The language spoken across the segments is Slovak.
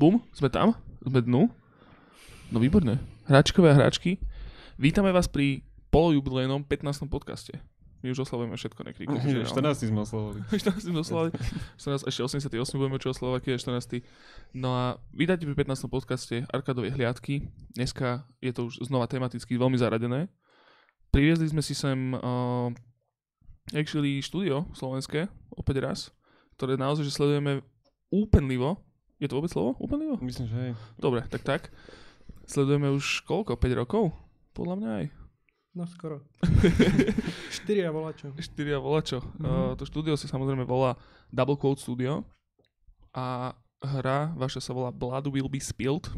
Bum, sme tam, sme dnu. No výborné. Hráčkové a hráčky, vítame vás pri polojubilejnom 15. podcaste. My už oslavujeme všetko, že áno. 14 sme oslovili. 14 sme oslavili. 14, ešte 88 budeme čo oslavovať, keď je 14. No a vítajte pri 15. podcaste Arkadovej hliadky. Dneska je to už znova tematicky veľmi zaradené. Priviezli sme si sem uh, actually štúdio slovenské, opäť raz, ktoré naozaj že sledujeme úpenlivo. Je to vôbec slovo? Úpenlivo? Myslím, že hej. Dobre, tak tak. Sledujeme už koľko? 5 rokov? Podľa mňa aj. No skoro. Štyria volačo. Štyria volačo. Mhm. Uh, to štúdio sa samozrejme volá Double Quote Studio a hra vaša sa volá Blood Will Be Spilled.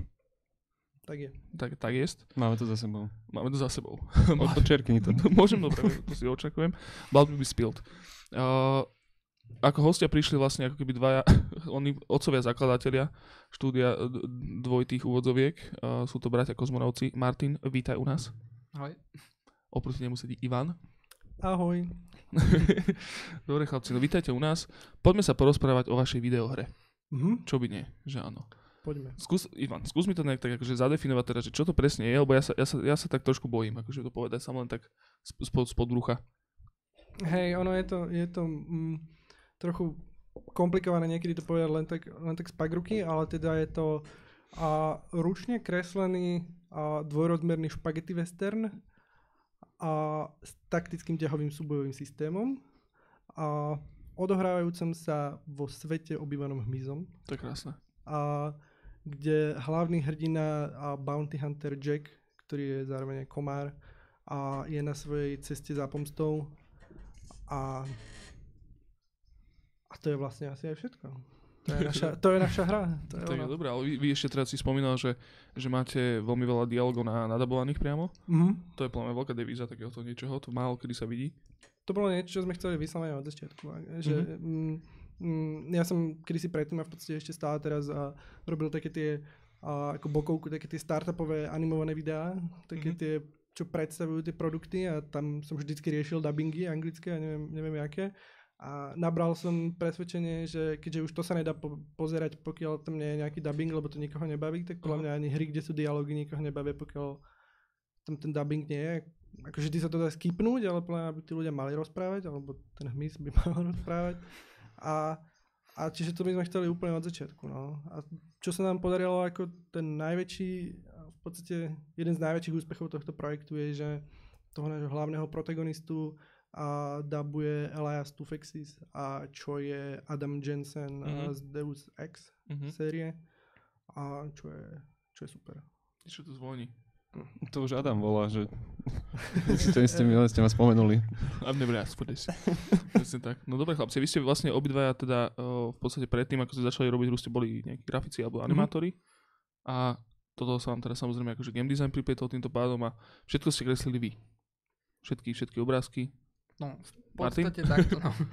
Tak je. Tak, tak jest. Máme to za sebou. Máme to za sebou. Odpočerkni to. Môžem, dobre, to si očakujem. Blood Will Be Spilled. Uh, ako hostia prišli vlastne ako keby dvaja, oni otcovia zakladatelia štúdia dvojitých úvodzoviek. Uh, sú to bratia kozmonovci. Martin, vítaj u nás. Ahoj. Oproti nemu sedí Ivan. Ahoj. Dobre chlapci, no vítajte u nás. Poďme sa porozprávať o vašej videohre. Mhm. Čo by nie, že áno. Poďme. Skús, Ivan, skús mi to nejak tak akože zadefinovať teda, že čo to presne je, lebo ja sa, ja sa, ja sa tak trošku bojím, akože to povedať sa len tak spod, spod brucha. Hej, ono je to, je to mm, trochu komplikované niekedy to povedať len tak, len tak z pagruky, ale teda je to a, ručne kreslený a, dvojrozmerný špagety western a s taktickým ťahovým súbojovým systémom a odohrávajúcom sa vo svete obývanom hmyzom. To je krásne. a kde hlavný hrdina a bounty hunter Jack, ktorý je zároveň komár a je na svojej ceste za pomstou a a to je vlastne asi aj všetko. To je naša, to je naša hra. To je Tak je dobré, ale vy, vy ešte teraz si spomínal, že, že máte veľmi veľa dialogov na, nadabovaných priamo. Mhm. To je podľa mňa veľká devíza takéhoto niečoho, to málo kedy sa vidí. To bolo niečo, čo sme chceli vyslovene od začiatku. Že, mm, mm, ja som kedysi predtým a v podstate ešte stále teraz a robil také tie a, ako bokovku, také tie startupové animované videá, také Mhm. tie, čo predstavujú tie produkty a tam som vždycky riešil dubbingy anglické a neviem, neviem aké. A nabral som presvedčenie, že keďže už to sa nedá po- pozerať, pokiaľ tam nie je nejaký dubbing, lebo to nikoho nebaví, tak podľa mňa ani hry, kde sú dialógy, nikoho nebavia, pokiaľ tam ten dubbing nie je. Akože ty sa to dá skipnúť, ale podľa mňa by tí ľudia mali rozprávať, alebo ten hmyz by mal rozprávať. A, a čiže to by sme chceli úplne od začiatku. No. A čo sa nám podarilo ako ten najväčší, v podstate jeden z najväčších úspechov tohto projektu je, že toho nášho hlavného protagonistu a dabuje Elias Tufexis, a čo je Adam Jensen Mhm. mm-hmm. z Deus Ex Mhm. série. A čo je, čo je super. Čo tu zvoní? To už Adam volá, že to ste mi, ste ma spomenuli. Asked for this. Presne tak. No dobre chlapci, vy ste vlastne obidvaja teda v podstate predtým, ako ste začali robiť hru, ste boli nejakí grafici alebo animátori. A toto sa vám teraz samozrejme akože game design pripietol týmto pádom a všetko ste kreslili vy. Všetky, všetky obrázky. No, v podstate takto. No.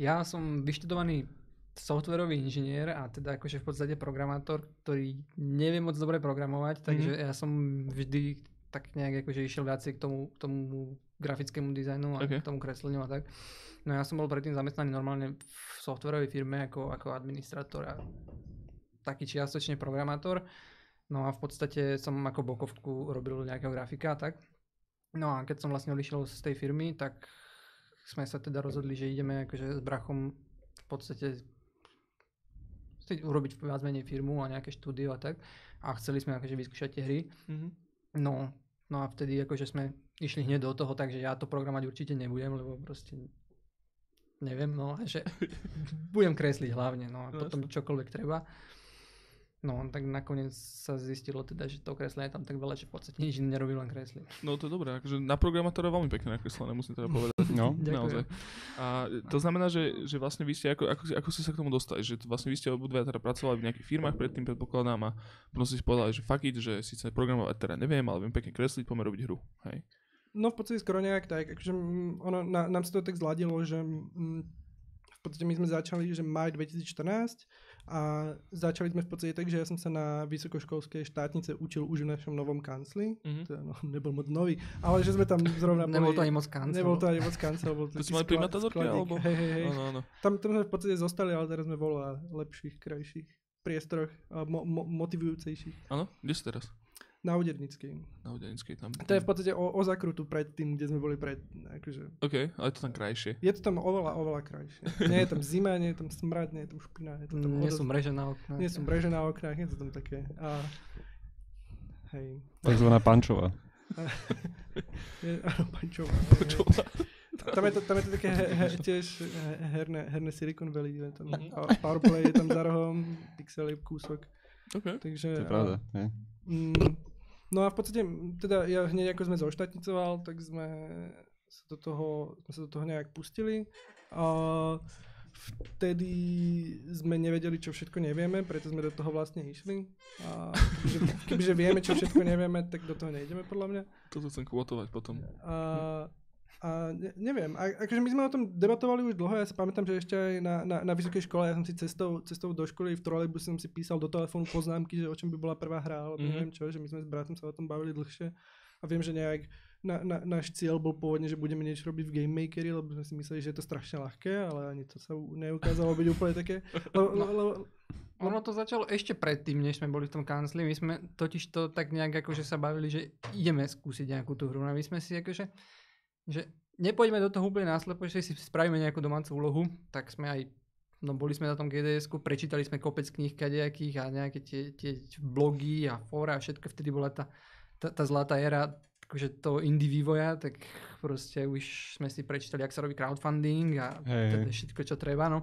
Ja som vyštudovaný softwarový inžinier a teda akože v podstate programátor, ktorý nevie moc dobre programovať, takže ja som vždy tak nejak akože išiel viacej k tomu, k tomu grafickému dizajnu a Okay. k tomu kresleniu a tak. No ja som bol predtým zamestnaný normálne v softwarovej firme ako, ako administrátor a taký čiastočne programátor. No a v podstate som ako bokovku robil nejakého grafika a tak. No a keď som vlastne odišiel z tej firmy, tak sme sa teda rozhodli, že ideme akože s brachom v podstate si urobiť viac menej firmu a nejaké štúdio a tak. A chceli sme akože vyskúšať tie hry. Mhm. No, no a vtedy akože sme išli hneď do toho, takže ja to programať určite nebudem, lebo proste neviem, no, že budem kresliť hlavne, no a No potom čokoľvek treba. No, tak nakoniec sa zistilo teda, že to kreslenie je tam tak veľa, že v podstate nič iné nerobím, len kreslím. No to je dobré, akože na programátora veľmi pekne nakreslené, musím teda povedať. No. Naozaj. A to znamená, že, že vlastne vy ste, ako, ako, ako ste sa k tomu dostali? Že vlastne vy ste obidva teda pracovali v nejakých firmách predtým, predpokladám, a potom ste si povedali, že fuck it, že síce programovať teda neviem, ale viem pekne kresliť, poďme robiť hru. Hej. No v podstate skoro nejak tak, akože mm, ono, na, nám sa to tak zladilo, že mm, v podstate my sme začali, že maj 2014 a začali sme v podstate tak, že ja som sa na vysokoškolskej štátnice učil už v našom novom kancli, Mhm. teda no, nebol moc nový, ale že sme tam zrovna Nebol to ani moc kancel. Nebol to ani moc kancel, bol To si mali skladík. alebo? Hej, hej, hej. Áno, áno. Tam, tam sme v podstate zostali, ale teraz sme voľa lepších, krajších. priestoroch mo- mo- motivujúcejších. Áno? Kde si teraz? Na Udernickej. Na Udenickej tam. To je v podstate o, o zakrutu pred tým, kde sme boli pred, akože, OK, ale je to tam krajšie. je to tam oveľa, oveľa krajšie. Nie je tam zima, nie je tam smrad, nie je tam špina, je to tam Nie odosť- sú mreže na oknách. nie sú mreže na oknách, je to tam také. A, hej. Takzvaná pančová. Je, áno, pančová. Čo? Tam je to, tam je to také he, he, tiež he- herné, herné Silicon Valley, je tam Mhm. power- Powerplay je tam za rohom, pixely kúsok, OK. takže... To je pravda. Nie? Mm, no a v podstate, teda ja hneď ako sme zoštatnicoval, tak sme sa do toho, sme sa do toho nejak pustili. A vtedy sme nevedeli, čo všetko nevieme, preto sme do toho vlastne išli. A kebyže, kebyže vieme, čo všetko nevieme, tak do toho nejdeme podľa mňa. Toto chcem kvotovať potom. A, a ne, neviem, a, akože my sme o tom debatovali už dlho, ja sa pamätám, že ešte aj na, na, na vysokej škole, ja som si cestou, cestou do školy v trolejbuse som si písal do telefónu poznámky, že o čom by bola prvá hra, alebo Mhm. mm-hmm. neviem čo, že my sme s bratom sa o tom bavili dlhšie. A viem, že nejak na, na, náš cieľ bol pôvodne, že budeme niečo robiť v Game Makeri, lebo sme si mysleli, že je to strašne ľahké, ale ani to sa neukázalo byť úplne také. Lebo, No. lebo, Ono to začalo ešte predtým, než sme boli v tom kancli. My sme totiž to tak nejak akože sa bavili, že ideme skúsiť nejakú tú hru. A my sme si akože, že nepôjdeme do toho úplne náslepo, že si spravíme nejakú domácu úlohu, tak sme aj No boli sme na tom gds prečítali sme kopec kníh kadejakých a nejaké tie, tie blogy a fóra a všetko. Vtedy bola tá, tá, tá zlatá éra akože toho indie vývoja, tak proste už sme si prečítali, ak sa robí crowdfunding a teda všetko, čo treba. No.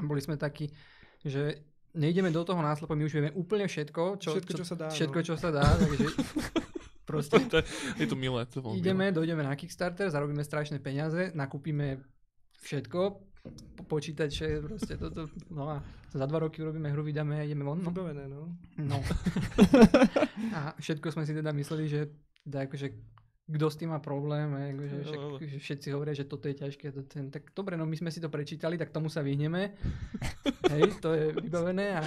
Boli sme takí, že nejdeme do toho náslepo, my už vieme úplne všetko, čo, Všetko, čo sa dá, Všetko, no. čo sa dá, takže proste To je, je to milé. To veľmi milé. ideme, dojdeme na Kickstarter, zarobíme strašné peniaze, nakúpime všetko, po- počítače, proste toto, no a za dva roky urobíme hru, vydáme a ideme von. No. vybavené, no. no. a všetko sme si teda mysleli, že teda akože kto s tým má problém, akože, No, však, že všetci hovoria, že toto je ťažké, to ten, tak dobre, no my sme si to prečítali, tak tomu sa vyhneme. Hej, to je vybavené a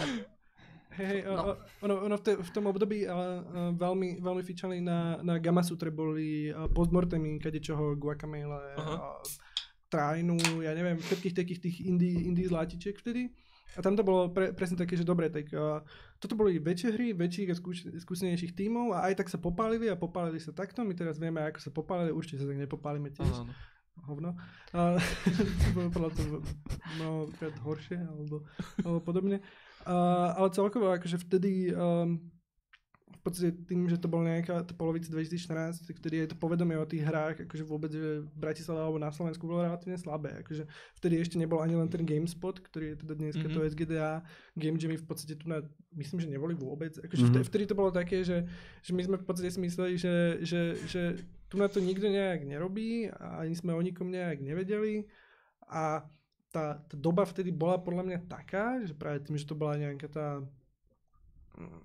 Hej, No. no. ono, ono v, te, v tom období uh, uh, veľmi, veľmi fičali na, na Gamasutre boli uh, postmortemy, kadečoho, Guacamele, Aha. uh, Trajnu, ja neviem, všetkých takých tých indie, indie zlatičiek vtedy. A tam to bolo pre, presne také, že dobre, tak uh, toto boli väčšie hry, väčších a skúš, skúsenejších tímov a aj tak sa popálili a popálili sa takto. My teraz vieme, ako sa popálili, určite sa tak nepopálime tiež Áno, áno. hovno. A, podľa toho mnohokrát horšie, alebo, alebo podobne. Ale celkovo, akože vtedy, um, v podstate tým, že to bol nejaká polovica 2014, tak vtedy aj to povedomie o tých hrách, akože vôbec, že v Bratislave alebo na Slovensku bolo relatívne slabé. Akože vtedy ešte nebol ani len ten GameSpot, ktorý je teda dneska Mhm. to SGDA. Game Jammy v podstate tu na, myslím, že neboli vôbec. Akože Mhm. vtedy, vtedy to bolo také, že, že my sme v podstate si mysleli, že, že, že tu na to nikto nejak nerobí a ani sme o nikom nejak nevedeli. A tá, tá doba vtedy bola podľa mňa taká, že práve tým, že to bola nejaká tá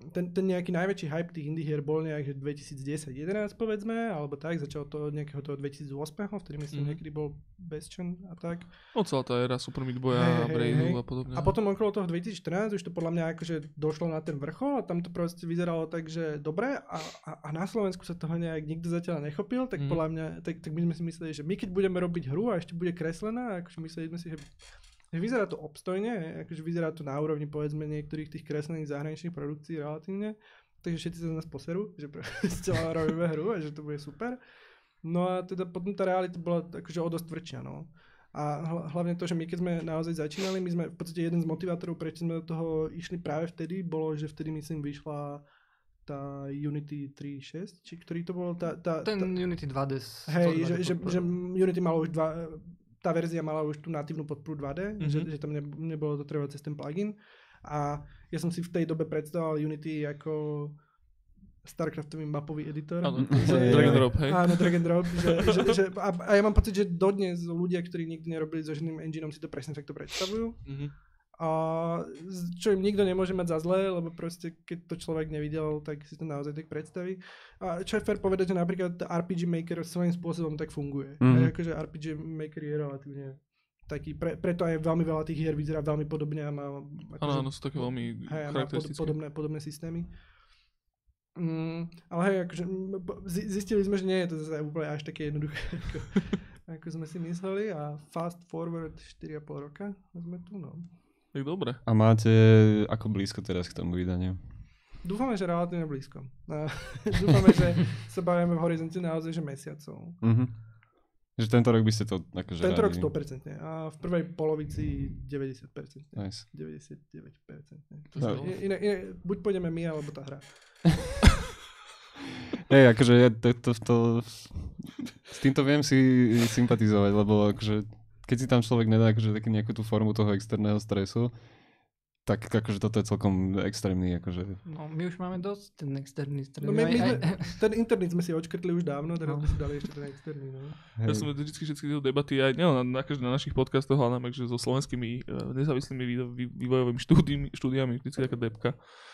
ten, ten nejaký najväčší hype tých indie hier bol nejak že 2010-11 povedzme, alebo tak, začalo to od nejakého toho 2008, vtedy myslím Mhm. niekedy bol Bastion a tak. No celá tá éra Super Meat Boya Hej, a hej, Braidu hej. a podobne. A potom okolo toho 2014 už to podľa mňa akože došlo na ten vrchol a tam to proste vyzeralo tak, že dobre a, a, a na Slovensku sa toho nejak nikto zatiaľ nechopil, tak Mhm. podľa mňa, tak, tak my sme si mysleli, že my keď budeme robiť hru a ešte bude kreslená, akože mysleli sme si, že vyzerá to obstojne, akože vyzerá to na úrovni povedzme niektorých tých kreslených zahraničných produkcií relatívne, takže všetci sa z nás poserú, že proste robíme hru a že to bude super. No a teda potom tá realita bola akože o dosť tvrdšia, no. A hl- hlavne to, že my keď sme naozaj začínali, my sme v podstate jeden z motivátorov, prečo sme do toho išli práve vtedy, bolo, že vtedy myslím vyšla tá Unity 3.6, či ktorý to bol, tá, tá, ten tá Unity 2D. s- hej, to že, 2D že, že Unity malo už dva, tá verzia mala už tú natívnu podporu 2D, Mhm. že, že tam ne, nebolo to treba cez ten plugin. A ja som si v tej dobe predstavoval Unity ako Starcraftový mapový editor. Áno, Drag and Drop, hej. Áno, drag and drop. Že, že, že, a, a ja mám pocit, že dodnes ľudia, ktorí nikdy nerobili so žiadnym engineom, si to presne takto predstavujú. Mhm. A čo im nikto nemôže mať za zlé, lebo proste keď to človek nevidel, tak si to naozaj tak predstaví. A čo je fair povedať, že napríklad RPG Maker svojím spôsobom tak funguje. Mm. akože RPG Maker je relatívne taký, pre, preto aj veľmi veľa tých hier vyzerá veľmi podobne a má Áno, akože, áno, sú také veľmi hej, má pod, charakteristické. podobné, podobné systémy. Mm, ale hej, akože zistili sme, že nie je to zase úplne až také jednoduché, ako, ako sme si mysleli a fast forward 4,5 roka sme tu, no. Tak dobre. A máte ako blízko teraz k tomu vydaniu? Dúfame, že relatívne blízko. Dúfame, že sa bavíme v horizonte naozaj, že mesiacov. Mhm. Že tento rok by ste to akože Tento rok radi. 100%. A v prvej polovici 90%. Nice. 99%. To No. je I- Inak, inak, buď pôjdeme my, alebo tá hra. Hej, akože ja to, to, to, s týmto viem si sympatizovať, lebo akože keď si tam človek nedá akože taký nejakú tú formu toho externého stresu, tak akože toto je celkom extrémny, akože... No, my už máme dosť ten externý stres. No my, my Aj- sme, aj- ten internet sme si odškrtli už dávno, teraz No. sme si dali ešte ten externý. No. Ja som vždy všetky tieto debaty aj nielen na, na, na našich podcastoch, ale aj že so slovenskými uh, nezávislými vývo, vý, vývojovými štúdiami, štúdiami vždy taká debka.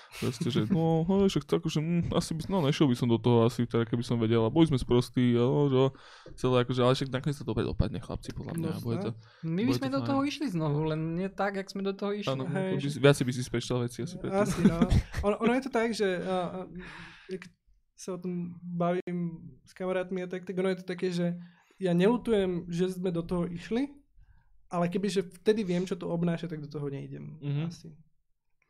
Proste, že no, hej, však tak, že mm, asi by, no, nešiel by som do toho asi, teda, keby som vedel, a boli sme sprostí, a no, že celé akože, ale však nakoniec to dobre dopadne, chlapci, podľa mňa, No, bude to, my by sme to do fajn. toho išli znovu, len nie tak, jak sme do toho išli. áno, hej, by, viac by si spečtal veci asi predtým. Asi, no. Ono, ono je to tak, že uh, sa o tom bavím s kamarátmi a tak, tak ono je to také, že ja nelutujem, že sme do toho išli, ale kebyže vtedy viem, čo to obnáša, tak do toho nejdem. Mhm. Asi.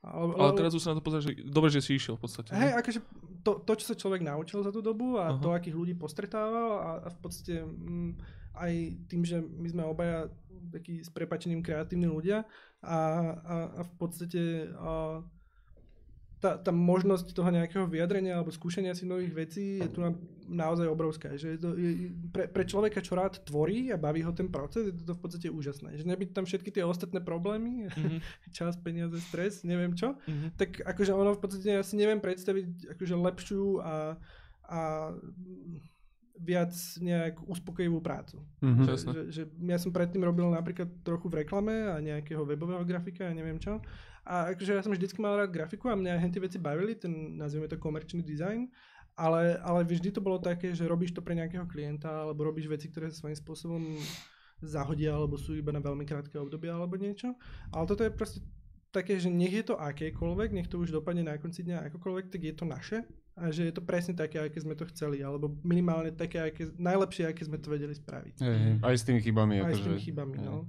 Ale, Ale teraz už sa na to pozrieš, že dobre, že si išiel v podstate. Hej, akože to, to, čo sa človek naučil za tú dobu a Aha. to, akých ľudí postretával a, a v podstate mm, aj tým, že my sme obaja takí s prepačením kreatívni ľudia a, a, a v podstate a, tá, tá možnosť toho nejakého vyjadrenia alebo skúšania si nových vecí je tu na, naozaj obrovská. Že je to, je, pre, pre človeka, čo rád tvorí a baví ho ten proces, je to v podstate úžasné. Že nebyť tam všetky tie ostatné problémy, Mhm, čas, peniaze, stres, neviem čo, mhm. tak akože ono v podstate ja si neviem predstaviť akože lepšiu a, a viac nejak uspokojivú prácu. Mhm. Že, že, že ja som predtým robil napríklad trochu v reklame a nejakého webového grafika a neviem čo. A akože ja som vždycky mal rád grafiku a mňa hen tie veci bavili, ten nazvime to komerčný dizajn, ale, ale vždy to bolo také, že robíš to pre nejakého klienta alebo robíš veci, ktoré sa svojím spôsobom zahodia alebo sú iba na veľmi krátke obdobie alebo niečo. Ale toto je proste také, že nech je to akékoľvek, nech to už dopadne na konci dňa akokoľvek, tak je to naše a že je to presne také, aké sme to chceli, alebo minimálne také, aké, najlepšie, aké sme to vedeli spraviť. Hej. Aj s tými chybami, Aj s akože... tými chybami, no.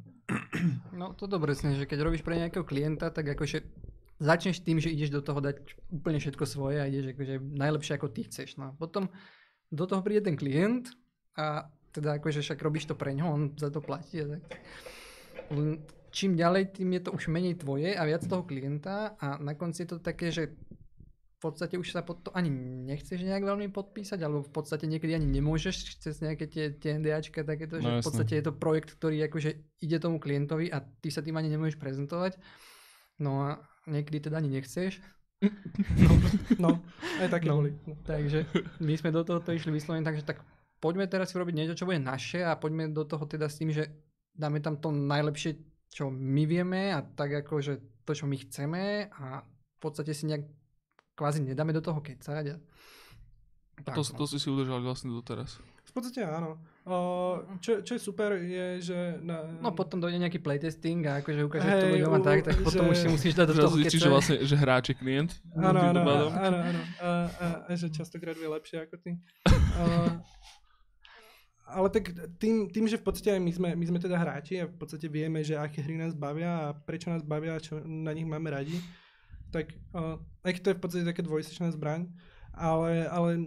No to dobre že keď robíš pre nejakého klienta, tak akože začneš tým, že ideš do toho dať úplne všetko svoje a ideš akože najlepšie ako ty chceš. No. Potom do toho príde ten klient a teda akože však robíš to pre ňo, on za to platí. Tak. Čím ďalej, tým je to už menej tvoje a viac toho klienta a na konci je to také, že v podstate už sa pod to ani nechceš nejak veľmi podpísať, alebo v podstate niekedy ani nemôžeš cez nejaké tie, tie NDAčka takéto, že No v jasné. podstate je to projekt, ktorý akože ide tomu klientovi a ty sa tým ani nemôžeš prezentovať. No a niekedy teda ani nechceš. No, aj také No. boli. No. Takže my sme do toho išli vyslovene, takže tak poďme teraz si urobiť niečo, čo bude naše a poďme do toho teda s tým, že dáme tam to najlepšie, čo my vieme a tak ako, že to, čo my chceme a v podstate si nejak kvázi nedáme do toho kecať. A... A to, to si si udržal vlastne doteraz. V podstate áno. Uh, čo, čo je super je, že... Na, No potom dojde nejaký playtesting a akože ukážeš to Hej, ľuďom a tak, tak potom že- už si musíš dať do toho zistíš, že vlastne, že hráč je klient. Áno, áno, áno, áno. A, a, a že častokrát vie lepšie ako ty. Uh, ale tak tým, tým, že v podstate aj my sme, my sme teda hráči a v podstate vieme, že aké hry nás bavia a prečo nás bavia a čo na nich máme radi, tak uh, aj keď to je v podstate taká dvojsečná zbraň, ale, ale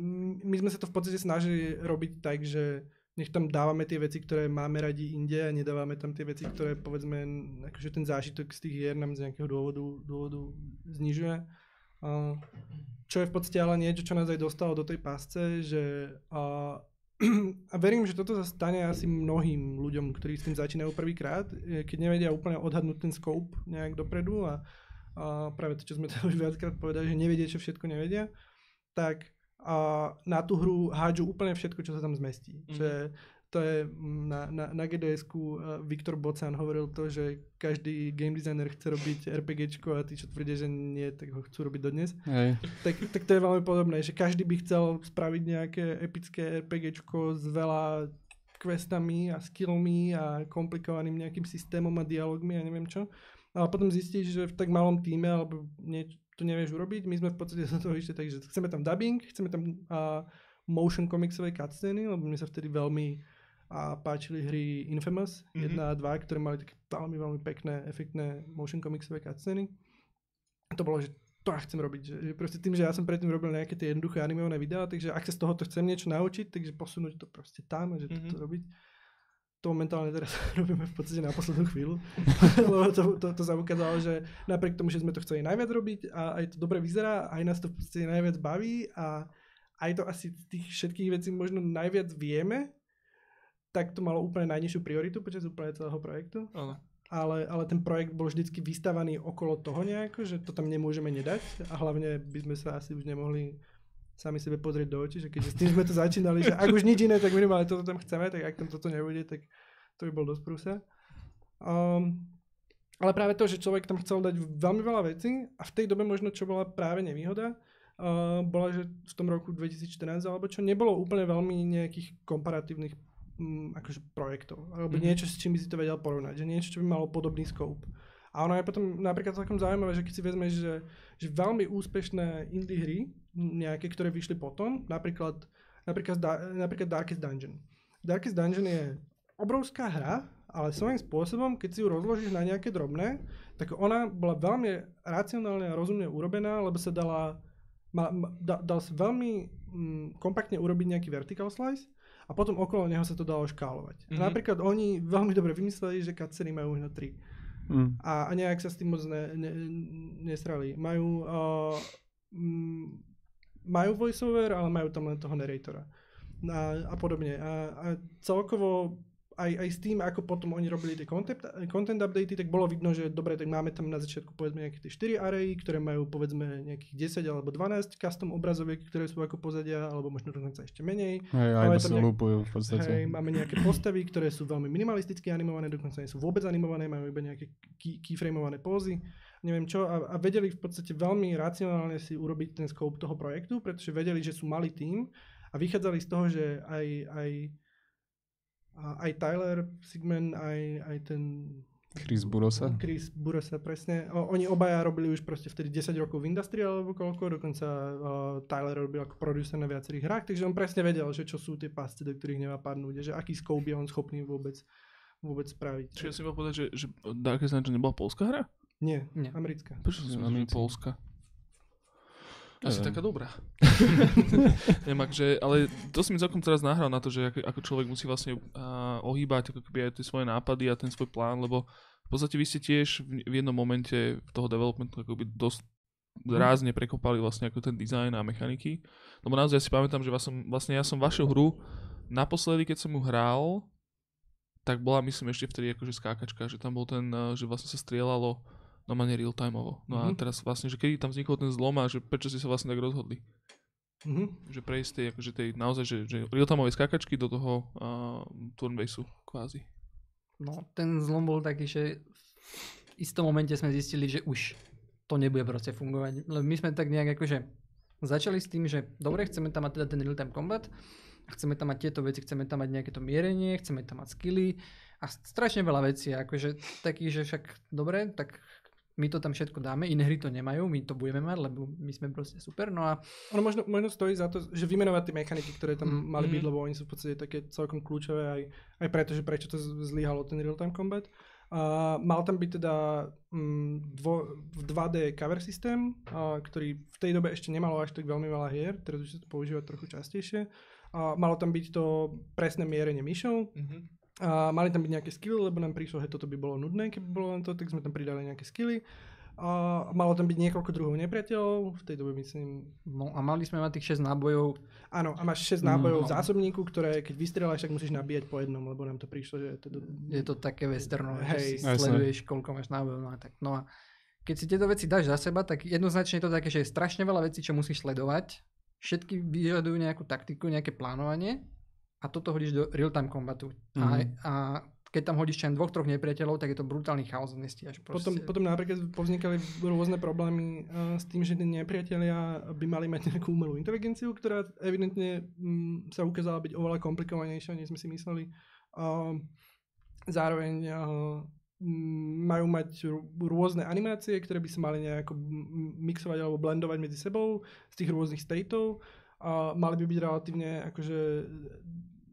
my sme sa to v podstate snažili robiť tak, že nech tam dávame tie veci, ktoré máme radi inde a nedávame tam tie veci, ktoré povedzme, akože ten zážitok z tých hier nám z nejakého dôvodu, dôvodu znižuje. Uh, čo je v podstate ale niečo, čo nás aj dostalo do tej pasce, že uh, a verím, že toto sa stane asi mnohým ľuďom, ktorí s tým začínajú prvýkrát, keď nevedia úplne odhadnúť ten scope nejak dopredu a, a práve to, čo sme to už viackrát povedali, že nevedia, čo všetko nevedia, tak a na tú hru hádžu úplne všetko, čo sa tam zmestí. Mhm. Že to je mm, na, na, na GDS-ku uh, Viktor Bocan hovoril to, že každý game designer chce robiť RPGčko a tí, čo tvrdia, že nie, tak ho chcú robiť dodnes. Hej. Tak, tak to je veľmi podobné, že každý by chcel spraviť nejaké epické RPGčko s veľa questami a skillmi a komplikovaným nejakým systémom a dialogmi a neviem čo. Ale potom zistíš, že v tak malom týme alebo nieč, to nevieš urobiť. My sme v podstate do toho išli tak, že chceme tam dubbing, chceme tam uh, motion komiksové cutscény, lebo mne sa vtedy veľmi a páčili hry Infamous Mhm. 1 a 2, ktoré mali také veľmi, veľmi pekné, efektné motion comicsové cutscény. A to bolo, že to ja chcem robiť. Že, že proste tým, že ja som predtým robil nejaké tie jednoduché animované videá, takže ak sa z tohoto chcem niečo naučiť, takže posunúť to proste tam a že Mhm. to robiť. To momentálne teraz robíme v podstate na poslednú chvíľu, lebo to, to, to sa ukázalo, že napriek tomu, že sme to chceli najviac robiť a aj to dobre vyzerá, aj nás to v podstate najviac baví a aj to asi z tých všetkých vecí možno najviac vieme, tak to malo úplne najnižšiu prioritu počas úplne celého projektu Áno. ale, ale ten projekt bol vždycky vystavaný okolo toho nejako, že to tam nemôžeme nedať a hlavne by sme sa asi už nemohli sami sebe pozrieť do očí, že keďže s tým sme to začínali, že ak už nič iné, tak minimálne toto tam chceme, tak ak tam toto nebude, tak to by bol dosť prúsa. Um, ale práve to, že človek tam chcel dať veľmi veľa vecí a v tej dobe možno, čo bola práve nevýhoda, uh, bola, že v tom roku 2014 alebo čo, nebolo úplne veľmi nejakých komparatívnych mm, akože projektov, alebo mm-hmm. niečo, s čím by si to vedel porovnať, že niečo, čo by malo podobný scope. A ono je potom napríklad celkom zaujímavé, že keď si vezmeš, že, že veľmi úspešné indie hry, nejaké, ktoré vyšli potom, napríklad, napríklad, napríklad Darkest Dungeon. Darkest Dungeon je obrovská hra, ale svojím spôsobom, keď si ju rozložíš na nejaké drobné, tak ona bola veľmi racionálne a rozumne urobená, lebo sa dala, ma, ma, da, dal sa veľmi mm, kompaktne urobiť nejaký vertical slice a potom okolo neho sa to dalo škálovať. Mhm. A napríklad oni veľmi dobre vymysleli, že cutsceny majú možno 3 Mm. a, a nejak sa s tým moc ne, ne, nesrali. Majú, uh, majú voiceover, ale majú tam len toho narratora a, a podobne. A, a celkovo aj, aj s tým, ako potom oni robili tie content, content updaty, tak bolo vidno, že dobre, tak máme tam na začiatku povedzme nejaké tie 4 array, ktoré majú povedzme nejakých 10 alebo 12 custom obrazoviek, ktoré sú ako pozadia, alebo možno dokonca ešte menej. Hej, aj tam sa nejak- lúpujú v podstate. Hej, máme nejaké postavy, ktoré sú veľmi minimalisticky animované, dokonca nie sú vôbec animované, majú iba nejaké key, keyframeované pózy, neviem čo, a, a vedeli v podstate veľmi racionálne si urobiť ten scope toho projektu, pretože vedeli, že sú malý tým a vychádzali z toho, že aj, aj, a- aj Tyler Sigman, aj, aj ten Chris Burosa. Chris Burosa, presne. O, oni obaja robili už proste vtedy 10 rokov v industrii alebo koľko, dokonca uh, Tyler robil ako producer na viacerých hrách, takže on presne vedel, že čo sú tie pasce, do ktorých nemá padnúť, že aký scope je on schopný vôbec, vôbec spraviť. Čiže si mal povedať, že, že Darkest Dungeon nebola polská hra? Nie, Nie. americká. Prečo si myslel, že Amici. polská? Asi Neviem. taká dobrá. Neviem, akže, ale to si mi celkom teraz nahral na to, že ako, ako človek musí vlastne uh, ohýbať ako keby aj tie svoje nápady a ten svoj plán, lebo v podstate vy ste tiež v, v jednom momente toho developmentu akoby dosť rázne prekopali vlastne ako ten dizajn a mechaniky. Lebo naozaj si pamätám, že som, vlastne ja som vašu hru naposledy, keď som ju hral, tak bola myslím ešte vtedy akože skákačka, že tam bol ten, uh, že vlastne sa strieľalo normálne real-timeovo. No a Mhm. teraz vlastne, že kedy tam vznikol ten zlom a že prečo ste sa vlastne tak rozhodli? Mhm. Že prejsť tej, akože tej naozaj, že, že real-timeovej skákačky do toho uh, turn-baseu kvázi. No, ten zlom bol taký, že v istom momente sme zistili, že už to nebude proste fungovať. Lebo my sme tak nejak akože začali s tým, že dobre, chceme tam mať teda ten real-time combat, chceme tam mať tieto veci, chceme tam mať nejaké to mierenie, chceme tam mať skilly a strašne veľa vecí, akože taký, že však dobre, tak my to tam všetko dáme, iné hry to nemajú, my to budeme mať, lebo my sme proste super, no a Ono možno, možno stojí za to, že vymenovať tie mechaniky, ktoré tam Mm, mali byť, mhm. lebo oni sú v podstate také celkom kľúčové aj, aj preto, že prečo to zlyhalo ten real-time combat. A mal tam byť teda mm, dvo, v 2D cover systém, a, ktorý v tej dobe ešte nemalo až tak veľmi veľa hier, teraz už sa to používa trochu častejšie. A malo tam byť to presné mierenie myšou, a mali tam byť nejaké skilly, lebo nám prišlo, že toto by bolo nudné, keby bolo len to, tak sme tam pridali nejaké skilly. A malo tam byť niekoľko druhov nepriateľov, v tej dobe myslím No a mali sme mať tých 6 nábojov, Áno, a máš 6 nábojov Mm, v no. zásobníku, ktoré keď vystrieľaš, tak musíš nabíjať po jednom, lebo nám to prišlo, že to... je to také westernové, Hej. že si sleduješ, koľko máš nábojov, no a tak. No a keď si tieto veci dáš za seba, tak jednoznačne je to také, že je strašne veľa vecí, čo musíš sledovať. Všetky vyžadujú nejakú taktiku, nejaké plánovanie a toto hodíš do real-time kombatu. A, Mhm. a keď tam hodíš len dvoch, troch nepriateľov, tak je to brutálny chaos, nestíhaš Potom, proste. potom napríklad povznikali rôzne problémy uh, s tým, že tí nepriatelia by mali mať nejakú umelú inteligenciu, ktorá evidentne mm, sa ukázala byť oveľa komplikovanejšia, než sme si mysleli. Uh, zároveň uh, majú mať rôzne animácie, ktoré by sa mali nejako mixovať alebo blendovať medzi sebou z tých rôznych stateov. A mali by byť relatívne akože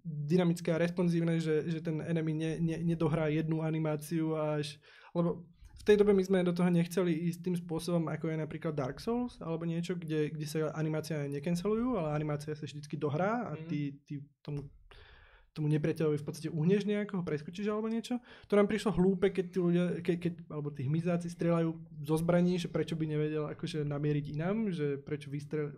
dynamické a responsívne, že, že ten enemy ne, ne, nedohrá jednu animáciu až... Lebo v tej dobe my sme do toho nechceli ísť tým spôsobom, ako je napríklad Dark Souls, alebo niečo, kde, kde sa animácia necancelujú, ale animácia sa vždycky dohrá a Mhm. ty, ty tomu tomu nepriateľovi v podstate uhneš nejako, ho preskočíš alebo niečo. To nám prišlo hlúpe, keď tí ľudia, ke, keď, alebo tí hmyzáci strieľajú zo zbraní, že prečo by nevedel akože namieriť inám, že prečo vystrel,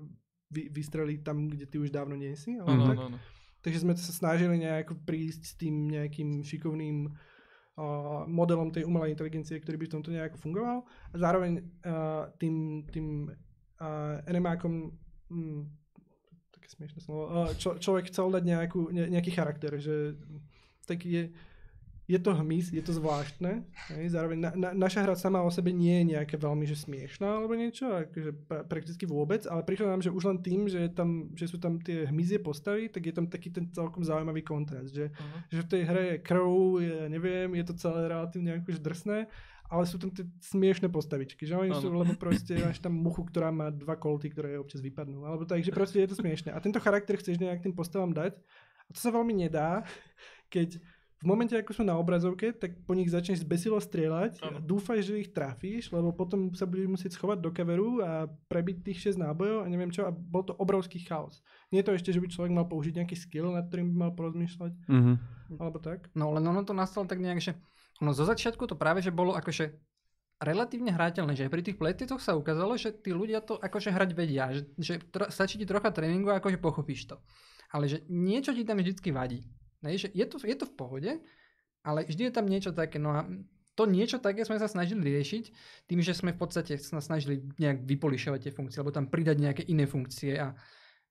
vy, vystrelí tam, kde ty už dávno nie si. Alebo Áno, tak. áno, áno. Takže sme sa snažili nejako prísť s tým nejakým šikovným uh, modelom tej umelej inteligencie, ktorý by v tomto nejako fungoval. A zároveň uh, tým, tým uh, enemákom, mm, také smiešné slovo, uh, čo, človek chcel dať nejakú, ne, nejaký charakter, že taký je, je to hmyz, je to zvláštne. Hej? Zároveň na, na, naša hra sama o sebe nie je nejaká veľmi že smiešná alebo niečo, akože pra, prakticky vôbec, ale prišlo nám, že už len tým, že, je tam, že sú tam tie hmyzie postavy, tak je tam taký ten celkom zaujímavý kontrast, že, Aha. že v tej hre je krv, je, neviem, je to celé relatívne akože drsné, ale sú tam tie smiešné postavičky, že oni sú, lebo proste máš tam muchu, ktorá má dva kolty, ktoré občas vypadnú, alebo tak, že proste je to smiešné. A tento charakter chceš nejak tým postavám dať a to sa veľmi nedá, keď v momente, ako sú na obrazovke, tak po nich začneš zbesilo strieľať, Áno. dúfaj, že ich trafíš, lebo potom sa budeš musieť schovať do kaveru a prebiť tých 6 nábojov a neviem čo a bol to obrovský chaos. Nie je to ešte, že by človek mal použiť nejaký skill, nad ktorým by mal porozmýšľať, Mhm. alebo tak. No len ono to nastalo tak nejak, že ono zo začiatku to práve, že bolo akože relatívne hrateľné, že aj pri tých playtestoch sa ukázalo, že tí ľudia to akože hrať vedia, že, že tro, stačí ti trocha tréningu a akože pochopíš to. Ale že niečo ti tam vždycky vadí. Hej, že je, to, je to v pohode, ale vždy je tam niečo také, no a to niečo také sme sa snažili riešiť tým, že sme v podstate sa snažili nejak vypolišovať tie funkcie, alebo tam pridať nejaké iné funkcie a,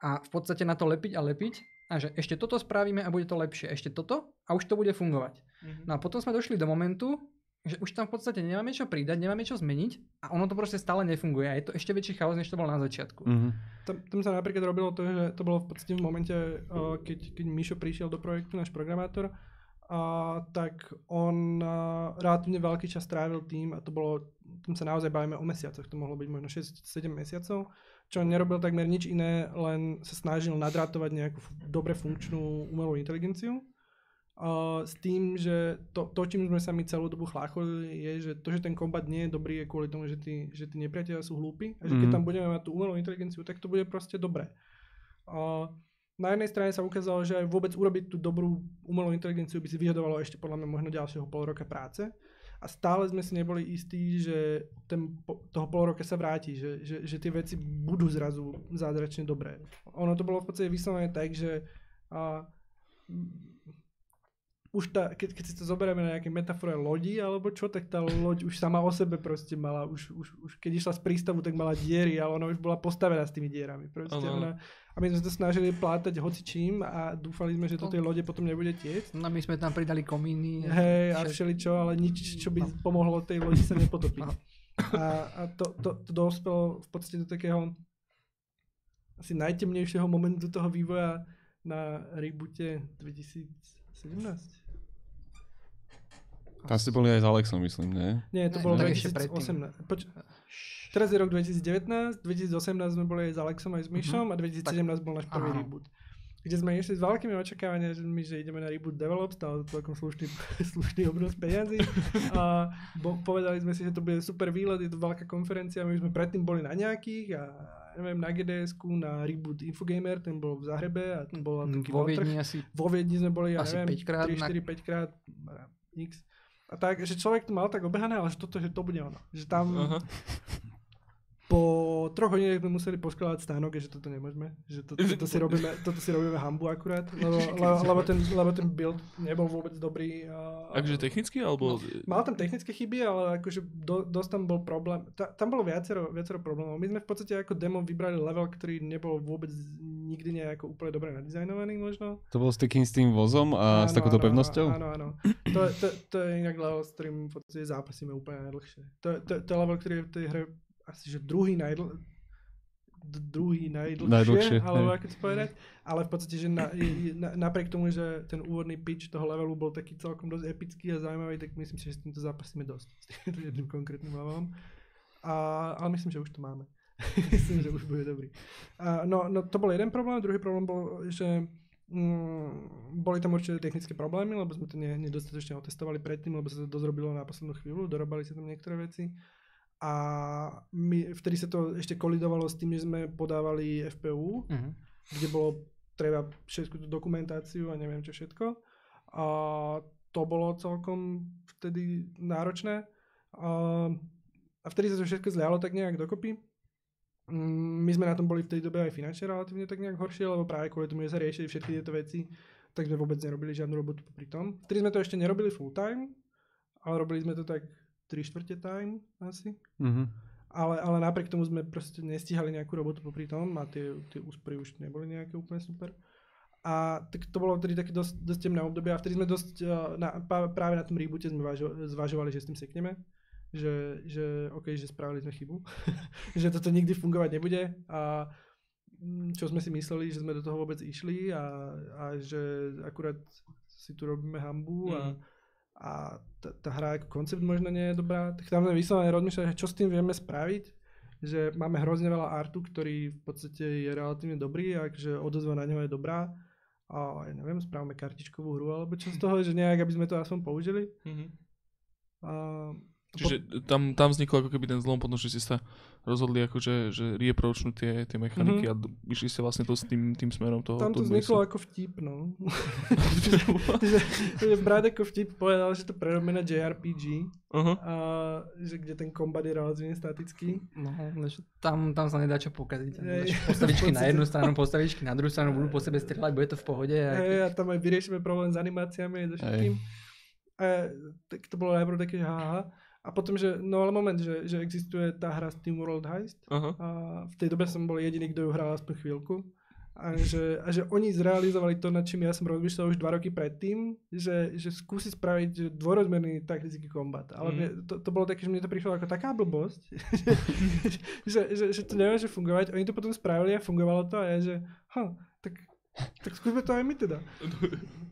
a v podstate na to lepiť a lepiť a že ešte toto spravíme a bude to lepšie, ešte toto a už to bude fungovať. Mhm. No a potom sme došli do momentu, že už tam v podstate nemáme čo pridať, nemáme čo zmeniť a ono to proste stále nefunguje a je to ešte väčší chaos, než to bolo na začiatku. Mhm. Tam, tam sa napríklad robilo to, že to bolo v podstate v momente, uh, keď, keď Mišo prišiel do projektu, náš programátor, a tak on uh, relatívne veľký čas strávil tým, a to bolo, tam sa naozaj bavíme o mesiacoch, to mohlo byť možno 6-7 mesiacov, čo on nerobil takmer nič iné, len sa snažil nadrátovať nejakú dobre funkčnú umelú inteligenciu. Uh, s tým, že to, to, čím sme sa my celú dobu chlácholili, je, že to, že ten kombat nie je dobrý, je kvôli tomu, že tí, že tí nepriatelia sú hlúpi a že keď Mhm. tam budeme mať tú umelú inteligenciu, tak to bude proste dobré. Uh, na jednej strane sa ukázalo, že aj vôbec urobiť tú dobrú umelú inteligenciu by si vyžadovalo ešte podľa mňa možno ďalšieho pol roka práce. A stále sme si neboli istí, že ten, toho pol roka sa vráti, že, že, že tie veci budú zrazu zázračne dobré. Ono to bolo v podstate vyslovené tak, že a, už tá, keď, keď si to zoberieme na nejaké metafore lodi alebo čo, tak tá loď už sama o sebe proste mala, už, už, už keď išla z prístavu, tak mala diery, ale ona už bola postavená s tými dierami. Proste ona, a my sme sa to snažili plátať hocičím a dúfali sme, že do tej lode potom nebude tiecť. No my sme tam pridali komíny. Hej, a všeličo, ale nič, čo by No. pomohlo tej lodi sa nepotopiť. No. A, a to, to, to dospelo v podstate do takého asi najtemnejšieho momentu toho vývoja na reboote 2017. Tam ste boli aj s Alexom, myslím, nie? Nie, to Ne, bolo tak ešte predtým. 2018. Poč- teraz je rok 2019, 2018 sme boli aj s Alexom aj s Myšom a 2017 bol náš prvý Áno. reboot. Kde sme išli s veľkými očakávaniami, že ideme na reboot develop, stalo to celkom slušný, slušný obnos peniazy. A bo, povedali sme si, že to bude super výlet, je to veľká konferencia, my sme predtým boli na nejakých a neviem, na gds na reboot Infogamer, ten bol v Zahrebe a to bol Mm, taký Vo. Viedni asi Vo Viedni sme boli, ja Asi neviem, 5 krát 3, na- 4, 5 krát, x. Tak, že človek to mal tak obehané, ale že toto, že to bude ono. Že tam Aha. Po troch hodinách sme museli poskladať stánok, že toto nemôžeme. Že to, toto, si robíme, toto si robíme hambu akurát, lebo, lebo, lebo, ten, lebo ten build nebol vôbec dobrý. A, Akže technicky, alebo... Mal tam technické chyby, ale akože do, dosť tam bol problém. Ta, tam bolo viacero, viacero problémov. My sme v podstate ako demo vybrali level, ktorý nebol vôbec nikdy nejako úplne dobre nadizajnovaný možno. To bol s takým s tým vozom a s Áno, takouto áno, pevnosťou? Áno, áno. To, je- to, to je inak level, s ktorým v podstate zápasíme úplne najdlhšie. To, to, to je level, ktorý je v tej hre asi že druhý najdl... druhý najdlhšie, Najdlhšie, alebo ako to povedať, ale v podstate, že na, na, napriek tomu, že ten úvodný pitch toho levelu bol taký celkom dosť epický a zaujímavý, tak myslím si, že s týmto zápasíme dosť, s týmto jedným konkrétnym levelom. A, ale myslím, že už to máme. myslím, že už bude dobrý. A, no, no, to bol jeden problém, druhý problém bol, že Mm, boli tam určite technické problémy, lebo sme to ne, nedostatočne otestovali predtým, lebo sa to dosť robilo na poslednú chvíľu, dorobali sa tam niektoré veci. A my, vtedy sa to ešte kolidovalo s tým, že sme podávali FPU, Mhm. kde bolo treba všetku tú dokumentáciu a neviem čo všetko. A to bolo celkom vtedy náročné. A, a vtedy sa to všetko zľalo tak nejak dokopy. Mm, My sme na tom boli v tej dobe aj finančne relatívne tak nejak horšie, lebo práve kvôli tomu, že sa riešili všetky tieto veci, tak sme vôbec nerobili žiadnu robotu popri tom. Vtedy sme to ešte nerobili full time, ale robili sme to tak 3 štvrte time asi. Mhm. Ale, ale napriek tomu sme proste nestihali nejakú robotu popri tom a tie, tie úspory už neboli nejaké úplne super. A tak to bolo vtedy také dosť, dosť temné obdobie a vtedy sme dosť, uh, na, práve na tom reboote sme vážo, zvažovali, že s tým sekneme. Že, že OK, že spravili sme chybu. že toto nikdy fungovať nebude a mm, čo sme si mysleli, že sme do toho vôbec išli a, a že akurát si tu robíme hambu a, Mhm. A tá, tá hra ako koncept možno nie je dobrá, tak tam sme vyslovene rozmýšľali, že čo s tým vieme spraviť, že máme hrozne veľa artu, ktorý v podstate je relatívne dobrý a že odozva na neho je dobrá a ja neviem, správame kartičkovú hru alebo čo z toho, že nejak, aby sme to aspoň použili. Mhm. A, Čiže tam, tam vznikol ako keby ten zlom, potom, že ste sa rozhodli akože, že reapproachnúť tie, tie mechaniky Mhm. a išli ste vlastne to s tým, tým smerom toho. tam to vzniklo ako vtip, no. že, že brat ako vtip povedal, že to prerobíme na JRPG, Aha. a že kde ten kombat je relatívne statický. No, lež tam, tam sa nedá čo pokaziť. Postavičky na jednu stranu, postavičky na druhú stranu, budú po sebe strieľať, bude to v pohode. A Hej, a tam aj vyriešime problém s animáciami a so všetkým. A tak to bolo najprv také, že haha. A potom, že no ale moment, že, že existuje tá hra Steam World Heist Aha. a v tej dobe som bol jediný, kto ju hral aspoň chvíľku. A že, a že oni zrealizovali to, nad čím ja som rozmýšľal už dva roky predtým, že, že skúsi spraviť že dvorozmerný taktický kombat. Ale mne, to, to bolo také, že mne to prišlo ako taká blbosť, že, že, že, to nemôže fungovať. Oni to potom spravili a fungovalo to a ja, že ha, tak, skúsme to aj my teda.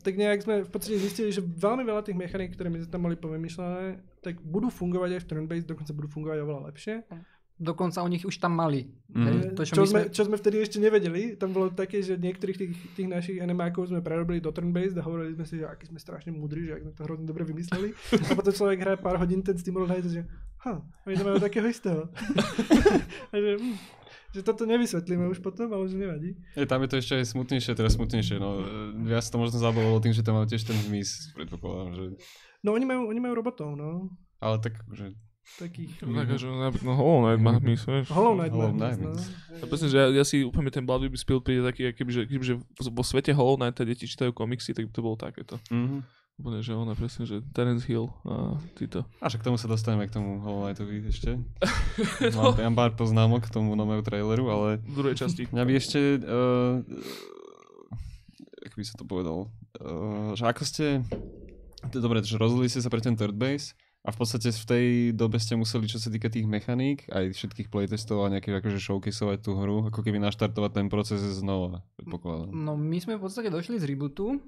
tak nejak sme v podstate zistili, že veľmi veľa tých mechaník, ktoré my sme tam mali povymýšľané, tak budú fungovať aj v turn-based, dokonca budú fungovať oveľa lepšie. Dokonca u nich už tam mali. Hej, To, čo, čo, my sme, čo sme vtedy ešte nevedeli, tam bolo také, že niektorých tých, tých našich animákov sme prerobili do turn-based a hovorili sme si, že aký sme strašne múdri, že ak sme to hrozne dobre vymysleli. A potom človek hrá pár hodín ten a že, ha, oni to majú takého istého. a že, hm, že toto nevysvetlíme už potom, ale že nevadí. Je, tam je to ešte aj smutnejšie, teraz smutnejšie, no. e, Viac to možno zabavilo tým, že tam majú tiež ten hmyz, predpokladám, že... No oni majú, oni majú robotov, no. Ale tak, že... Takých. Tak, že no Hollow Knight má vieš. Hollow Knight Hollow Knight, no. Ja presne, že ja, ja si úplne ten Blood Spilled príde taký, keby, že, keby, že vo svete Hollow Knight deti čítajú komiksy, tak by to bolo takéto. Mhm. Úplne, že ona presne, že Terence Hill a títo. A však k tomu sa dostaneme k tomu Hollow Knightovi ešte. No. Mám, mám pár poznámok k tomu novému traileru, ale V druhej časti. mňa by ešte... Uh, ako by sa to povedal? Uh, že ako ste... Dobre, že rozhodli ste sa pre ten third base a v podstate v tej dobe ste museli, čo sa týka tých mechaník, aj všetkých playtestov a nejakých akože showcaseovať tú hru, ako keby naštartovať ten proces znova, predpokladám. no my sme v podstate došli z rebootu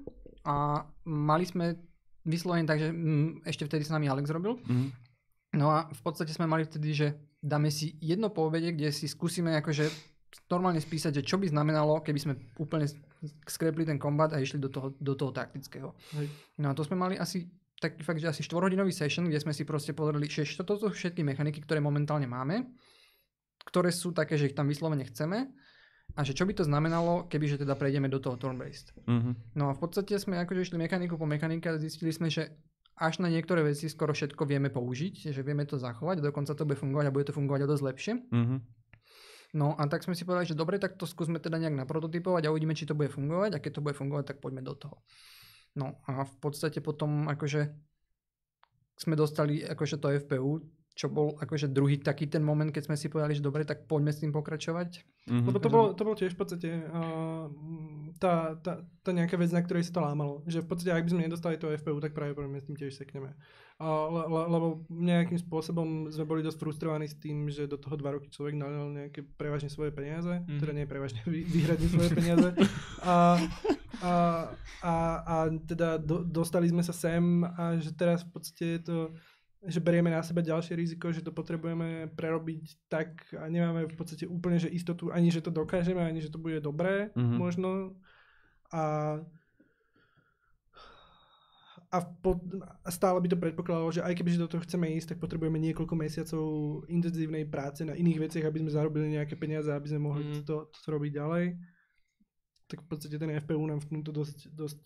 a mali sme vyslovene tak, že mm, ešte vtedy s nami Alex robil. Mhm. No a v podstate sme mali vtedy, že dáme si jedno po obede, kde si skúsime akože normálne spísať, že čo by znamenalo, keby sme úplne skrepli ten kombat a išli do toho, do toho taktického. Hej. No a to sme mali asi taký fakt, že asi 4-hodinový session, kde sme si proste pozreli, že toto sú všetky mechaniky, ktoré momentálne máme, ktoré sú také, že ich tam vyslovene chceme a že čo by to znamenalo, keby že teda prejdeme do toho turn-based. Mhm. No a v podstate sme akože išli mechaniku po mechanike a zistili sme, že až na niektoré veci skoro všetko vieme použiť, že vieme to zachovať dokonca to bude fungovať a bude to fungovať o dosť lepšie. Mhm. No a tak sme si povedali, že dobre, tak to skúsme teda nejak naprototypovať a uvidíme, či to bude fungovať a keď to bude fungovať, tak poďme do toho. No a v podstate potom akože sme dostali akože to FPU, čo bol akože druhý taký ten moment, keď sme si povedali, že dobre, tak poďme s tým pokračovať. Mhm. Lebo to bolo, to bolo tiež v podstate uh, tá, tá, tá nejaká vec, na ktorej sa to lámalo. Že v podstate, ak by sme nedostali to FPU, tak pravdepodobne s tým tiež sekneme. Uh, le, le, lebo nejakým spôsobom sme boli dosť frustrovaní s tým, že do toho dva roky človek nalil nejaké prevažne svoje peniaze, Mhm. teda nie prevažne, výhradne svoje peniaze. A, a, a, a teda do, dostali sme sa sem a že teraz v podstate je to že berieme na seba ďalšie riziko, že to potrebujeme prerobiť tak a nemáme v podstate úplne že istotu ani, že to dokážeme, ani, že to bude dobré Mhm. možno. a a, a stále by to predpokladalo, že aj keby do toho chceme ísť, tak potrebujeme niekoľko mesiacov intenzívnej práce na iných veciach, aby sme zarobili nejaké peniaze, aby sme mohli Mm. to, to robiť ďalej. Tak v podstate ten FPU nám v tomto dosť, dosť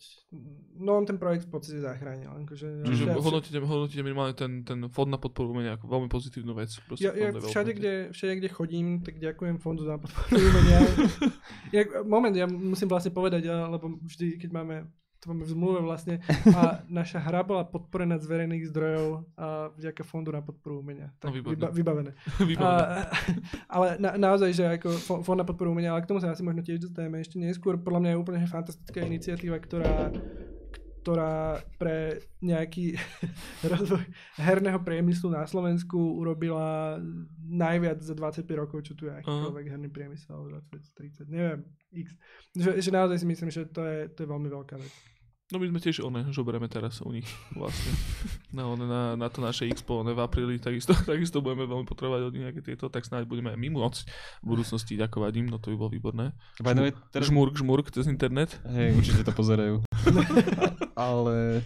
no on ten projekt v podstate zachránil. Akože, Čiže ja- hodnotíte, hodnotíte minimálne ten, ten fond na podporu umenia ako veľmi pozitívnu vec. Ja, ja všade, kde, všade, kde chodím, tak ďakujem fondu za podporu umenia. ja, moment, ja musím vlastne povedať, ja, lebo vždy, keď máme to máme v zmluve vlastne a naša hra bola podporená z verejných zdrojov a vďaka fondu na podporu umenia. No, Tak výborne. vyba, vybavené. A, ale na, naozaj, že ako fo- fond na podporu umenia, ale k tomu sa asi možno tiež dostaneme ešte neskôr. Podľa mňa je úplne fantastická iniciatíva, ktorá ktorá pre nejaký rozvoj herného priemyslu na Slovensku urobila najviac za 25 rokov, čo tu je akýkoľvek herný priemysel, 20, 30, neviem, x. Že, že naozaj si myslím, že to je, to je veľmi veľká vec. No my sme tiež one, žobereme teraz u nich vlastne. Na, one, na, na to naše expo one v apríli, takisto, takisto budeme veľmi potrebovať od nich nejaké tieto, tak snáď budeme aj my môcť v budúcnosti ďakovať im, no to by bolo výborné. Teraz, Žmurk, žmurk cez internet. hej, určite to pozerajú. Ale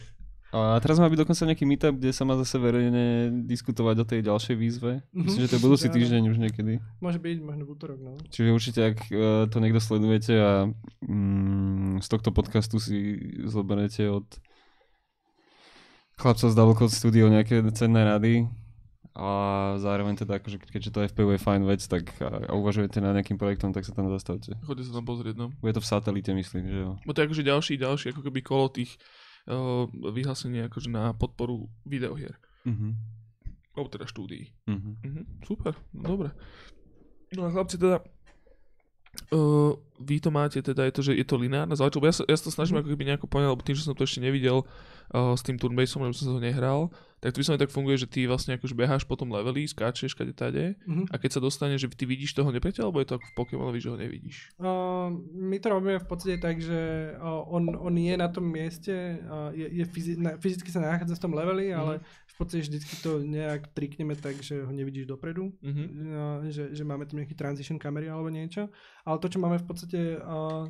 a teraz má byť dokonca nejaký meetup, kde sa má zase verejne diskutovať o tej ďalšej výzve. Myslím, Mhm. že to je budúci týždeň už niekedy. Môže byť, možno v útorok, no. Čiže určite, ak uh, to niekto sledujete a mm, z tohto podcastu si zoberete od chlapca z Doublecode Studio nejaké cenné rady a zároveň teda, akože keďže to FPU je fajn vec, tak a, a uvažujete nad nejakým projektom, tak sa tam zastavte. Chodite sa tam pozrieť, no. Bude to v satelite, myslím, že jo. Bo to je akože ďalší, ďalší ako keby kolo tých vyhlásení akože na podporu videohier. Mhm. Alebo teda štúdií. Mhm. Mhm, super, no dobre. No a chlapci teda, uh, vy to máte teda, je to, že je to lineárne záležitosť, ja sa, ja sa to snažím ako keby nejako poňať, lebo tým, že som to ešte nevidel uh, s tým turnbaseom, lebo som sa to nehral, tak to vyslovene tak funguje, že ty vlastne akože beháš po tom leveli, skáčeš kade tade Mhm. a keď sa dostane, že ty vidíš toho nepriateľa, alebo je to ako v Pokémonovi, že ho nevidíš? Uh, my to robíme v podstate tak, že uh, on, on je na tom mieste, uh, je, je fyzi- na, fyzicky sa nachádza v tom leveli, ale v podstate vždycky to nejak trikneme tak, že ho nevidíš dopredu, Mhm. uh, že, že máme tam nejaký transition kamery alebo niečo. Ale to, čo máme v podstate uh,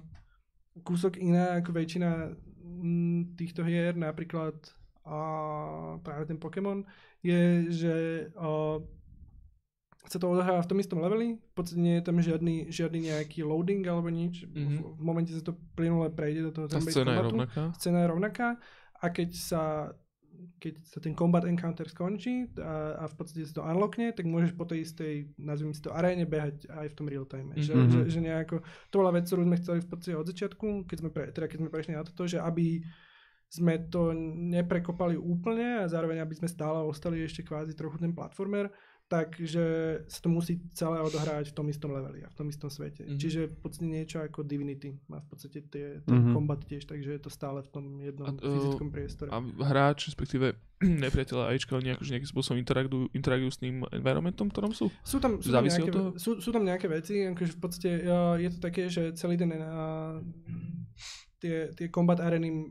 kúsok iná ako väčšina mm, týchto hier, napríklad uh, práve ten Pokémon, je, že uh, sa to odohráva v tom istom leveli, v podstate nie je tam žiadny, žiadny nejaký loading alebo nič. Mhm. V, v momente sa to plynule prejde do toho scéna je rovnaká. Scéna je rovnaká a keď sa keď sa ten combat encounter skončí a, a v podstate sa to unlockne, tak môžeš po tej istej, nazvime si to, aréne behať aj v tom real time. Že, Mhm. že, že nejako, to bola vec, ktorú sme chceli v podstate od začiatku, keď sme, pre, teda keď sme prešli na toto, že aby sme to neprekopali úplne a zároveň aby sme stále ostali ešte kvázi trochu ten platformer, takže sa to musí celé odohrávať v tom istom leveli a v tom istom svete. Mhm. Čiže v podstate niečo ako Divinity má v podstate tie, ten Mhm. combat tiež, takže je to stále v tom jednom A, uh, fyzickom priestore. A hráč, respektíve nepriateľ AIčka, oni akože nejakým spôsobom interagujú, interagujú s tým environmentom, ktorom sú? Sú tam, sú, tam nejaké, toho? sú, sú tam nejaké veci, akože v podstate uh, je to také, že celý ten uh, tie, tie combat areny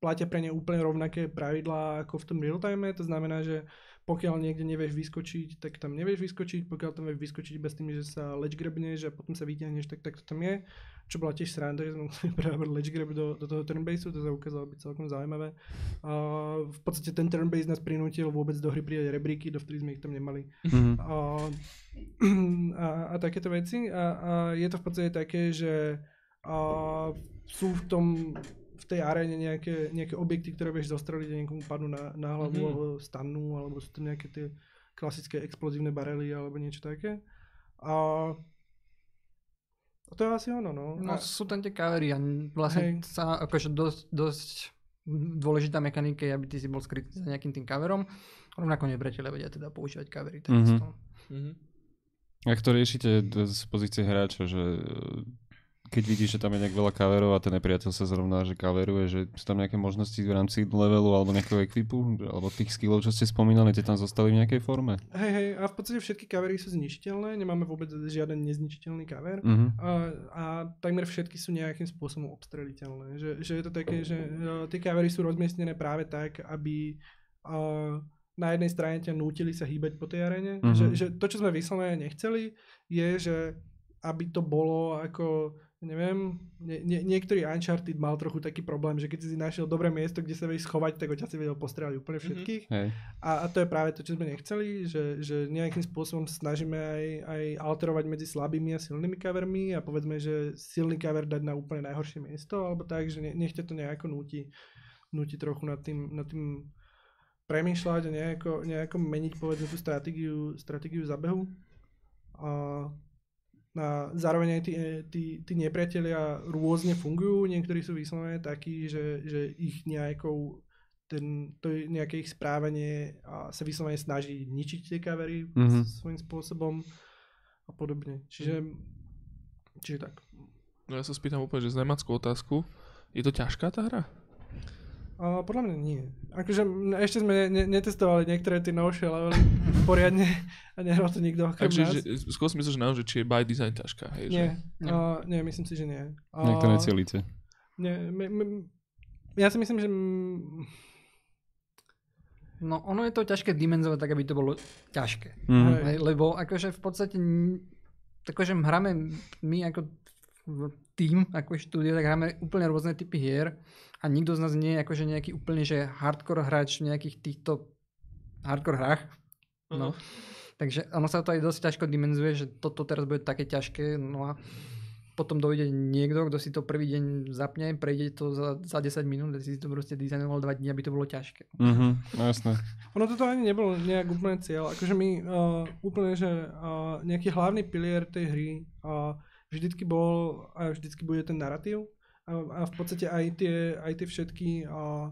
platia pre ne úplne rovnaké pravidlá ako v tom real time, to znamená, že pokiaľ niekde nevieš vyskočiť, tak tam nevieš vyskočiť, pokiaľ tam vieš vyskočiť bez tým, že sa ledge grabneš a potom sa vyťahneš, tak, tak to tam je. Čo bola tiež sranda, že sme museli práve ledge grab do, do toho turnbaseu, to sa ukázalo byť celkom zaujímavé. A v podstate ten turnbase nás prinútil vôbec do hry pridať rebríky, dovtedy sme ich tam nemali Mhm. a, a, a takéto veci. A, a je to v podstate také, že a, sú v tom tej aréne nejaké, nejaké objekty, ktoré vieš zostreliť a niekomu padnú na, na hlavu Mhm. alebo stanú, alebo sú to nejaké tie klasické explozívne barely alebo niečo také. A, a to je asi ono, no. No a, sú tam tie kavery a vlastne Hej. sa akože dosť, dosť dôležitá mechanika je, aby ty si bol skrytý za nejakým tým kaverom. Rovnako nepriateľe vedia teda používať kavery. takisto. Mhm. Ak to riešite z pozície hráča, že e, keď vidíš, že tam je nejak veľa kaverov a ten nepriateľ sa zrovna, že kaveruje, že sú tam nejaké možnosti v rámci levelu alebo nejakého equipu, alebo tých skillov, čo ste spomínali, tie tam zostali v nejakej forme? hej, hej, a v podstate všetky kavery sú zničiteľné, nemáme vôbec žiaden nezničiteľný kaver. Mhm. A, a takmer všetky sú nejakým spôsobom obstreliteľné. Že, že je to také, že uh, tie kavery sú rozmiestnené práve tak, aby uh, na jednej strane ťa nútili sa hýbať po tej arene. Mhm. Že, že to, čo sme vyslovene nechceli, je, že aby to bolo ako neviem, nie, nie, niektorý Uncharted mal trochu taký problém, že keď si našiel dobré miesto, kde sa vieš schovať, tak ho ťa si vedel postrieľať úplne všetkých. Hej. A, a to je práve to, čo sme nechceli, že, že nejakým spôsobom snažíme aj, aj alterovať medzi slabými a silnými covermi a povedzme, že silný cover dať na úplne najhoršie miesto, alebo tak, že ne, nech ťa to nejako núti, núti trochu nad tým, nad tým premýšľať a nejako, nejako meniť povedzme tú stratégiu, stratégiu zabehu. A, a zároveň aj tí, tí, tí nepriatelia rôzne fungujú, niektorí sú vyslovene takí, že, že ich nejakou ten, to je nejaké ich správanie a sa vyslovene snaží ničiť tie kavery Mhm. svojím spôsobom a podobne. Čiže, čiže tak. No ja sa spýtam úplne, že z nemeckú otázku. Je to ťažká tá hra? A podľa mňa nie. Akože m, ešte sme ne, ne, netestovali niektoré tie novšie levely poriadne a nehral to nikto okrem Takže nás. že, skôr si myslíš, že naozaj, či je by design ťažká. Hej, Nie, Nie. a, nie, myslím si, že nie. A, Nejak to necelíte. Nie, my, my, ja si myslím, že mm, No ono je to ťažké dimenzovať tak, aby to bolo ťažké. Hej, lebo akože v podstate akože hráme my ako tým, ako štúdio, tak hráme úplne rôzne typy hier a nikto z nás nie je akože nejaký úplne, že hardcore hráč v nejakých týchto hardcore hrách. No. Takže ono sa to aj dosť ťažko dimenzuje, že toto teraz bude také ťažké, no a potom dojde niekto, kto si to prvý deň zapne, prejde to za, za 10 minút, a si to proste dizajnoval 2 dní, aby to bolo ťažké. Mhm, no jasné. ono toto ani nebolo nejak úplne cieľ. Akože my uh, úplne, že uh, nejaký hlavný pilier tej hry uh, vždycky bol a vždycky bude ten narratív a, a v podstate aj tie, aj tie všetky uh,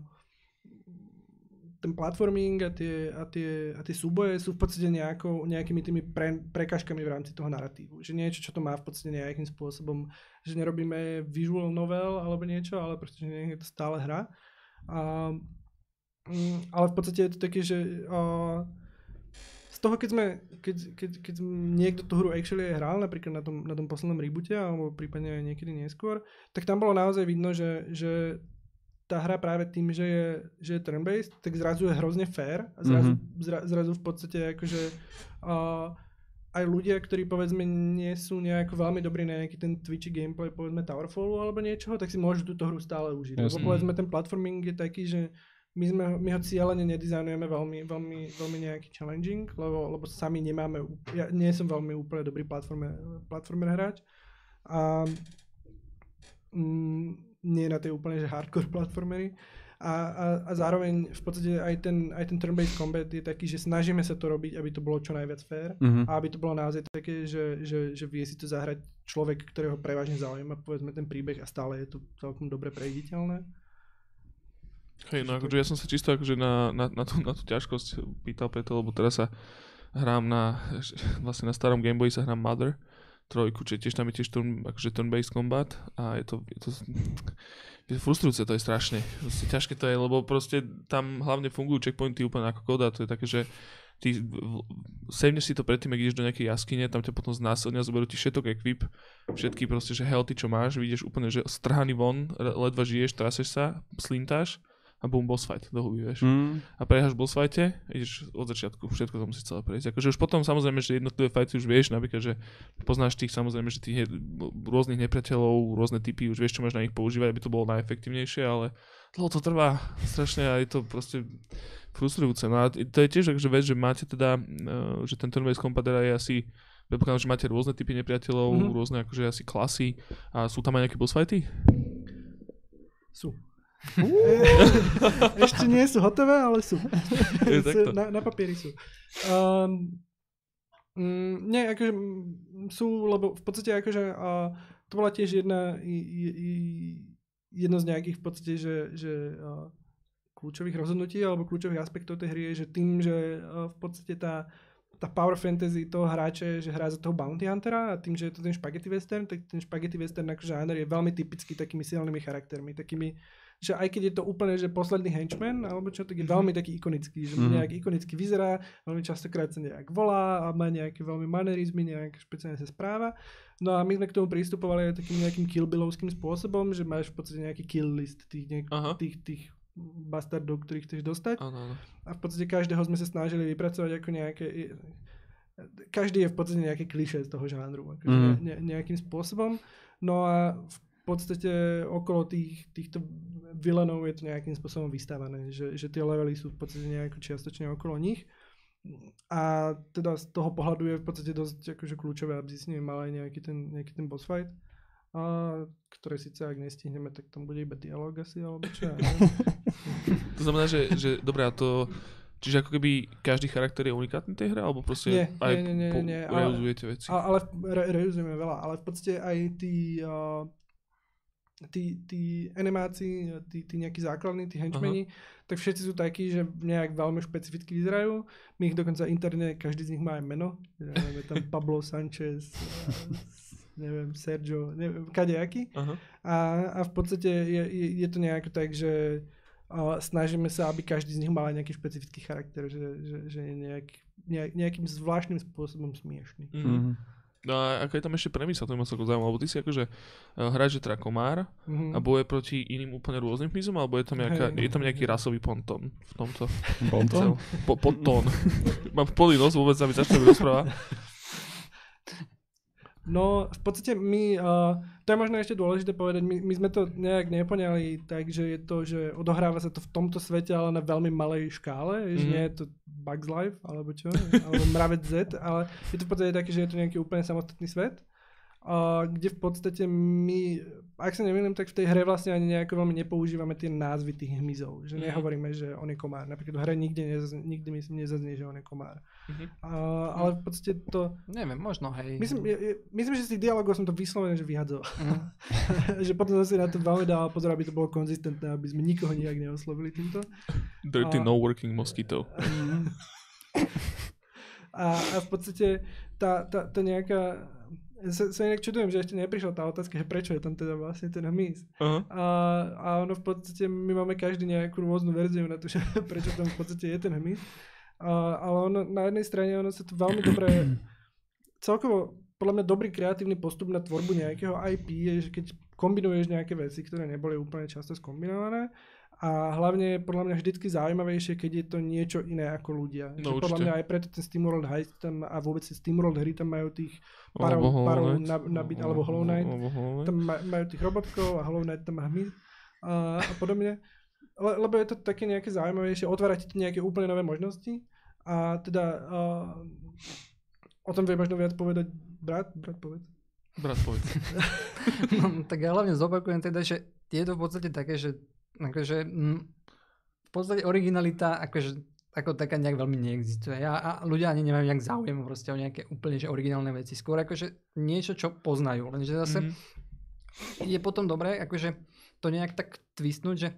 ten platforming a tie, a, tie, a tie súboje sú v podstate nejakou, nejakými tými pre, prekažkami v rámci toho narratívu. Že niečo, čo to má v podstate nejakým spôsobom, že nerobíme visual novel alebo niečo, ale proste, nie je to stále hra. A, mm, ale v podstate je to také, že uh, z toho, keď sme, keď, keď, keď niekto tú hru actually hral, napríklad na tom, na tom poslednom reboote, alebo prípadne niekedy neskôr, tak tam bolo naozaj vidno, že, že tá hra práve tým, že je, že je turn-based, tak zrazu je hrozne fair a zrazu, mm-hmm. zra, zrazu v podstate akože uh, aj ľudia, ktorí povedzme nie sú nejako veľmi dobrí na nejaký ten Twitchy gameplay, povedzme Towerfallu alebo niečoho, tak si môžu túto hru stále užiť. Lebo Jasne. povedzme ten platforming je taký, že my, sme, my ho cieľene nedizajnujeme veľmi, veľmi, veľmi nejaký challenging, lebo, lebo sami nemáme, ja nie som veľmi úplne dobrý platformer, platformer hráč. A mm, nie na tej úplne že hardcore platformery. A, a, a zároveň v podstate aj ten, aj ten turn-based combat je taký, že snažíme sa to robiť, aby to bolo čo najviac fair Mhm. a aby to bolo naozaj také, že, že, že vie si to zahrať človek, ktorého prevažne zaujíma povedzme ten príbeh a stále je to celkom dobre prejditeľné. Hej, no akože ja som sa čisto akože na, na, na, tú, na tú ťažkosť pýtal preto, lebo teraz sa hrám na, vlastne na starom Gameboy sa hrám Mother trojku, čiže tiež tam je tiež turn, akože turn-based combat a je to, je to, je frustrujúce, to je strašne. Proste ťažké to je, lebo proste tam hlavne fungujú checkpointy úplne ako koda, to je také, že ty sevneš si to predtým, ak ideš do nejakej jaskyne, tam ťa potom znásilnia, zoberú ti všetok equip, všetky proste, že healthy, čo máš, vidíš úplne, že strhaný von, ledva žiješ, traseš sa, slintáš a boom, boss fight, do huby, vieš. Mm. A preháš boss fighte, ideš od začiatku, všetko to musíš celé prejsť. Akože už potom samozrejme, že jednotlivé fighty už vieš, napríklad, že poznáš tých samozrejme, že tých rôznych nepriateľov, rôzne typy, už vieš, čo máš na nich používať, aby to bolo najefektívnejšie, ale dlho to trvá strašne a je to proste frustrujúce. No a to je tiež akože vec, že máte teda, eh, že ten turn-based combat je asi Predpokladám, že máte rôzne typy nepriateľov, Mhm. mm-hmm. rôzne akože asi klasy a sú tam aj nejaké boss fighty? Sú. Ešte nie sú hotové, ale sú. Na, na papieri sú. Um, mm, nie, akože mm, sú, lebo v podstate akože uh, to bola tiež jedna, i, i, jedno z nejakých v podstate, že, že uh, kľúčových rozhodnutí alebo kľúčových aspektov tej hry je, že tým, že uh, v podstate tá, tá power fantasy toho hráča že hrá za toho bounty huntera a tým, že je to ten spaghetti western, tak ten spaghetti western ako žáner je veľmi typický takými silnými charaktermi, takými že aj keď je to úplne, že posledný henchman, alebo čo, tak je veľmi taký ikonický, že Mhm. nejak ikonicky vyzerá, veľmi častokrát sa nejak volá a má nejaké veľmi manerizmy, nejak špeciálne sa správa. No a my sme k tomu pristupovali aj takým nejakým killbillovským spôsobom, že máš v podstate nejaký kill list tých, niek- Aha. tých, tých bastardov, ktorých chceš dostať. Áno, áno. A v podstate každého sme sa snažili vypracovať ako nejaké každý je v podstate nejaké kliše z toho žánru, akože Mm. ne, nejakým spôsobom. No a v podstate okolo tých, týchto vilenov je to nejakým spôsobom vystávané, že, že tie levely sú v podstate nejako čiastočne okolo nich. A teda z toho pohľadu je v podstate dosť akože kľúčové, aby si mal aj nejaký ten, nejaký ten boss fight. A, ktoré síce ak nestihneme, tak tam bude iba dialog asi, alebo čo. To znamená, že, že dobré, a to... Čiže ako keby každý charakter je unikátny tej hre, alebo proste Nie, aj nie, nie, nie, po- nie, ale- reuzujete veci? A, ale re, reuzujeme veľa, ale v podstate aj tí, uh, tí, tí animáci, tí, tí nejakí základní, tí henchmeni, tak všetci sú takí, že nejak veľmi špecificky vyzerajú. My ich dokonca interne, každý z nich má aj meno. Ja neviem, je tam Pablo Sanchez, neviem, Sergio, neviem, kadejaký. Aha. A, a v podstate je, je, je to nejako tak, že uh, snažíme sa, aby každý z nich mal aj nejaký špecifický charakter, že, že, že je nejak, nejak, nejakým zvláštnym spôsobom smiešný. Mhm. No a aká je tam ešte premisa, to ma celkom zaujímavé, lebo ty si akože uh, hráč, že teda komár Mhm. a boje proti iným úplne rôznym hmyzom, alebo je tam, nejaká, Hej. je tam nejaký rasový ponton v tomto? Bonton? Po, podtón. Mám plný nos vôbec, aby začal rozprávať. No, v podstate my, uh, to je možno ešte dôležité povedať, my, my sme to nejak nepoňali tak, že je to, že odohráva sa to v tomto svete, ale na veľmi malej škále, mm. že nie je to Bugs Life, alebo čo, alebo Mravec Z, ale je to v podstate také, že je to nejaký úplne samostatný svet, kde v podstate my, ak sa nemýlim, tak v tej hre vlastne ani nejako veľmi nepoužívame tie názvy tých hmyzov, že Mhm. nehovoríme, že on je komár. Napríklad v hre nikde, nezaz, nikdy myslím nezaznie, že on je komár. Mhm. Uh, ale v podstate to, Neviem, možno, hej. Myslím, myslím, že z tých dialogov som to vyslovene, že vyhadzoval. Mhm. že potom som si na to veľmi dával pozor, aby to bolo konzistentné, aby sme nikoho nijak neoslovili týmto. Dirty A- no working mosquito. A, a v podstate tá, tá, tá nejaká... Sa, sa inak čudujem, že ešte neprišla tá otázka, že prečo je tam teda vlastne ten hmyz. Aha. A, a ono v podstate, my máme každý nejakú rôznu verziu na to, že prečo tam v podstate je ten hmyz. A, ale ono, na jednej strane ono sa to veľmi dobre, celkovo podľa mňa dobrý kreatívny postup na tvorbu nejakého IP je, že keď kombinuješ nejaké veci, ktoré neboli úplne často skombinované a hlavne je podľa mňa vždycky zaujímavejšie, keď je to niečo iné ako ľudia. No, že podľa určite. mňa aj preto ten SteamWorld Heist tam a vôbec SteamWorld hry tam majú tých parov, Hollow parov na, nabiť, alebo Hollow Knight Hollow Knight. tam ma- majú tých robotkov a Hollow Knight tam má hmyz a, a podobne. Le, lebo je to také nejaké zaujímavejšie, otvára ti to nejaké úplne nové možnosti a teda uh, o tom vie možno viac povedať brat, brat povedz. Brat, povedz. No, tak ja hlavne zopakujem teda, že je to v podstate také, že akože, mm, v podstate originalita akože ako taká nejak veľmi neexistuje. A, a ľudia ani nemajú nejak záujem proste o nejaké úplne že originálne veci. Skôr akože niečo, čo poznajú. Lenže zase Mhm. je potom dobré akože to nejak tak twistnúť, že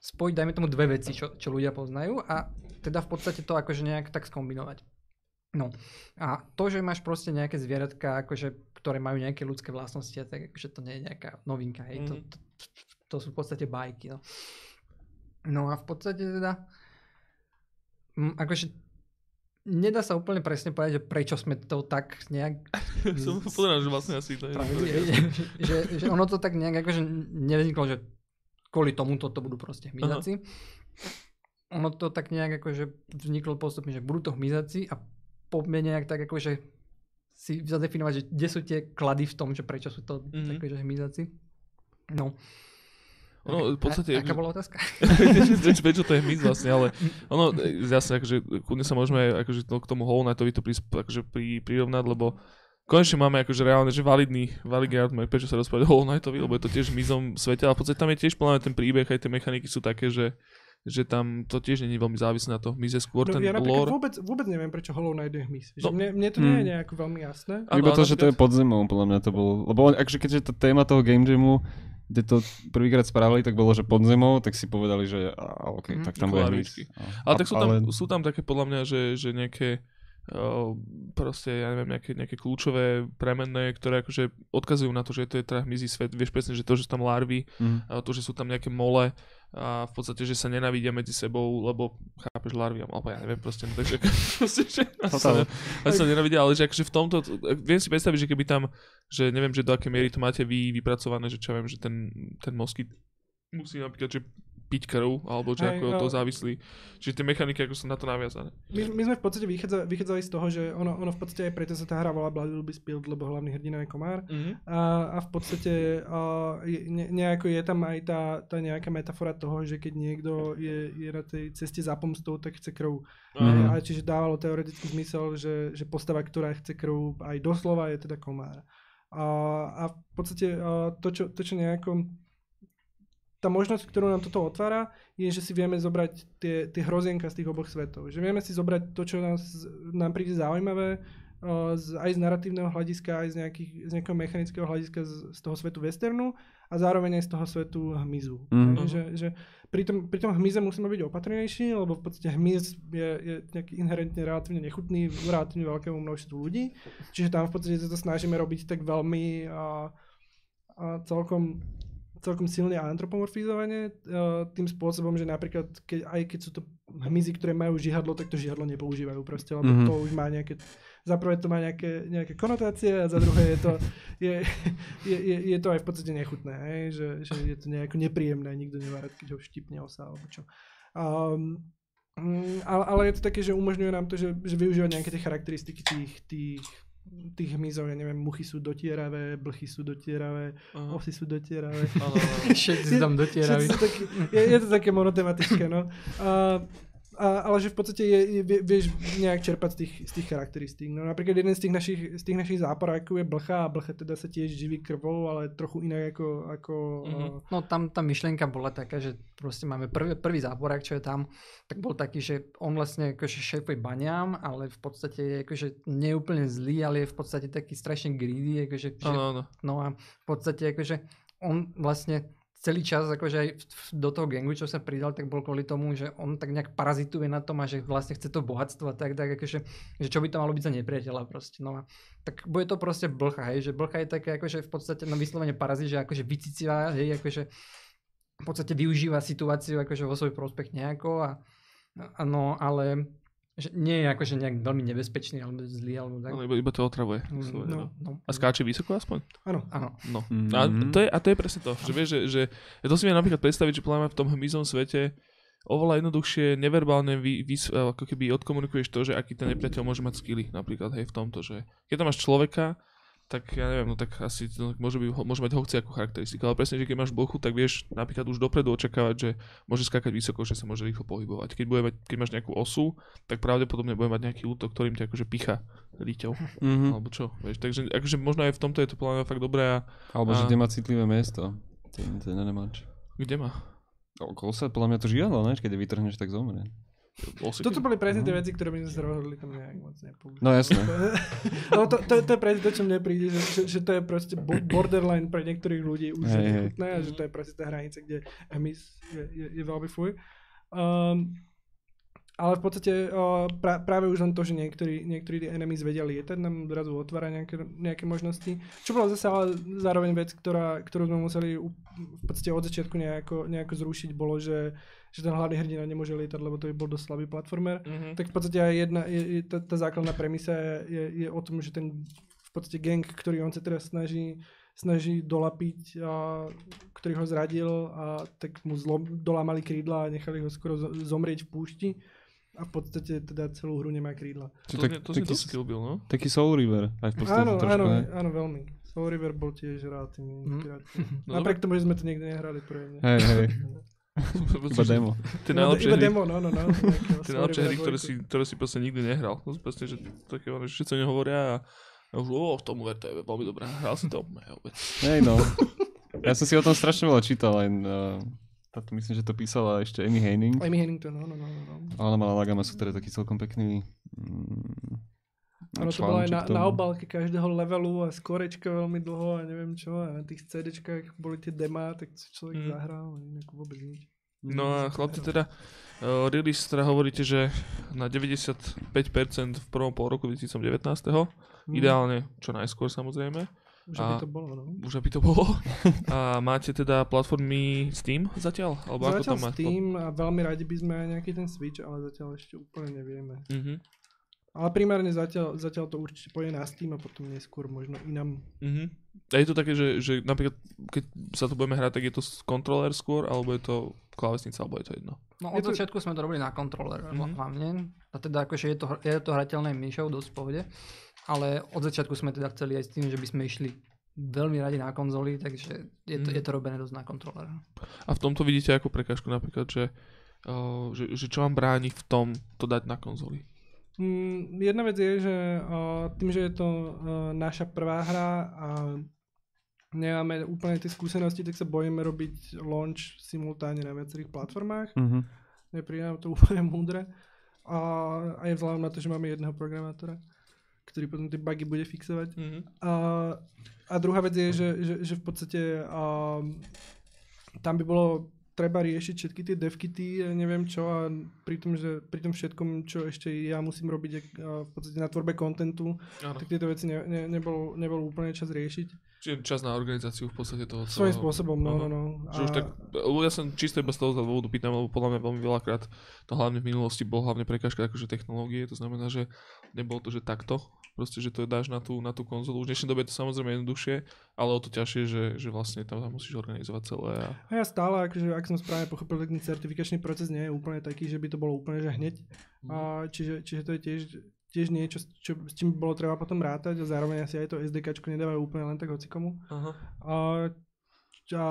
spojiť dajme tomu dve veci, čo, čo ľudia poznajú a teda v podstate to akože nejak tak skombinovať. No a to, že máš proste nejaké zvieratka, akože, ktoré majú nejaké ľudské vlastnosti, tak akože to nie je nejaká novinka, hej, to, Mhm. to, to sú v podstate bajky, no. No a v podstate teda, mm, akože nedá sa úplne presne povedať, že prečo sme to tak nejak Som povedal, že vlastne asi to je. že, že, že ono to tak nejak akože nevzniklo, že kvôli tomuto to budú proste hmyzaci. Ono to tak nejak akože vzniklo postupne, že budú to hmyzaci a poďme nejak tak akože si zadefinovať, že kde sú tie klady v tom, že prečo sú to Mhm. mm-hmm. akože hmyzaci. No. Ono, v podstate, a, aká bola otázka? prečo, to je hmyz vlastne, ale ono, jasne, akože kľudne sa môžeme akože to, k tomu Hollow Knightovi to prisp- akože pri, prirovnať, lebo konečne máme akože reálne, že validný, validný argument, prečo sa rozprávať o Hollow Knightovi, lebo je to tiež hmyzom svete, ale v podstate tam je tiež mňa ten príbeh, aj tie mechaniky sú také, že že tam to tiež nie je veľmi závislé na to. Hmyz je skôr No, ten ja lore. vôbec, vôbec neviem, prečo Hollow Knight je hmyz. Že No. mne, mne to nie je Hmm. nejako veľmi jasné. Iba to, ale že to je pod zemou, podľa mňa to bolo. Lebo on- akože keďže to téma toho game jamu, kde to prvýkrát spravili, tak bolo, že pod zemou, tak si povedali, že a, OK, Mhm. tak tam bude hmyz. A- Ale tak sú tam, ale- sú tam také podľa mňa, že, že nejaké proste, ja neviem, nejaké, nejaké kľúčové premenné, ktoré akože odkazujú na to, že to je teda hmyzí svet. Vieš presne, že to, že sú tam larvy, a to, že sú tam nejaké mole a v podstate, že sa nenavidia medzi sebou, lebo chápeš larvy, alebo ja neviem proste, no, takže proste, že asi sa, asi sa nenavidia, ale že akože v tomto, viem si predstaviť, že keby tam, že neviem, že do akej miery to máte vy vypracované, že čo ja viem, že ten, ten moskyt musí napríklad, že piť krv, alebo čo Hej, ako to ale- závislí. Čiže tie mechaniky ako sú na to naviazané. My, my sme v podstate vychádza, vychádzali z toho, že ono, ono v podstate aj preto sa tá hra volá Blood Will Be Spilled, lebo hlavný hrdina je komár. Mhm. A, a v podstate je, ne, nejako je tam aj tá, tá nejaká metafora toho, že keď niekto je, je na tej ceste za pomstou, tak chce krv. Mhm. Mm. A čiže dávalo teoretický zmysel, že, že postava, ktorá chce krv aj doslova je teda komár. A, a v podstate uh, to, čo, to, čo nejako tá možnosť, ktorú nám toto otvára, je, že si vieme zobrať tie, tie hrozienka z tých oboch svetov. Že vieme si zobrať to, čo nás, nám príde zaujímavé, uh, z, aj z narratívneho hľadiska, aj z, nejakých, z nejakého mechanického hľadiska z, z toho svetu westernu a zároveň aj z toho svetu hmyzu. Mhm. Hej, Že, že pri, tom, pri tom hmyze musíme byť opatrnejší, lebo v podstate hmyz je, je nejaký inherentne relatívne nechutný relatívne veľkému množstvu ľudí. Čiže tam v podstate sa to snažíme robiť tak veľmi a, a celkom celkom silne antropomorfizovanie uh, tým spôsobom, že napríklad keď, aj keď sú to hmyzy, ktoré majú žihadlo, tak to žihadlo nepoužívajú proste, lebo Mhm. mm-hmm. to už má nejaké, za prvé to má nejaké, nejaké konotácie a za druhé je to, je, je, je, je to aj v podstate nechutné, hej? Že, že je to nejako nepríjemné, nikto nemá rád, keď ho štipne osa alebo čo. Um, ale, ale je to také, že umožňuje nám to, že, že využívať nejaké tie charakteristiky tých, tých, tých hmyzov, ja neviem, muchy sú dotieravé, blchy sú dotieravé, Aha. osy sú dotieravé. Všetci si tam dotieraví. Sú je, je to také monotematické, no. A, a, ale že v podstate je, je, vie- vieš nejak čerpať z tých, z tých charakteristík. No napríklad jeden z tých našich, z tých našich záporákov je blcha a blcha teda sa tiež živí krvou, ale trochu inak ako, ako Mhm. uh, No tam tá myšlienka bola taká, že proste máme prvý, prvý záporák, čo je tam, tak bol taký, že on vlastne akože šéfuje baňám, ale v podstate je akože neúplne zlý, ale je v podstate taký strašne greedy, akože, že, Áno, áno. no a v podstate akože on vlastne celý čas akože aj do toho gangu, čo sa pridal, tak bol kvôli tomu, že on tak nejak parazituje na tom a že vlastne chce to bohatstvo a tak, tak akože, že čo by to malo byť za nepriateľa proste, no a tak bude to proste blcha, hej, že blcha je také akože v podstate no vyslovene parazit, že akože vycicivá, hej, akože v podstate využíva situáciu akože vo svoj prospech nejako a, a no, ale že nie je akože nejak veľmi nebezpečný alebo zlý alebo tak. Áno, iba, iba to otravuje. Mm, vyslovene, no. no, A skáče vysoko aspoň? áno. áno. No. Mhm. A, to je, a to je presne to, že vieš, že, že ja to si viem napríklad predstaviť, že podľa v tom hmyzom svete oveľa jednoduchšie neverbálne vy, vy, ako keby odkomunikuješ to, že aký ten nepriateľ môže mať skilly napríklad, hej, v tomto, že keď tam máš človeka, tak ja neviem, no tak asi to môže, by, môže mať hoci ako charakteristiku, ale presne, že keď máš blochu, tak vieš napríklad už dopredu očakávať, že môže skákať vysoko, že sa môže rýchlo pohybovať. Keď, bude mať, keď máš nejakú osu, tak pravdepodobne bude mať nejaký útok, ktorým ťa akože picha líťou, Mhm. alebo čo, vieš. Takže akože možno aj v tomto je to mňa fakt dobré a Alebo že A- kde má citlivé miesto. Ten, ten nemač. kde má? Okolo sa podľa mňa to žiadlo, ne? Keď vytrhneš, tak zomrie. Osiky? Toto boli presne tie Mhm. veci, ktoré by sme sa rozhodli tam nejak moc nepoužiť. No jasné. Ale to, to, to je presne to, čo mne príde, že, že, že to je proste bo- borderline pre niektorých ľudí už hej. nechutné a že to je proste tá hranica, kde hmyz je, je, je veľmi fuj. Um, ale v podstate uh, pra, práve už len to, že niektorí, niektorí enemies vedia lietať, nám zrazu otvára nejaké, nejaké možnosti. Čo bola zase ale zároveň vec, ktorá, ktorú sme museli v podstate od začiatku nejako, nejako zrušiť, bolo, že, že ten hlavný hrdina nemôže lietať, lebo to by bol dosť slabý platformer. Mhm. Tak v podstate aj jedna, je, je, tá, tá základná premisa je, je, je o tom, že ten v podstate gang, ktorý on sa teraz snaží, snaží dolapiť, a, ktorý ho zradil a tak mu zlom, dolámali krídla a nechali ho skoro zo- zomrieť v púšti a v podstate teda celú hru nemá krídla. To, tak- to znie taký Kill Bill, no? Taký Soul River. Aj v podstate Áno, trošku, áno, ne? áno, veľmi. Soul River bol tiež relatívne inšpiratívny. No Napriek tomu, že sme to nikdy nehrali poriadne. Hej, hej. Iba demo. Tie Iba- najlepšie iba hry, demo, no, no, no. tie najlepšie hry ktoré, si, ktoré si proste nikdy nehral. To sú proste, že také, ono, že všetci o ňom hovoria a a už, o, v tomu ver, to je veľmi dobré. Hral si to? Ne, vôbec. Hej, no. Ja som si o tom strašne veľa čítal, len uh, táto myslím, že to písala ešte Amy Henning. Amy Hennington, no, no, no, no. A ona mala Lagama sú teda taký celkom pekný mm, Ono to bolo aj na, na obálke každého levelu a skorečka veľmi dlho a neviem čo. A na tých CDčkách boli tie demá, tak si človek Mm. zahral inak vôbec nič. No a chlapci teda, uh, release teda hovoríte, že na 95% v prvom pol roku 2019. Mm. Ideálne čo najskôr samozrejme. Už by to bolo, no. Už aby to bolo. A máte teda platformy Steam zatiaľ? Alebo ako Zatiaľ tam má? Steam a veľmi radi by sme aj nejaký ten Switch, ale zatiaľ ešte úplne nevieme. Mhm. Ale primárne zatiaľ, zatiaľ to určite pôjde na Steam a potom neskôr možno inám. Mhm. A je to také, že, že napríklad, keď sa to budeme hrať, tak je to s kontroler skôr, alebo je to klávesnica, alebo je to jedno? No Je od to- začiatku sme to robili na kontroler Mhm. mm-hmm. hlavne. A teda akože je to, je to hrateľné myšou dosť pohode. Ale od začiatku sme teda chceli aj s tým, že by sme išli veľmi radi na konzoli, takže je to, Mhm. je to robené dosť na kontroler. A v tomto vidíte ako prekážku napríklad, že, uh, že, že čo vám bráni v tom to dať na konzoli? Mm, jedna vec je, že uh, tým, že je to uh, naša prvá hra a nemáme úplne tie skúsenosti, tak sa bojíme robiť launch simultáne na viacerých platformách. Mhm. Nepríde nám to úplne múdre. A aj vzhľadom na to, že máme jedného programátora, ktorý potom tie bugy bude fixovať. Mm-hmm. A, a druhá vec je, že, že, že v podstate um, tam by bolo treba riešiť všetky tie devkity, neviem čo a pri tom, že pri tom všetkom, čo ešte ja musím robiť a v podstate na tvorbe kontentu, tak tieto veci ne, ne, nebol, nebol úplne čas riešiť. Čiže čas na organizáciu v podstate toho Svojím celého. spôsobom, no, no, no. Že už tak, ja som čisto iba z toho dôvodu pýtam, lebo podľa mňa veľmi veľakrát to hlavne v minulosti bol hlavne prekážka akože technológie, to znamená, že nebolo to, že takto, proste, že to dáš na tú, na tú konzolu. Už v dnešnej dobe je to samozrejme jednoduchšie, ale o to ťažšie, že, že vlastne tam musíš organizovať celé. A... A ja stále, akože, ak som správne pochopil, tak ten certifikačný proces nie je úplne taký, že by to bolo úplne že hneď. A čiže, čiže to je tiež, tiež niečo, čo, s čím bolo treba potom rátať a zároveň asi aj to SDKčko nedávajú úplne len tak hocikomu. Aha. A, a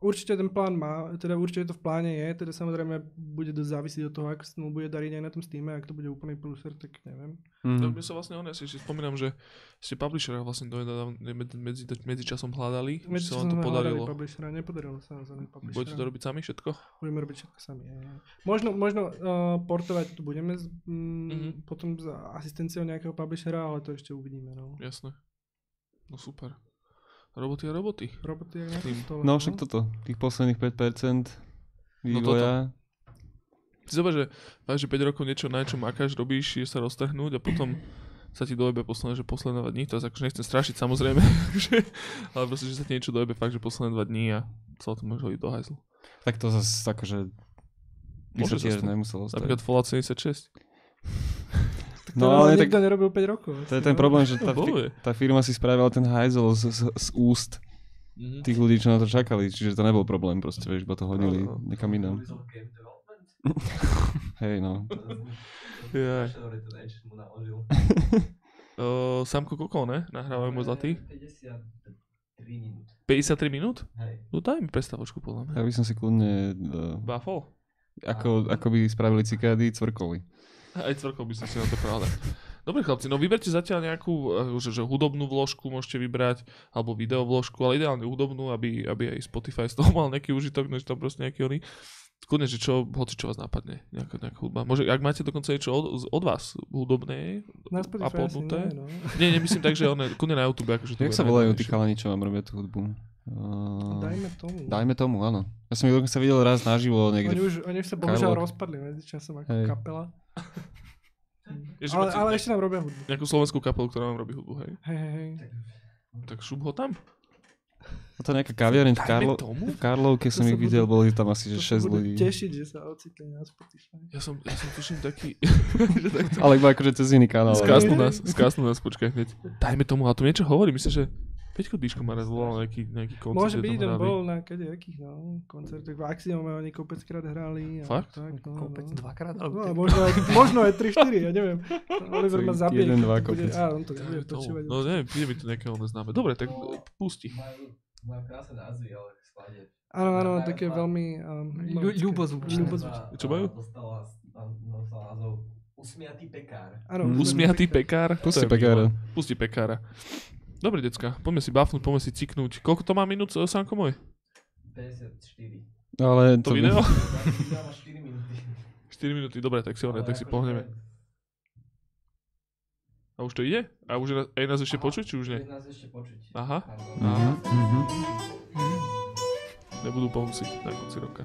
určite ten plán má, teda určite to v pláne je, teda samozrejme bude dosť závisieť od toho, ako sa mu bude dariť aj na tom Steam, ak to bude úplný pluser, tak neviem. Mhm. mne sa vlastne on, ja si ešte spomínam, že ste publishera vlastne do, medzi, medzi, medzi časom hľadali, Medzi sa vám to podarilo. Publishera, nepodarilo sa nám zadať publishera. Budete to robiť sami všetko? Budeme robiť všetko sami. je, je. Možno, možno uh, portovať to budeme z, mm, Mhm. potom za asistenciou nejakého publishera, ale to ešte uvidíme. No. Jasné. No super. Roboty a roboty. Roboty jak na Tým. stole. No však toto, tých posledných 5% No vývoja. Ty zober, že, fakt, že 5 rokov niečo na niečo makáš, robíš, je sa roztrhnúť a potom sa ti dojebe posledné, že posledné dva dní, to akože nechcem strašiť samozrejme, že, ale proste, že sa ti niečo dojebe fakt, že posledné dva dní a celé to môže hodiť do hajzlu. tak to zase akože by Môže sa tiež nemuselo stať. Napríklad Fallout 76. No ale ale tak nikto nerobil 5 rokov. to je ten no. problém, že tá, Bojuje. fi- tá firma si spravila ten hajzel z, z, z úst Mhm. tých ľudí, čo na to čakali, čiže to nebol problém proste, vieš, iba to hodili niekam inám. Game development? Hej, no. Mu naložil. Uh, Samko Koko, ne? Nahrávajú môj zlatý. 53 minút. 53 minút? Hej. No daj mi prestavočku, podľa mňa. Ja by som si kľudne, uh, Buffalo? ako, ako by spravili cikády, cvrkoli. Aj cvrkol by som si na to pravda. Dobre chlapci, no vyberte zatiaľ nejakú eh, že, že hudobnú vložku môžete vybrať, alebo video vložku, ale ideálne hudobnú, aby, aby aj Spotify z toho mal nejaký užitok, než tam proste nejaký oný. Kľudne, že čo, hoci čo vás napadne, nejaká, nejaká hudba. Môže, ak máte dokonca niečo od, od vás hudobné, Na uploadnuté. nie, no. Nie, nemyslím tak, že one, kľudne na YouTube, akože to Jak sa volajú tí chalani, čo vám robia tú hudbu? Uh, Dajme tomu. dajme tomu, áno. Ja som ich dokonca videl raz naživo Oni niekde. už, oni už sa bohužiaľ rozpadli medzičasom ako Hej. kapela. Ježiš, Ale, ale ešte nám robia hudbu. Nejakú slovenskú kapelu, ktorá vám robí hudbu, hej? Hej, hej, hej. Tak šup ho tam. A to nejaká kaviareň v, Karlo, v Karlovke som ich videl, boli tam asi že sa 6 budú ľudí. tešiť, že sa ocitli na Spotify. Ja som, ja som tuším taký... Ale iba akože cez iný kanál. Skásnu nás, skásnu nás, počkaj hneď. Dajme tomu, a tu niečo hovorí, myslím, že Peťko Díško ma raz volal nejaký, nejaký koncert. Môže kde byť, on bol na kadejakých no, koncertoch. V Axiome oni kopeckrát hrali. A Fakt? Tak, no, Kopec no. dvakrát, No, alebo a tak. možno aj, možno aj 3-4, ja neviem. Oliver ma zabije. jeden, dva to bude- kopec. Á, on to tomu. počúvať. No neviem, príde mi to nejaké ono známe. Dobre, tak No, e, pusti. Majú, krásne názvy, ale skladie. Áno, áno, také veľmi... Ľu- ľubozvučné. ľubozvučné. Čo majú? Dostala, názov Usmiatý pekár. Áno. Usmiatý pekár. Pusti pekára. Pusti pekára. Dobre, decka, poďme si bafnúť, poďme si ciknúť. Koľko to má minút, e, Sanko môj? 54. Ale To to video? Video má 4 minúty. 4 minúty, dobre, tak si, Ale tak si akože- pohneme. A už to ide? A už je aj nás ešte Aha, počuť, či už nie? Nás ešte počuť. Aha. Aha. Mhm. Nebudú bonusy na konci roka.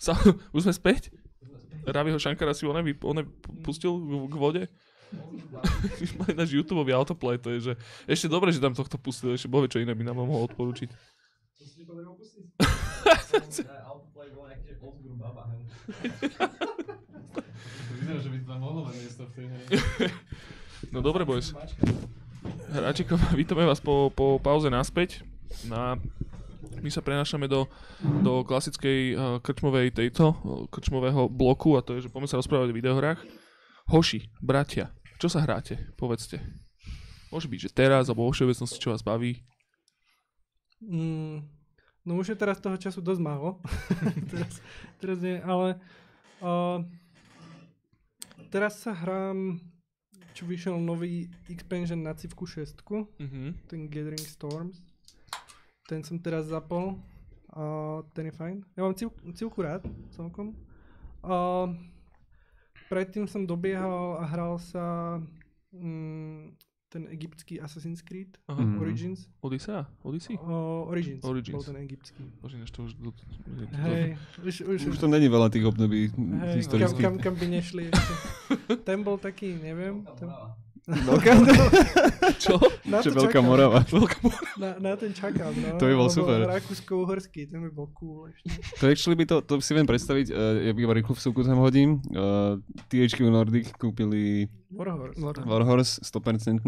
Sa, už sme späť? Raviho Shankara si one, one pustil k, vode? Mali náš YouTube autoplay, to je, že ešte dobre, že tam tohto pustil, ešte bohe, čo iné by nám mohol odporučiť. To si nepovedal pustiť? Autoplay bol nejaký, že old school baba. hej. Vyzerá, že by to tam mohlo mať miesto v tej hre. No dobre, boys. Hráčikov, vítame vás po, po pauze naspäť. Na, my sa prenášame do, do klasickej uh, krčmovej tejto, uh, krčmového bloku a to je, že poďme sa rozprávať o videohrách. Hoši, bratia, čo sa hráte? Povedzte. Môže byť, že teraz, alebo vo všeobecnosti, čo vás baví. Mm, no už je teraz toho času dosť málo. teraz, teraz nie, ale uh, teraz sa hrám, čo vyšiel nový expansion na Civku 6, Mhm. ten Gathering Storms. Ten som teraz zapol. Uh, ten je fajn. Ja mám civ, Civku rád celkom. Uh, predtým som dobiehal a hral sa mm, ten egyptský Assassin's Creed Aha. Mhm. Origins. Odyssea? Odyssey? Uh, Origins, Origins. bol ten egyptský. Bože, to už... Do, Hej, už, už, Už to není veľa tých období hej, kam, historických. kam, kam by nešli ešte. Ten bol taký, neviem. Ten. Veľká, Čo? na čo to veľká čakám. morava. Na, na ten čakám, no. To by bol Lebo super. Rakúsko-uhorský, ten by bol cool ešte. To actually by to, to si viem predstaviť, uh, ja iba rýchlo vsúku tam hodím. Uh, THQ Nordic kúpili Warhorse. Warhorse 100%.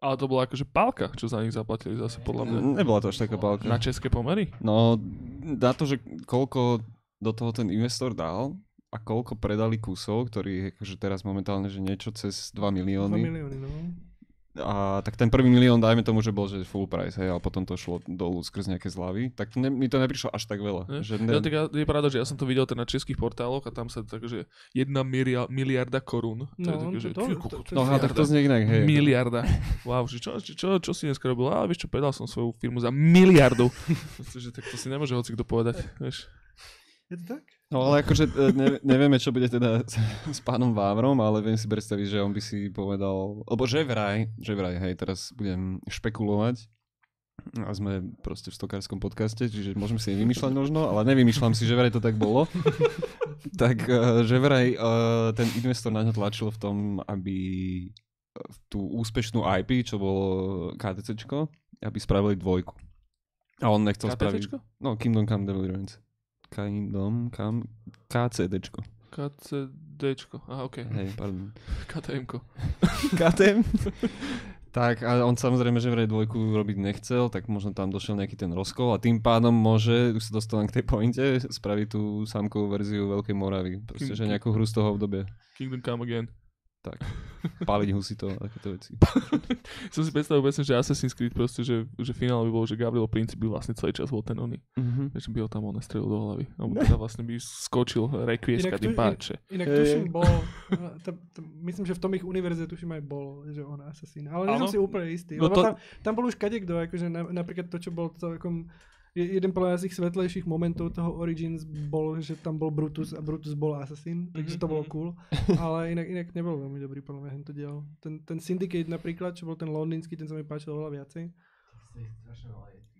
Ale to bola akože pálka, čo za nich zaplatili zase podľa mňa. Nebola to až taká pálka. Na české pomery? No, na to, že koľko do toho ten investor dal a koľko predali kusov, ktorý akože teraz momentálne, že niečo cez 2 2 milióny. milióny, no. A tak ten prvý milión, dajme tomu, že bol že full price, hej, ale potom to šlo dolu skrz nejaké zľavy, tak to ne, mi to neprišlo až tak veľa. Ne? Že Ne? Ja, tak ja, je pravda, že ja som to videl teda na českých portáloch a tam sa tak, že jedna miliarda korún. To je No, také, že, to- to- to- no tak to znie inak, hej. Miliarda. Wow, že čo, čo, čo, čo si dneska robil? A vieš čo, predal som svoju firmu za miliardu. Že tak to si nemôže hoci kto povedať, vieš. Je to tak? No ale akože e, ne, nevieme, čo bude teda s, s pánom Vávrom, ale viem si predstaviť, že on by si povedal, lebo že vraj, že vraj, hej, teraz budem špekulovať a sme proste v stokárskom podcaste, čiže môžem si vymýšľať možno, ale nevymýšľam si, že vraj to tak bolo. tak e, že vraj e, ten investor na ňo tlačil v tom, aby tú úspešnú IP, čo bolo KTCčko, aby spravili dvojku. A on nechcel spraviť... KTCčko? No, Kingdom Come Deliverance. Kingdom Come KCDčko. KCDčko. Aha, okej. Hej, pardon. KTMko. KTM? tak a on samozrejme, že vraj dvojku robiť nechcel, tak možno tam došiel nejaký ten rozkol a tým pádom môže, už sa dostávam k tej pointe, spraviť tú samkovú verziu Veľkej Moravy. Proste, že nejakú hru z toho obdobia. Kingdom Come Again. Tak. Páliť husito a takéto veci. Som si predstavil presne, že Assassin's Creed proste, že, že finál by bol, že Gabriel Princip by vlastne celý čas bol ten oný. Mhm. Že by ho tam on nestrelil do hlavy. Alebo teda vlastne by skočil rekvieska Inak tým páče. Inak tuším bol, uh, t- t- myslím, že v tom ich univerze tuším aj bol, že on asasín. Ale nie som si úplne istý. No lebo to- tam, tam bol už kadekto, akože na, napríklad to, čo bol celkom jeden podľa mňa z tých svetlejších momentov toho Origins bol, že tam bol Brutus a Brutus bol Assassin, takže Mhm, to bolo mhm. cool. Ale inak, inak nebol veľmi dobrý podľa mňa tento diel. Ten, ten Syndicate napríklad, čo bol ten londýnsky, ten sa mi páčil oveľa viacej.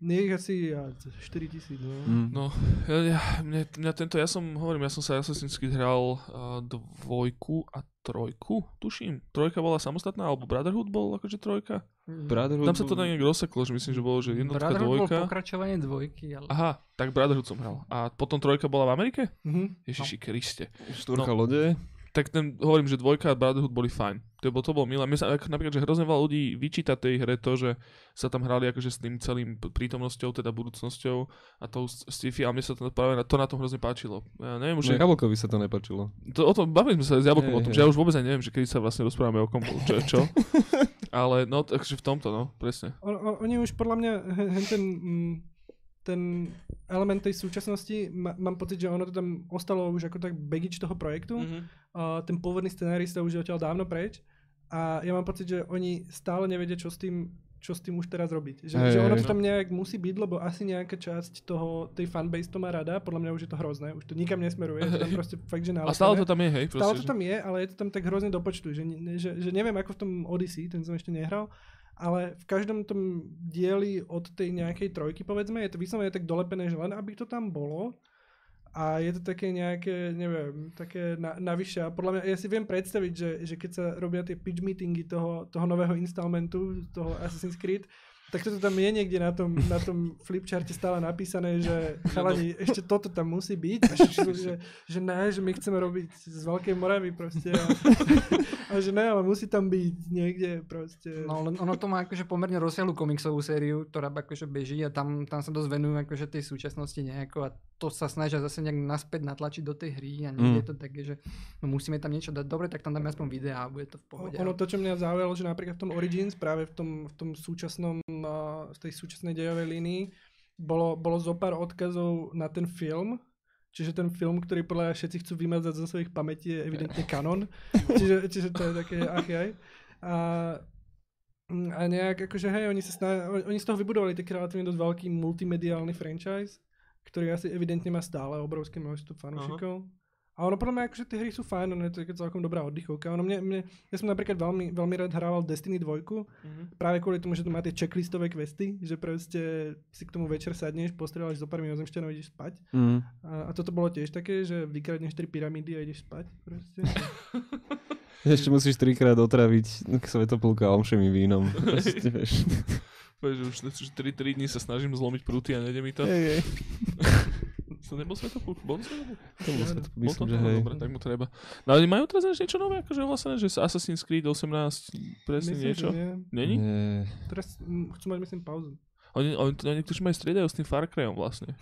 Nie ich asi ja, 4000, no. Mm. No, ja, ja, mne, mňa tento, ja som, hovorím, ja som sa Assassin's Creed hral uh, dvojku a trojku, tuším. Trojka bola samostatná, alebo Brotherhood bol akože trojka. Brotherhood Tam sa to bol- nejak rozseklo, že myslím, že bolo, že jednotka, Brotherhood bol dvojka. pokračovanie dvojky, ale... Aha, tak Brotherhood som hral. A potom trojka bola v Amerike? Mhm. Ježiši Kriste. Štvorka No. lode. Tak ten, hovorím, že dvojka a Brotherhood boli fajn. To, bolo, to bolo milé. Mne sa napríklad, že hrozne veľa ľudí vyčíta tej hre to, že sa tam hrali akože s tým celým prítomnosťou, teda budúcnosťou a tou sci-fi a mne sa to práve na, to na tom hrozne páčilo. Ja neviem už, Že Jablkovi sa to nepačilo. to, o tom, bavili sme sa s Jablkom o tom, že ja už vôbec aj neviem, že kedy sa vlastne rozprávame o kom, čo čo. Ale no, takže v tomto, no, presne. On, on, oni už podľa mňa, he- hen ten, mm, ten element tej súčasnosti, ma, mám pocit, že ono to tam ostalo už ako tak baggage toho projektu. Mm. Uh, ten pôvodný scenárista už je odtiaľ dávno preč. A ja mám pocit, že oni stále nevedia, čo s tým čo s tým už teraz robiť. Že, Hej, že ono to tam nejak musí byť, lebo asi nejaká časť toho, tej fanbase to má rada, podľa mňa už je to hrozné, už to nikam nesmeruje, je to tam proste fakt, že A stále to tam je, hej? Stále proste, to tam je, ale je to tam tak hrozne do počtu, že, že, že neviem ako v tom Odyssey, ten som ešte nehral, ale v každom tom dieli od tej nejakej trojky, povedzme, je to vyslovene tak dolepené, že len aby to tam bolo, a je to také nejaké, neviem, také na, navyše. A podľa mňa, ja si viem predstaviť, že, že keď sa robia tie pitch meetingy toho, toho nového installmentu, toho Assassin's Creed, tak toto tam je niekde na tom, na tom flipcharte stále napísané, že chalani, ešte toto tam musí byť. A že, že, že ne, že my chceme robiť z Veľkej Moravy proste. A, a že ne, ale musí tam byť niekde proste. No len ono to má akože pomerne rozsiahlu komiksovú sériu, ktorá akože beží a tam, tam sa dosť venujú akože tej súčasnosti nejako a to sa snažia zase nejak naspäť natlačiť do tej hry a nie Mm. je to také, že no musíme tam niečo dať. Dobre, tak tam dáme aspoň videá a bude to v pohode. Ono to, čo mňa zaujalo, že napríklad v tom Origins, práve v tom, v tom súčasnom, uh, v tej súčasnej dejovej línii, bolo, bolo zo pár odkazov na ten film, čiže ten film, ktorý podľa všetci chcú vymazať zo svojich pamätí, je evidentne kanon, čiže, čiže to je také ach. A, mm, a nejak akože hej, oni, sa sná, oni z toho vybudovali taký relatívne dosť veľký multimediálny franchise, ktorý asi evidentne má stále obrovské množstvo fanúšikov. A ono podľa mňa, akože tie hry sú fajn, ono je to celkom dobrá oddychovka. Ono mne, mne, ja som napríklad veľmi, veľmi rád hrával Destiny 2, Mhm. práve kvôli tomu, že to má tie checklistové questy, že proste si k tomu večer sadneš, postrieľaš zo pár mimozemšťanov a ideš spať. Mm. A, a toto bolo tiež také, že vykradneš tri pyramídy a ideš spať. Proste. Ešte musíš trikrát otraviť svetopulka omšemi vínom. Proste, vieš. Vieš, už, už 3, 3 dní sa snažím zlomiť prúty a nejde mi to. Hej, hej. To nebol Svetopulk? Bol to Svetopulk? To bol svetopulk, Bol myslím, to? že No, hej. Dobre, tak mu treba. No ale majú teraz ešte niečo nové, akože ohlasené, že Assassin's Creed 18 presne Myslím, niečo? že nie. Není? Nie. Teraz chcú mať, myslím, pauzu. Oni, oni, oni tuším aj striedajú s tým Far Cryom vlastne.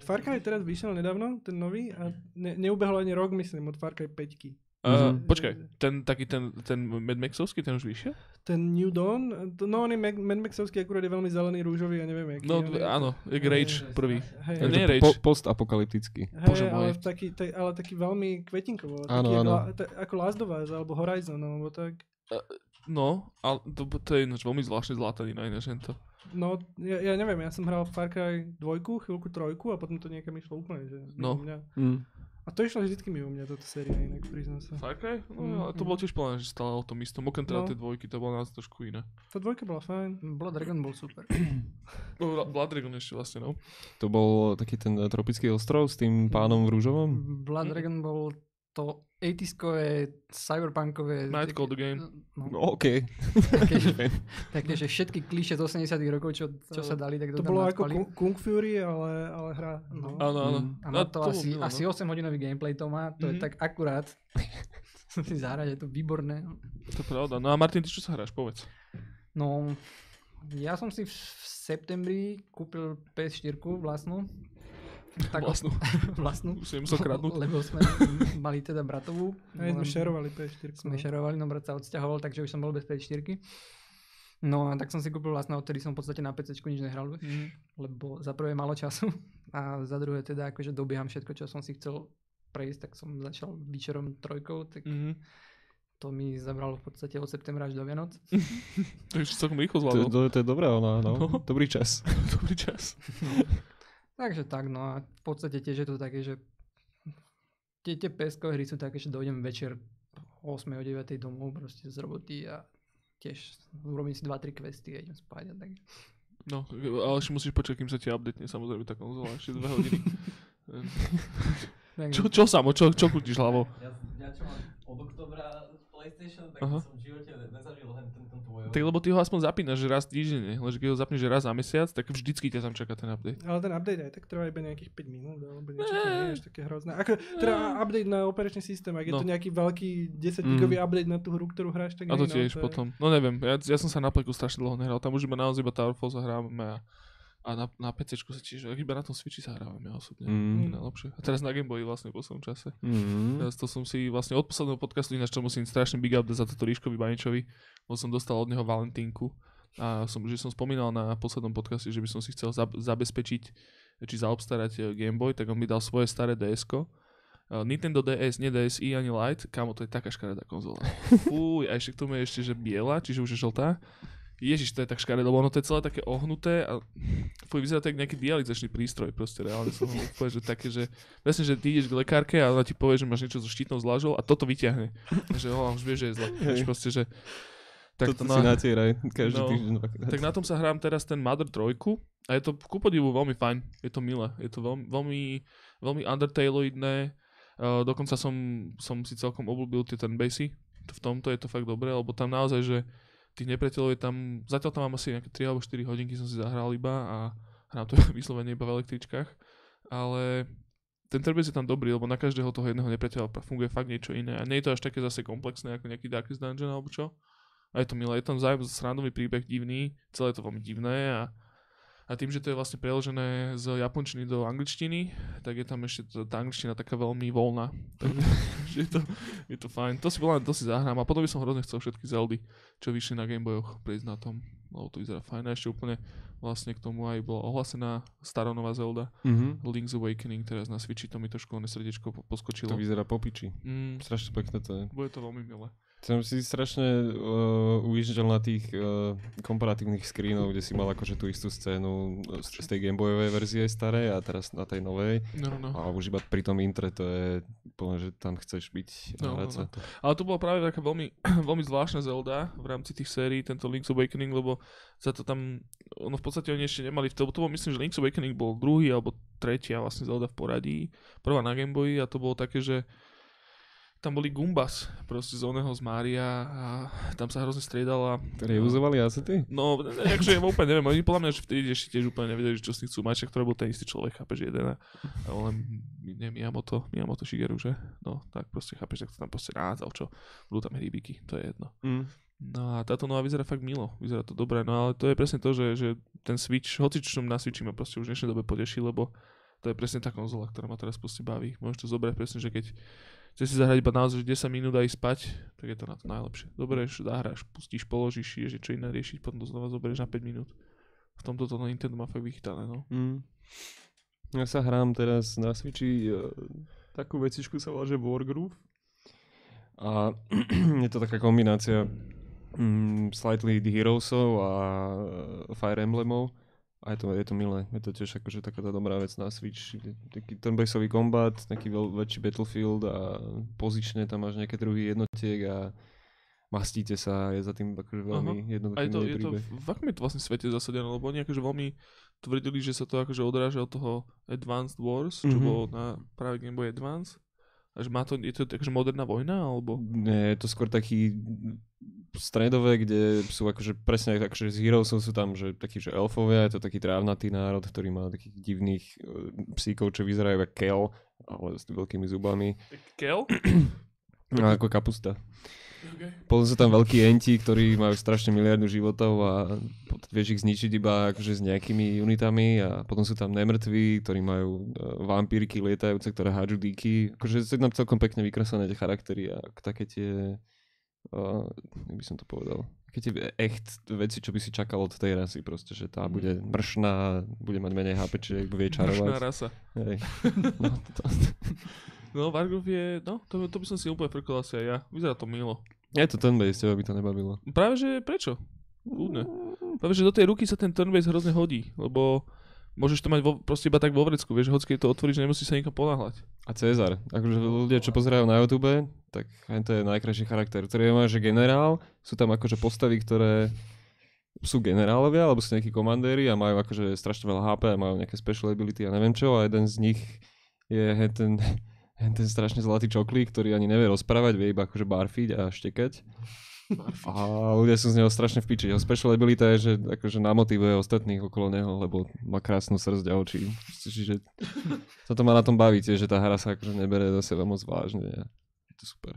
Far Cry teraz vyšiel nedávno, ten nový, a ne, neubehol ani rok, myslím, od Far Cry 5. Uh, počkaj, ten taký ten, ten Mad Maxovský, ten už vyšiel? Ten New Dawn, no on je Mad Mad Maxovský, akurát je veľmi zelený, rúžový, ja neviem, aký. No je- áno, je Rage prvý. Hej, nie je Rage. po, postapokalyptický. Hej, Bože ale, môj. taký, taj, ale taký veľmi kvetinkovo. Áno, taký áno. Ako, la- ta- ako Last of Us, alebo Horizon, alebo tak. No, ale to, to je ináč veľmi zvláštne zlatanina ináč to. No, ja, ja neviem, ja som hral Far Cry 2, chvíľku trojku a potom to niekam išlo úplne, že No. Mňa. Mm. A to išlo vždycky mimo mňa, táto séria, inak priznám sa. Cry? Mm, No, ale to mm. bolo tiež plné, že stále o tom istom. Okrem teda No. tie dvojky, to bolo nás trošku iné. Tá dvojka bola fajn. Blood Dragon bol super. No, Blood Dragon ešte vlastne, no. To bol taký ten tropický ostrov s tým pánom v rúžovom? Blood. Dragon bol to 80 cyberpunkové... Night Call the Game. No, No, OK. také, také, že všetky klíše z 80 rokov, čo, čo sa dali, tak To to, bolo ako nadpali. Kung- Kung Fury, ale, ale hra. No. Áno, áno. Mm. A má No, to, bolo asi, asi no. 8 hodinový gameplay to má, to Mhm. je tak akurát. si zahrať, je to výborné. To je pravda. No a Martin, ty čo sa hráš, povedz. No, ja som si v septembri kúpil PS4 vlastnú. Tak, Vlastnú. vlastnú. Už musel kradnúť. Lebo sme mali teda bratovú. Hej, sme šerovali PS4. Sme šerovali, no brat sa odsťahoval, takže už som bol bez PS4. No a tak som si kúpil vlastne, odtedy som v podstate na PC nič nehral, Mhm. lebo za prvé malo času a za druhé teda akože dobieham všetko, čo som si chcel prejsť, tak som začal Witcherom trojkou, tak Mhm. to mi zabralo v podstate od septembra až do Vianoc. Takže celkom rýchlo To, zvládol. to, to je dobré, ona, no. No. Dobrý čas. Dobrý čas. Takže tak, no a v podstate tiež je to také, že tie, tie PSK hry sú také, že dojdem večer o 8 o 9 domov proste z roboty a tiež urobím si 2-3 questy a idem spať a tak. No, ale ešte musíš počkať, kým sa ti updatne samozrejme tá konzola, ešte dve hodiny. tak čo, čo samo, čo, čo krútiš hlavou? Ja, ja čo mám od oktobra PlayStation, tak Aha. som v živote ne- nezažil hen ten, tvoj. Tak lebo ty ho aspoň zapínaš, že raz týždenne, lenže keď ho zapneš že raz za mesiac, tak vždycky ťa tam čaká ten update. Ale ten update aj tak trvá iba nejakých 5 minút, alebo niečo, to nie je až také hrozné. Ako, teda update na operačný systém, ak je No. to nejaký veľký 10 gigový update na tú hru, ktorú hráš, tak A to nie, tiež no, je- potom. No neviem, ja, ja som sa na pleku strašne dlho nehral, tam už iba naozaj iba Tower Fall sa hráme a, a na, na PC sa tiež, iba na tom Switchi sa hrávame osobne. Mm. Najlepšie. A teraz na Game Boy vlastne v poslednom čase. Mm. Teraz to som si vlastne od posledného podcastu, ináč to musím strašne big up za toto Ríškovi Baničovi, lebo som dostal od neho Valentínku a som, že som spomínal na poslednom podcaste, že by som si chcel zab- zabezpečiť či zaobstarať eh, Game Boy, tak on mi dal svoje staré DSko. Uh, Nintendo DS, nie DSi ani Lite, kámo, to je taká škaredá konzola. Fúj, a ešte k tomu je ešte, že biela, čiže už je žltá. Ježiš, to je tak škaredé, lebo ono to je celé také ohnuté a fuj, vyzerá to nejaký dializačný prístroj, proste reálne som ho úplne, že také, že presne, že ty ideš k lekárke a ona ti povie, že máš niečo so štítnou zlážou a toto vyťahne. že oh, už vieš, že je zle. Vieš, proste, že tak Toto to si na, natieraj každý No, týždeň. tak na tom sa hrám teraz ten Mother 3 a je to ku podivu veľmi fajn, je to milé, je to veľmi, veľmi, veľmi undertailoidné, uh, dokonca som, som si celkom obľúbil tie turn-basy, v tomto je to fakt dobré, lebo tam naozaj, že tých nepriateľov je tam, zatiaľ tam mám asi nejaké 3 alebo 4 hodinky som si zahral iba a hrám to vyslovene iba v električkách, ale ten turn-base je tam dobrý, lebo na každého toho jedného nepriateľa funguje fakt niečo iné a nie je to až také zase komplexné ako nejaký Darkest Dungeon alebo čo. A je to milé, je tam zájem srandový príbeh divný, celé je to veľmi divné a, a tým, že to je vlastne preložené z japončiny do angličtiny, tak je tam ešte to, tá angličtina taká veľmi voľná. Takže je, to, je to fajn. To si volám, to si zahrám a potom by som hrozne chcel všetky Zeldy, čo vyšli na Gameboyoch, prejsť na tom, lebo to vyzerá fajn. A ešte úplne vlastne k tomu aj bola ohlásená staronová Zelda, Mhm. Link's Awakening, teraz na Switchi, to mi to školné srdiečko po- poskočilo. To vyzerá po piči. Mm, Strašne pekné to je. bude to veľmi milé. Som si strašne uh, ujíždžal na tých uh, komparatívnych screenov, kde si mal akože tú istú scénu z, z tej Gameboyovej verzie starej a teraz na tej novej. No, no. A už iba pri tom intre to je úplne, že tam chceš byť No, no, no. Ale to bola práve taká veľmi, veľmi zvláštna Zelda v rámci tých sérií, tento Link's Awakening, lebo za to tam, ono v podstate oni ešte nemali, to, to bol myslím, že Link's Awakening bol druhý alebo tretia vlastne Zelda v poradí, prvá na Game Boy a to bolo také, že tam boli Gumbas, proste z oného z Mária a tam sa hrozne striedala. Ktoré uzovali asety? No, ne- akože ja úplne neviem, oni podľa mňa, že vtedy ešte tiež úplne nevedeli, čo s tým chcú mať, však to bol ten istý človek, chápeš, jeden a a len, nie, Miyamoto, Miyamoto Shigeru, že? No, tak proste chápeš, tak to tam proste rádzal, čo? Budú tam hríbiky, to je jedno. Mm. No a táto nová vyzerá fakt milo, vyzerá to dobre, no ale to je presne to, že, že ten Switch, hoci čo na Switchi ma proste už v dnešnej dobe poteší, lebo to je presne tá konzola, ktorá ma teraz proste baví. Môžeš to zobrať presne, že keď chceš si zahrať iba naozaj že 10 minút a ísť spať, tak je to na to najlepšie. Dobereš, zahráš, pustíš, položíš, je čo iné riešiť, potom to znova zoberieš na 5 minút. V tomto to Nintendo má fakt vychytané, no. Mm. Ja sa hrám teraz na Switchi uh, takú vecičku sa volá, že Wargroove. A je to taká kombinácia mm, Slightly Heroesov a eh, Fire Emblemov. A je to, je to milé, je to tiež akože taká tá dobrá vec na Switch. Taký turn-baseový kombat, taký veľ, väčší Battlefield a pozične tam máš nejaké druhy jednotiek a mastíte sa, je za tým akože veľmi A jednoduchý je to, je to, v akom je to vlastne svete zasadené, lebo oni akože veľmi tvrdili, že sa to akože odráža od toho Advanced Wars, čo Mhm. bolo na práve Game Boy Advance. A že má to, je to akože moderná vojna, alebo? Nie, je to skôr taký stredové, kde sú akože presne akože z Heroesov sú tam, že takí, že elfovia, je to taký trávnatý národ, ktorý má takých divných uh, psíkov, čo vyzerajú ako kel, ale s veľkými zubami. Kel? No, ako kapusta. Okay. Potom sú tam veľkí enti, ktorí majú strašne miliardu životov a vieš ich zničiť iba akože s nejakými unitami a potom sú tam nemrtví, ktorí majú uh, vampírky lietajúce, ktoré hádžu díky. Akože sú tam celkom pekne vykreslené tie charaktery a také tie, uh, jak by som to povedal, také tie echt veci, čo by si čakal od tej rasy proste, že tá bude mršná, bude mať menej HP, čiže vie Mršná čarovať. rasa. Hej. No, to, No, Vargov je, no, to, to by som si úplne frkol asi aj ja. Vyzerá to milo. je to ten base, teba by to nebavilo. Práve, že prečo? Kľudne. Práve, že do tej ruky sa ten turnbase hrozne hodí, lebo môžeš to mať vo, proste iba tak vo vrecku, vieš, hoď keď to otvoríš, nemusíš sa nikam ponáhľať. A Cezar, akože ľudia, čo pozerajú na YouTube, tak to je najkrajší charakter, ktorý má, že generál, sú tam akože postavy, ktoré sú generálovia, alebo sú nejakí komandéri a majú akože strašne veľa HP a majú nejaké special ability a neviem čo a jeden z nich je ten, ten strašne zlatý čoklík, ktorý ani nevie rozprávať, vie iba akože barfiť a štekať. A ľudia sú z neho strašne v piči. Jeho special ability je, že akože namotivuje ostatných okolo neho, lebo má krásnu srdť a oči. Čiže sa to má na tom baviť, že tá hra sa akože nebere do seba moc vážne. Je to super.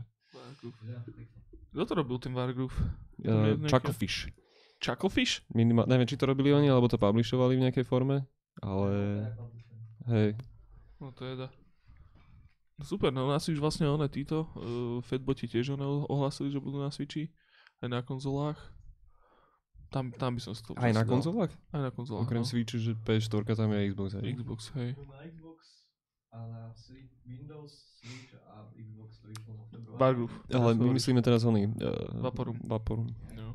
Kto to robil, ten Vargov? Uh, Chucklefish. Chucklefish? Minima- neviem, či to robili oni, alebo to publishovali v nejakej forme, ale hej. No to je da. Super, no asi už vlastne one títo, uh, Fatboti tiež one ohlasili, že budú na Switchi, aj na konzolách. Tam, tam by som si to Aj na dal. konzolách? Aj na konzolách, Okrem no. Switchu, že PS4 tam je Xbox, hej. Xbox, hej. Na Xbox a na Windows, Switch a Xbox to vyšlo. Ale my myslíme teraz oný. Uh, Vaporum. Vaporum. No.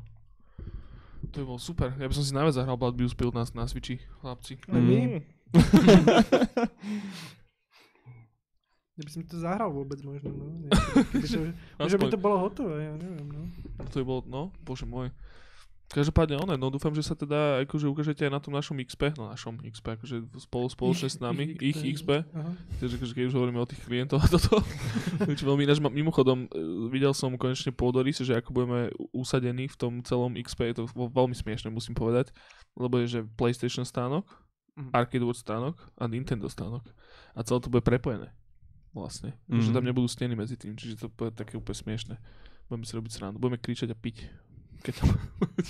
To by bolo super. Ja by som si najviac zahral Blood Bill Spill na, na Switchi, chlapci. Mm. Ja by som to zahral vôbec možno, no. Keby to, by to bolo hotové, ja neviem, no. To by bolo, no, bože môj. Každopádne one, no dúfam, že sa teda akože ukážete aj na tom našom XP, no našom XP, akože spolu, spoločne s nami, ich, XP. Aha. Takže akože keď už hovoríme o tých klientoch a toto. Čo veľmi ináč, mimochodom, e, videl som konečne pôdorys, že ako budeme usadení v tom celom XP, je to veľmi smiešne, musím povedať, lebo je, že PlayStation stánok, Mhm. Arcade World stánok a Nintendo stánok. A celé to bude prepojené. Vlastne. Mm. Že tam nebudú steny medzi tým, čiže to bude také úplne smiešne. Budeme si robiť srandu. Budeme kričať a piť. Keď tam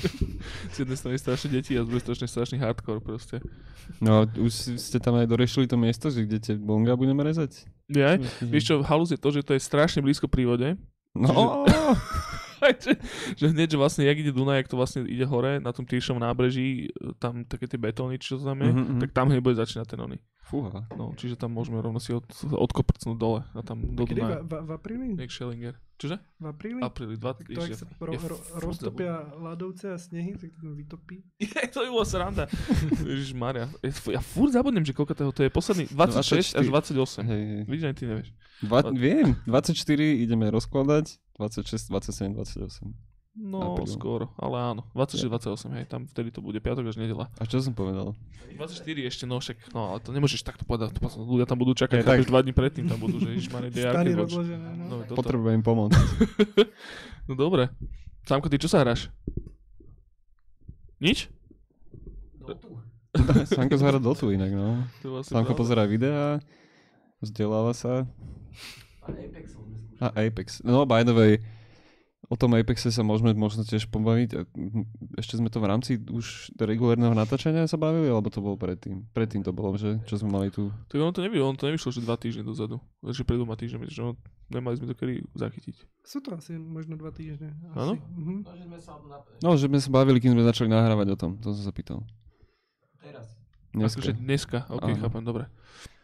z jednej strany strašne deti a z druhej strany strašný hardcore proste. No, už ste tam aj dorešili to miesto, že kde tie bonga budeme rezať? Ja, vieš čo, halus je to, že to je strašne blízko pri vode. No, Aj, že, že hneď, že vlastne, jak ide Dunaj, jak to vlastne ide hore, na tom Tyršovom nábreží, e, tam také tie betóny, čo to tam je, Mhm, mhm. tak tam hneď bude začínať ten oný. fúha. No, čiže tam môžeme rovno si od, odkoprcnúť dole a tam do Kedy? V, Dunaja. v, v apríli? Jak Schellinger. Čože? V apríli? Apríli, 2 Tak to, ak sa ro, ro, roztopia ľadovce a snehy, tak to tam vytopí. Je, to by bolo sranda. Ježiš Maria. Ja furt zabudnem, že koľko toho to je posledný. 26 až 28. Hej, hej. Vidíš, ani ty nevieš. Dva, viem, 24 ideme rozkladať, 26, 27, 28. No, Apríl. skoro, ale áno. 26, 28, hej, tam vtedy to bude piatok až nedela. A čo som povedal? 24 ešte, no však, no ale to nemôžeš takto povedať, to ľudia tam budú čakať, tak. dva dní predtým tam budú, že Watch. rozložené, no. No, toto. Potrebujem pomoc. no dobre. Sámko, ty čo sa hráš? Nič? Dotu. Sanko zahra Dotu inak, no. Vlastne pozerá videá, vzdeláva sa. A skúšali. A Apex. No, by the way, o tom Apexe sa môžeme možno tiež pobaviť. Ešte sme to v rámci už regulárneho natáčania sa bavili, alebo to bolo predtým? Predtým to bolo, že? Čo sme mali tu? Tak ono to nevyšlo, on to nevyšlo, že dva týždne dozadu. Takže pred dvoma týždňami, že no, nemali sme to kedy zachytiť. Sú to asi možno dva týždne. Áno? Mhm. No, No, že sme sa bavili, kým sme začali nahrávať o tom. To som sa pýtal. Teraz. Dneska. Akože dneska, ok, Áno. chápem, dobre.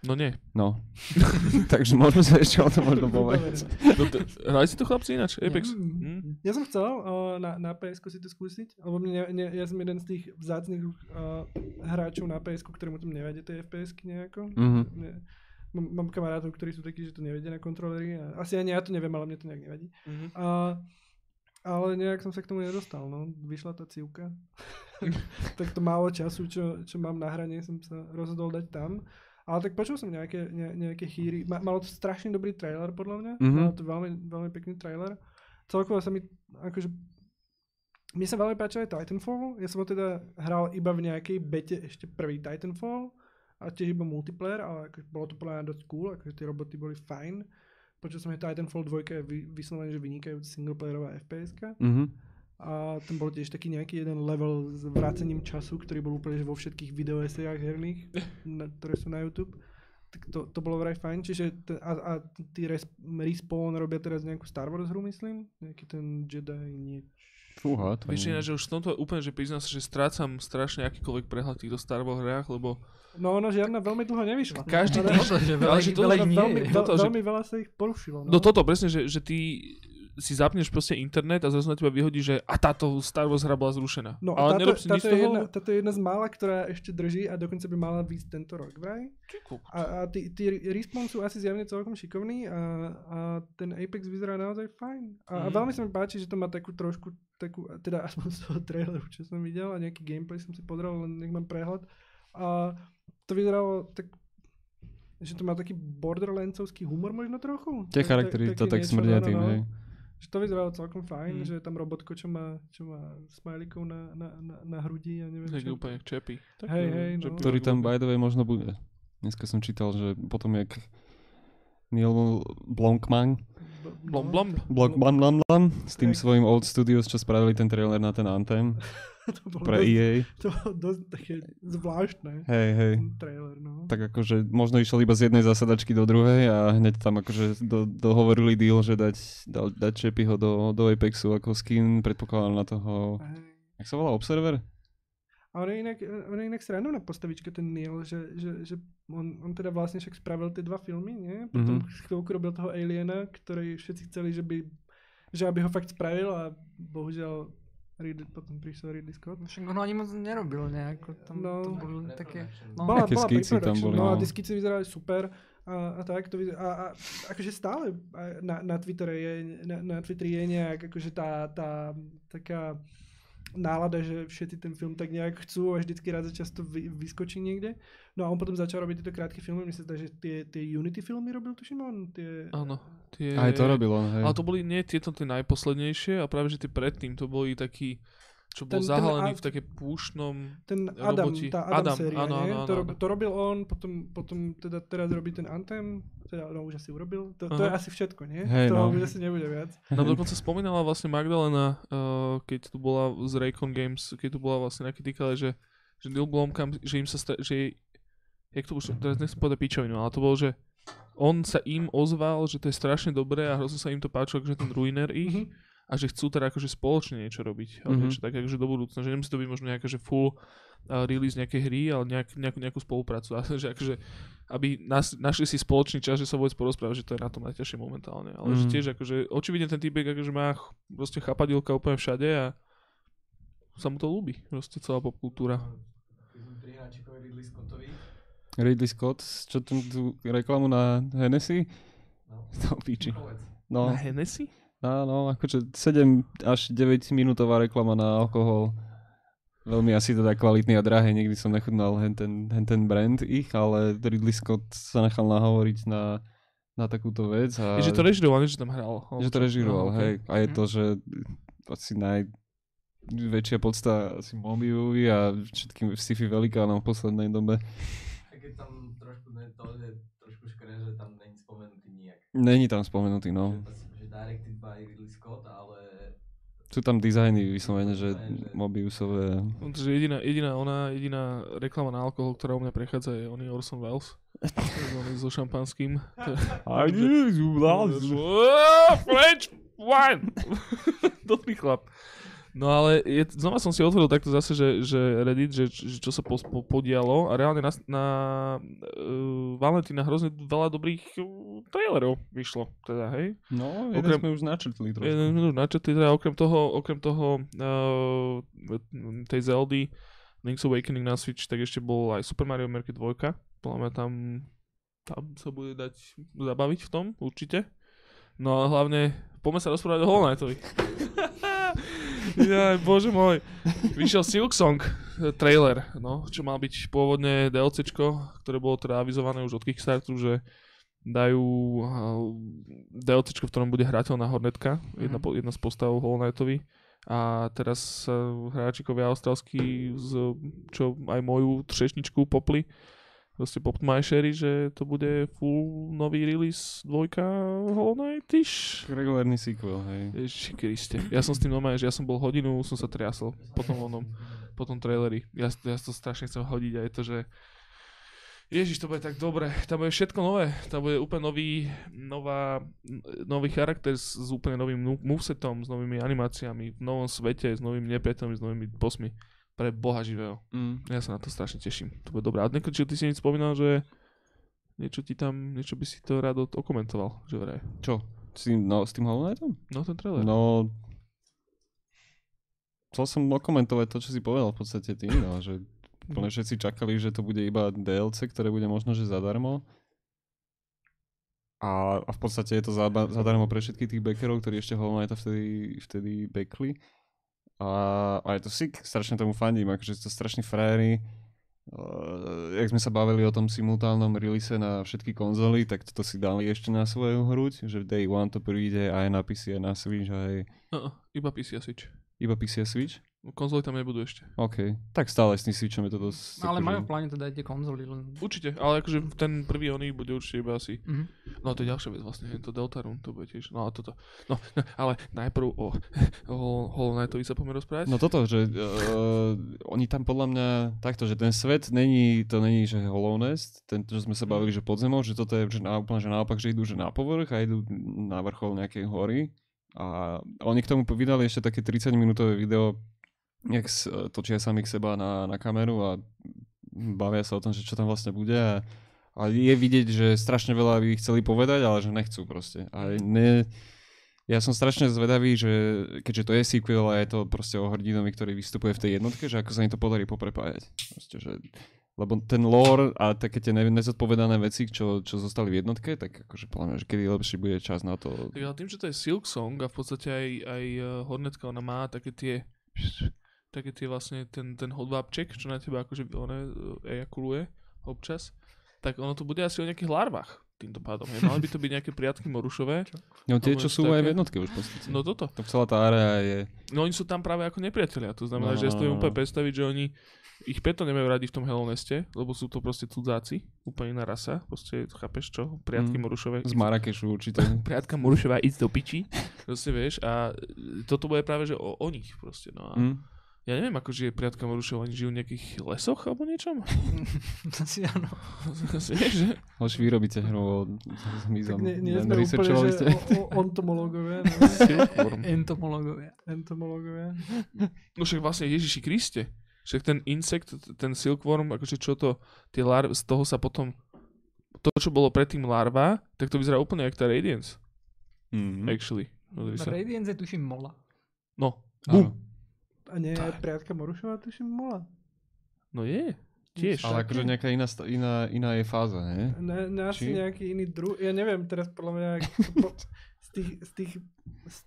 No nie. No. Takže môžeme sa ešte o tom možno povedať. No, t- hrali si to chlapci ináč, Apex? Mm. Hm? Ja som chcel uh, na, na ps si to skúsiť, lebo mne, ne, ja som jeden z tých vzácných uh, hráčov na ps ktorému tam nevedie tie fps nejako. Mhm. Ne, mám, mám kamarátov, ktorí sú takí, že to nevedia na kontrolery. A asi ani ja to neviem, ale mne to nejak nevadí. Mhm. A, ale nejak som sa k tomu nedostal, no. Vyšla tá cívka. Tak to málo času, čo, čo mám na hranie, som sa rozhodol dať tam. Ale tak počul som nejaké, ne, nejaké chýry. Ma, malo to strašne dobrý trailer, podľa mňa. Mhm. Malo to veľmi, veľmi pekný trailer. Celkovo sa mi, akože, mne sa veľmi páčil aj Titanfall. Ja som ho teda hral iba v nejakej bete ešte prvý Titanfall. A tiež iba multiplayer, ale akože bolo to podľa mňa dosť cool, akože tie roboty boli fajn. Počul som, že Titanfall 2 je vy, vyslovene, že vynikajúca singleplayerová fps Mhm. A tam bol tiež taký nejaký jeden level s vrácením času, ktorý bol úplne vo všetkých videoesejách herných, na, ktoré sú na YouTube. Tak to, to bolo vraj fajn, čiže t- a, a tí res, Respawn robia teraz nejakú Star Wars hru, myslím? Nejaký ten Jedi niečo. Fúha, to Vieš ináč, že už v tomto úplne, že priznám sa, že strácam strašne akýkoľvek prehľad týchto Star Wars hrách, lebo No ono žiadna veľmi dlho nevyšla. Každý týždeň- že ale to veľmi, je. veľ, Toto, že- veľmi veľa sa ich porušilo. No, No toto presne, že, že ty si zapneš proste internet a zrazu na teba vyhodí, že a táto Star Wars hra bola zrušená. No ale a nerob táto, táto, je jedna, táto je jedna z mála, ktorá ešte drží a dokonca by mala výsť tento rok vraj. A, a tí, tí Respawn sú asi zjavne celkom šikovní a, a ten Apex vyzerá naozaj fajn. A, a Mhm. veľmi sa mi páči, že to má takú trošku, takú, teda aspoň z toho traileru, čo som videl a nejaký gameplay som si podral, len nech mám prehľad. A to vyzeralo tak že to má taký borderlandsovský humor možno trochu. Tie charaktery to tak smrdia no, no, tým, no. Že to vyzeralo celkom fajn, Mm. že je tam robotko, čo má, čo má smajlikov na, na, na, na hrudi a neviem Tak čo. úplne čepy. Tak, Hej, no, hej, že no. Ktorý tam by the way možno bude. Dneska som čítal, že potom jak Neil Blomkman, Blom, blom. Blok Blam Blam Blam, s tým svojím Old Studios, čo spravili ten trailer na ten Anthem to bolo pre dosť, EA. To bolo dosť také zvláštne. Hej, hej. Trailer, no. Tak akože možno išiel iba z jednej zasadačky do druhej a hneď tam akože do, dohovorili deal, že dať, dal, dať Čepyho do, do Apexu ako skin, predpokladám na toho, Hej. jak sa volá, Observer? A on je inak, on je inak srandovná postavička, ten Neil, že, že, že on, on teda vlastne však spravil tie dva filmy, nie? Potom Mhm. mm-hmm. chvíľku robil toho Aliena, ktorý všetci chceli, že by že aby ho fakt spravil a bohužiaľ Ridley, potom prišiel Ridley Scott. Však on ani moc nerobil nejako, tam No. to boli také... No, Bola, bola skici tam boli, no a no. tie skici vyzerali super a, a tak to vyzerá, a, a akože stále na, na Twittere je, na, na Twitteri je nejak akože tá, tá taká nálada, že všetci ten film tak nejak chcú a vždycky raz za často vy, vyskočí niekde. No a on potom začal robiť tieto krátke filmy, mne sa zdá, že tie, tie Unity filmy robil, tuším on, tie... Áno. Tie... Aj to robil on, hej. Ale to boli nie tieto tie najposlednejšie a práve že tie predtým to boli takí, čo bol Ten- ten zahalený Ad- v také púšnom... Ten Adam, roboti. tá Adam, Adam, séria, áno, nie? áno, to, áno. rob, to robil on, potom, potom teda teraz robí ten Anthem, teda no už asi urobil, to, to je asi všetko, nie? Hej, Toho no. už asi nebude viac. Nám dokonca spomínala vlastne Magdalena, uh, keď tu bola z Raycon Games, keď tu bola vlastne na kritikale, že, že Neil Blomkamp, že im sa, sta- že jak to už, teraz nechcem povedať pičovinu, ale to bolo, že on sa im ozval, že to je strašne dobré a hrozne sa im to páčilo, akože ten ruiner ich Mhm. A že chcú teda akože spoločne niečo robiť, ale Mhm. niečo také akože do budúcna, že nemusí to byť možno nejaké, že full uh, release nejakej hry, ale nejak, nejakú, nejakú spoluprácu, a že akože aby nas, našli si spoločný čas, že sa vôbec porozprávať, že to je na tom najťažšie momentálne, ale že Mhm. tiež akože očividne ten týpek akože má ch- proste chapadilka úplne všade a sa mu to ľúbi, proste celá popkultúra. Ridley Scottovi. Ridley Scott, čo tu, tú reklamu na Hennessy? No. To píči. No, Na Hennessy? Áno, akože 7 až 9 minútová reklama na alkohol. Veľmi asi teda kvalitný a drahý, nikdy som nechutnal hen ten, hen ten brand ich, ale Ridley Scott sa nechal nahovoriť na, na takúto vec. A Je, že to režiroval, že tam hral. že to režiroval, hej. okej. A je Mhm. to, že asi najväčšia podsta asi Mobiuvi a všetkým sci-fi velikánov v poslednej dobe. A keď tam trošku ne, to je trošku škoda, že tam není spomenutý nijak. Není tam spomenutý, no. Že, že directed by Ridley Scott, ale Sú tam dizajny vyslovene, že Že- Mobiusové. Takže jediná, jediná ona, jediná reklama na alkohol, ktorá u mňa prechádza je oný Orson Welles. so šampanským. Oh, French wine! Dobrý chlap. No ale je, znova som si otvoril takto zase, že, že Reddit, že, že čo sa po, po, podialo a reálne na, na uh, Valentína hrozne veľa dobrých uh, trailerov vyšlo, teda hej. No, jeden Okrem- sme už načrtli trošku. Jeden minút načetli, teda okrem toho, okrem toho uh, tej Zeldy Link's Awakening na Switch, tak ešte bol aj Super Mario Maker 2. Podľa mňa tam, tam sa bude dať zabaviť v tom, určite. No a hlavne, poďme sa rozprávať o Hollow Knightovi. ja, bože môj. Vyšiel Silk Song eh, trailer, no, čo mal byť pôvodne DLCčko, ktoré bolo teda avizované už od Kickstarteru, že dajú uh, DLCčko, v ktorom bude hrateľná Hornetka, jedna, po, jedna z postav Hollow Knightovi. A teraz uh, hráčikovia austrálsky, z, čo aj moju třešničku popli, proste poptmajšeri, že to bude full nový release dvojka Hollow Knight-ish. Regulárny sequel, hej. Ježiši Kriste. Ja som s tým normálne, že ja som bol hodinu, som sa triasol po tom onom, po tom traileri. Ja, ja to strašne chcem hodiť a je to, že Ježiš, to bude tak dobre. Tam bude všetko nové. Tam bude úplne nový, nová, nový charakter s, s úplne novým movesetom, s novými animáciami, v novom svete, s novými nepriateľmi, s novými bossmi. Pre boha živého. Mm. Ja sa na to strašne teším. To bude dobré. A nekočil, ty si niečo spomínal, že niečo ti tam, niečo by si to rád okomentoval, že vraj. Čo? S tým, no, s tým Hollow Knightom? No ten trailer. No, chcel som okomentovať to, čo si povedal v podstate ty, no, že úplne všetci čakali, že to bude iba DLC, ktoré bude možno, že zadarmo. A, a v podstate je to zaba- zadarmo pre všetkých tých backerov, ktorí ešte Hollow Knighta vtedy, vtedy backli. A, a je to sick, strašne tomu fandím, akože to strašní frajery. Uh, jak sme sa bavili o tom simultánnom release na všetky konzoly, tak toto si dali ešte na svoju hruď, že v Day One to príde aj na PC, aj na Switch, aj Uh, iba PC a Switch. iba PC a Switch? Konzoly tam nebudú ešte. OK. Tak stále s tým Switchom je to dosť... Ale akože- majú v pláne teda aj tie konzoly, len... Určite, ale akože ten prvý oný bude určite iba asi. Mhm. No to je ďalšia vec vlastne, to Deltarune, to bude tiež. No a toto. No, no ale najprv o, o Hollow Knightovi sa poďme rozprávať. No toto, že uh, oni tam podľa mňa takto, že ten svet není, to není, že Hollow Nest, ten, čo sme sa bavili, že pod zemou, že toto je že na, úplne, že naopak, že idú že na povrch a idú na vrchol nejakej hory. A oni k tomu vydali ešte také 30 minútové video, jak s- točia samých seba na, na kameru a bavia sa o tom, že čo tam vlastne bude a, a je vidieť, že strašne veľa by chceli povedať, ale že nechcú proste. A ne, Ja som strašne zvedavý, že keďže to je sequel a je to proste o hrdinovi, ktorý vystupuje v tej jednotke, že ako sa im to podarí poprepájať. Proste, že, lebo ten lore a také tie ne- nezodpovedané veci, čo, čo zostali v jednotke, tak akože podľa že kedy lepší bude čas na to. Tak ale tým, že to je Silk Song a v podstate aj, aj eh, Hornetka, ona má také tie také tie vlastne ten, ten hodvábček, čo na teba akože one eh, ejakuluje občas, tak ono to bude asi o nejakých larvách týmto pádom. Je. Mali by to byť nejaké priatky morušové. No tie, čo sú také- aj v jednotke už podstate. No toto. To celá tá area je... No oni sú tam práve ako nepriatelia. To znamená, No, že ja no, si to viem no, úplne no. predstaviť, že oni ich preto nemajú radi v tom Helloneste, lebo sú to proste cudzáci, úplne iná rasa, proste chápeš čo, priatky Mm. morušové. Z Marrakešu určite. Priatka morušová, ísť do piči, proste vieš, a e, toto bude práve, že o, o nich proste, no a Mm. Ja neviem, ako žije priatka morušová, oni žijú v nejakých lesoch alebo niečom? To si áno. Asi vieš, že? Hoď vy robíte hru o Tak zmizom. nie, nie sme úplne, že ste? o, o, ontomológovia, ne? Silkworm. Entomológovia. entomológovia. No však vlastne Ježiši Kriste. Však ten insekt, ten silkworm, akože čo to, tie larvy, z toho sa potom, to čo bolo predtým larva, tak to vyzerá úplne jak tá Radiance, Mm. actually. Sa. Radiance je tuším mola. No, Áno. A nie je priatka Morušová, tuším, mola. no je, tiež. Ale akože nejaká iná, iná, iná je fáza, ne? Ne, ne asi Či? nejaký iný druh. Ja neviem teraz podľa mňa, to po, z, tých, z tých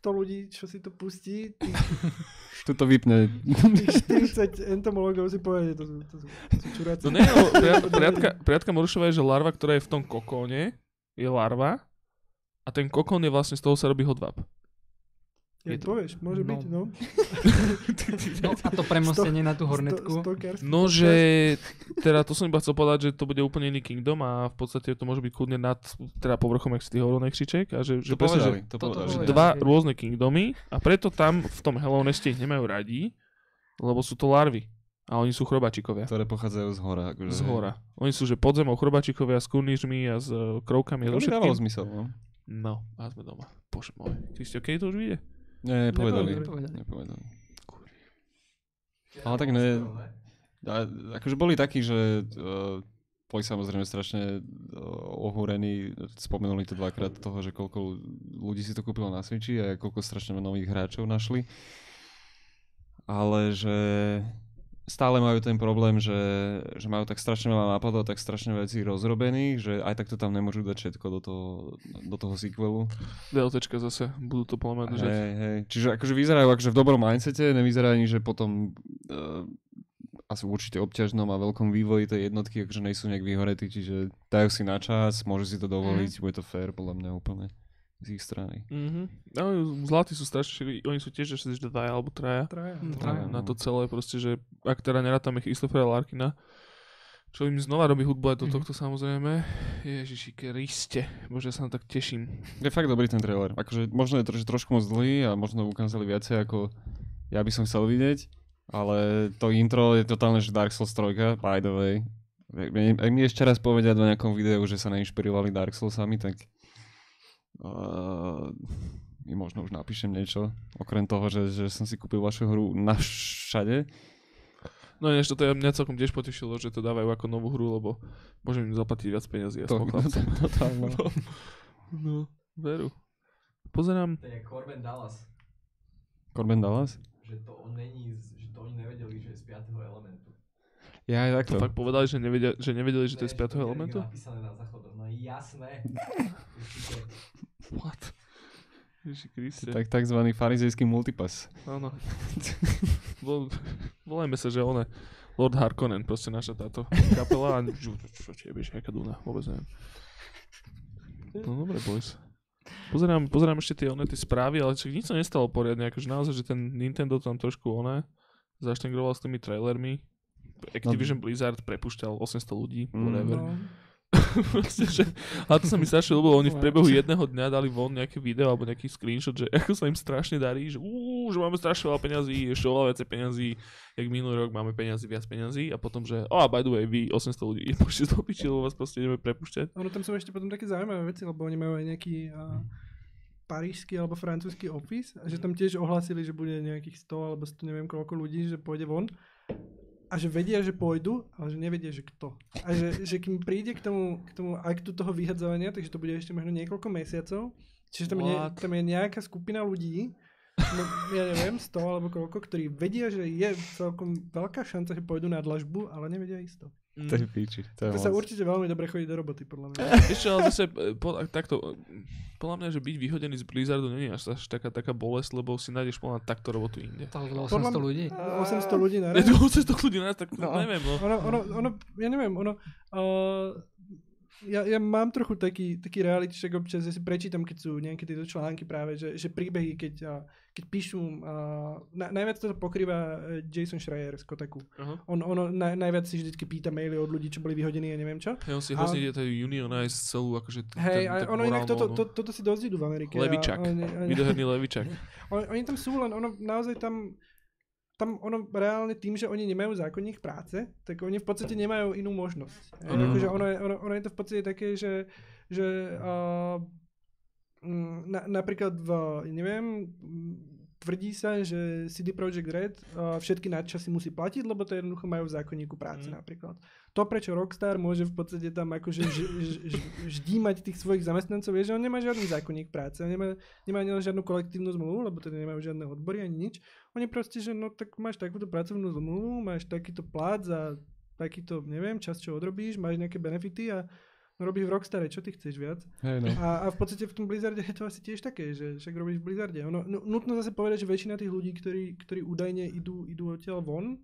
100 ľudí, čo si to pustí, tých, Tuto vypne. tých 40 entomológov si povie, že to sú, to sú, to sú čuráci. No nie, no, priat, priatka, priatka morušová je, že larva, ktorá je v tom kokóne, je larva a ten kokón je vlastne, z toho sa robí hodvab. Ja je to- povieš, môže No. byť, no. No a to premostenie na tú hornetku. Sto, No, že teda to som iba chcel povedať, že to bude úplne iný kingdom a v podstate to môže byť kľudne nad teda povrchom, jak si ty hovoril, Nekšiček, a že, že To presne, že povedali, to Toto povedali. že povedali. dva rôzne kingdomy a preto tam v tom Hello Neste ich nemajú radi, lebo sú to larvy. A oni sú chrobačikovia. Ktoré pochádzajú z hora. Akože, Z hora. Oni sú že podzemou chrobačikovia s kurnížmi a s e, krovkami a To by dávalo zmysel, no. No, a sme doma. Bože môj. Kristio, keď to už vyjde? Nie, nepovedali. Nepovedali. Nepovedali. Ale tak ne... A, akože boli takí, že uh, boli samozrejme strašne uh, ohúrení, spomenuli to dvakrát toho, že koľko ľudí si to kúpilo na Switchi a koľko strašne nových hráčov našli. Ale že stále majú ten problém, že, že majú tak strašne veľa nápadov, tak strašne vecí rozrobených, že aj tak to tam nemôžu dať všetko do toho, do toho sequelu. DLTčka zase, budú to podľa mňa držať. Hej, hej. Čiže akože vyzerajú akože v dobrom mindsete, nevyzerá ani, že potom uh, asi určite obťažnom a veľkom vývoji tej jednotky, akože nejsú nejak vyhoretí, čiže dajú si na čas, môžu si to dovoliť, Mhm. bude to fair podľa mňa úplne z ich strany. Mhm. No, zlatí sú strašne šili, oni sú tiež že dvaja alebo traja. Traja. Mm, Traja. Na to celé proste, že ak teda nerátame Christophera Larkina, čo im znova robí hudbu aj do Mhm. tohto samozrejme. Ježiši Kriste, bože, ja sa na tak teším. Je fakt dobrý ten trailer. Akože možno je troš, trošku moc dlhý a možno ukázali viacej ako ja by som chcel vidieť, ale to intro je totálne, že Dark Souls 3, by the way. Ak mi ešte raz povedia do nejakom videu, že sa neinšpirovali Dark Soulsami, tak uh, možno už napíšem niečo, okrem toho, že, že som si kúpil vašu hru na všade. No ináč toto ja mňa celkom tiež potešilo, že to dávajú ako novú hru, lebo môžem im zaplatiť viac peniazí. Ja To, to, to, totálne. no, no, veru. Pozerám, To je Corbin Dallas. Corbin Dallas? Že to on není, že to oni nevedeli, že je z 5. elementu. Ja aj to takto. fakt povedali, že, nevedia, že nevedeli, že to je z 5. je elementu? napísané na záchodoch. No jasné. What? Kriste. Tak, takzvaný farizejský multipass. Áno. Vol, volajme sa, že one Lord Harkonnen, proste naša táto kapela a čo, čo, čo vieš, aká duna, vôbec neviem. No dobre, boys. Pozerám, pozerám ešte tie, one, tie správy, ale však nič sa nestalo poriadne, akože naozaj, že ten Nintendo tam trošku one zaštengroval s tými trailermi. Activision Blizzard prepušťal 800 ľudí, Mm. whatever. No. Proste, že, a to sa mi strašne ľúbilo, oni v priebehu jedného dňa dali von nejaké video alebo nejaký screenshot, že ako sa im strašne darí, že, ú, že máme strašne veľa peňazí, ešte oveľa viacej peňazí, jak minulý rok máme peňazí, viac peňazí. A potom, že, oh, by the way, vy 800 ľudí, môžete to piči, lebo vás proste ideme prepušťať. Ono tam sú ešte potom také zaujímavé veci, lebo oni majú aj nejaký uh, parížsky alebo francúzsky office a že tam tiež ohlásili, že bude nejakých 100 alebo 100 neviem koľko ľudí, že pôjde von a že vedia, že pôjdu, ale že nevedia, že kto. A že, že kým príde k tomu, k tomu aktu toho vyhadzovania, takže to bude ešte možno niekoľko mesiacov, Čiže tam je, tam je nejaká skupina ľudí, no, ja neviem, 100 alebo koľko, ktorí vedia, že je celkom veľká šanca, že pôjdu na dlažbu, ale nevedia isto. To je píči. To, je To sa určite veľmi dobre chodí do roboty, podľa mňa. Čo, ale zase e, po, takto, e, podľa mňa, že byť vyhodený z Blizzardu nie je až, až taká, taká bolesť, lebo si nájdeš podľa takto robotu inde. Podľa 800 mňa- ľudí. 800 ľudí na Je raz. to 800 ľudí na tak No. neviem, no. Ono, ono, ono, ja neviem, ono, uh, ja, ja mám trochu taký, taký reality check občas, že si prečítam, keď sú nejaké tieto články práve, že, že príbehy, keď, keď píšu, uh, na, najviac toto pokrýva uh, Jason Schreier z Kotaku. Aha. On, ono na, najviac si vždycky pýta maily od ľudí, čo boli vyhodení a neviem čo. Hej, on si A- hrozne ide tej unionize celú, akože Hej, ten, a ten ono inak toto, onu. to, toto si dosť idú v Amerike. a Levičak. Oni, oni, Videoherný levičak. oni, oni tam sú, len ono naozaj tam, tam ono reálne tým, že oni nemajú zákonník práce, tak oni v podstate nemajú inú možnosť. Mm. Akože ono, je, ono, ono je to v podstate také, že, že uh, na, napríklad v, neviem, tvrdí sa, že CD Projekt Red uh, všetky nadčasy musí platiť, lebo to jednoducho majú v zákonníku práce Mm. napríklad. To, prečo Rockstar môže v podstate tam akože ž, ž, ž, ždímať tých svojich zamestnancov, je, že on nemá žiadny zákonník práce, on nemá, nemá žiadnu kolektívnu zmluvu, lebo teda nemajú žiadne odbory ani nič. Oni proste, že no tak máš takúto pracovnú zmluvu, máš takýto plat za takýto, neviem, čas, čo odrobíš, máš nejaké benefity a robíš v Rockstare, čo ty chceš viac? Hej, no. A, a v podstate v tom Blizzarde je to asi tiež také, že však robíš v Blizzarde. Ono, nu, nutno zase povedať, že väčšina tých ľudí, ktorí, ktorí údajne idú, idú odtiaľ von,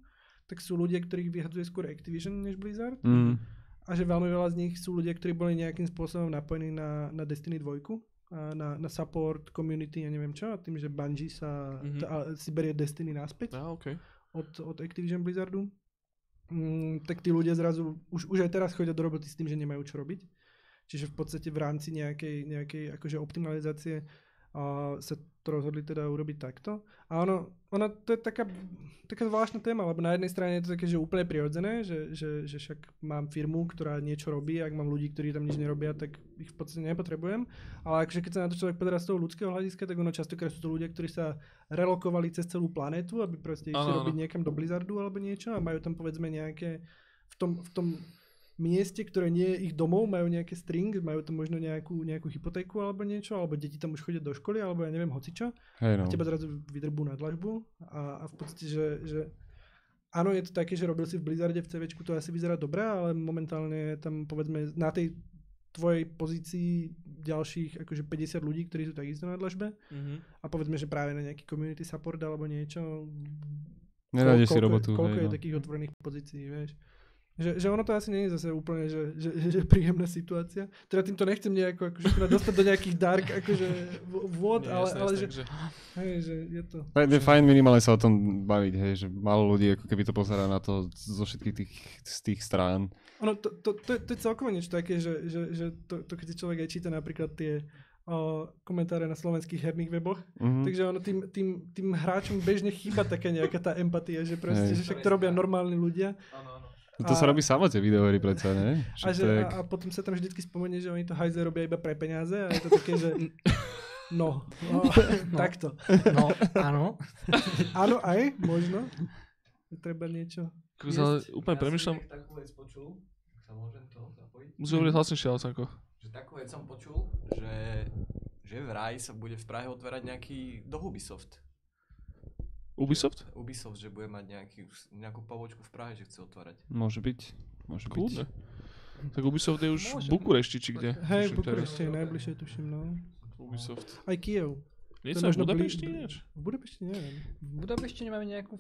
tak sú ľudia, ktorých vyhadzuje skôr Activision než Blizzard. Mm. A že veľmi veľa z nich sú ľudia, ktorí boli nejakým spôsobom napojení na, na Destiny 2, a na, na support, community a neviem čo, a tým, že Bungie sa, Mhm. t- a, si berie Destiny naspäť Á, okej. od, od Activision Blizzardu, mm, tak tí ľudia zrazu už, už aj teraz chodia do roboty s tým, že nemajú čo robiť. Čiže v podstate v rámci nejakej, nejakej akože optimalizácie a sa to rozhodli teda urobiť takto. A ono, ono to je taká, taká zvláštna téma, lebo na jednej strane je to také, že úplne prirodzené, že, že, že však mám firmu, ktorá niečo robí, ak mám ľudí, ktorí tam nič nerobia, tak ich v podstate nepotrebujem. Ale akože keď sa na to človek pozerá z toho ľudského hľadiska, tak ono častokrát sú to ľudia, ktorí sa relokovali cez celú planétu, aby proste išli robiť niekam do Blizzardu alebo niečo a majú tam povedzme nejaké v tom, v tom mieste, ktoré nie je ich domov, majú nejaké string, majú tam možno nejakú, nejakú hypotéku alebo niečo, alebo deti tam už chodia do školy, alebo ja neviem, hocičo. Hej, no. A teba zrazu vydrbú na dlažbu a, a v podstate, že, že áno, je to také, že robil si v Blizzarde v CVčku, to asi vyzerá dobre, ale momentálne tam povedzme na tej tvojej pozícii ďalších akože 50 ľudí, ktorí sú takisto na dlažbe Mhm. a povedzme, že práve na nejaký community support alebo niečo. Nenájdeš si koľko, robotu. Koľko hej, je no. takých otvorených pozícií, vieš. Že, že ono to asi nie je zase úplne, že, že, že príjemná situácia. Teda týmto nechcem nejako akože teda dostať do nejakých dark akože vôd, Nie, ale, jasné, ale jasné, že, že... hej, že je to. Fajn, je fajn minimálne sa o tom baviť, hej, že málo ľudí ako keby to pozerá na to zo všetkých tých, z tých strán. Ono, to, to, to, je- to je celkovo niečo také, že, že, že to, to, keď si človek aj číta napríklad tie o, komentáre na slovenských herných weboch, Mhm. takže ono tým, tým, tým hráčom bežne chýba taká nejaká tá empatia, že proste, Hej. že však to robia normálni ľudia Áno, áno. To sa a- robí samo tie videohry predsa, ne? A, Že že, to je, a, a potom sa tam vždycky spomenie, že oni to hajze robia iba pre peniaze a je to také, že no, no, takto. No, áno. Áno, aj, možno. Treba niečo. Kus, ale úplne premyšľam, Ja som takú vec počul, sa môžem to zapojiť. musím hovoriť hlasnejšie, Alsanko. Že takú vec som počul, že, že vraj sa bude v Prahe otvárať nejaký do Ubisoft. Ubisoft? Ubisoft, že bude mať nejaký, nejakú pobočku v Prahe, že chce otvárať. môže byť. Môže byť. Kľudne. Tak Ubisoft je už v Môže. Bukurešti, či kde? Hej, Tuším Bukurešti je najbližšie, tuším, no. Ubisoft. Aj Kiev. Nie sa v Budapešti ináč? V Budapešti neviem. V Budapešti nemáme nejakú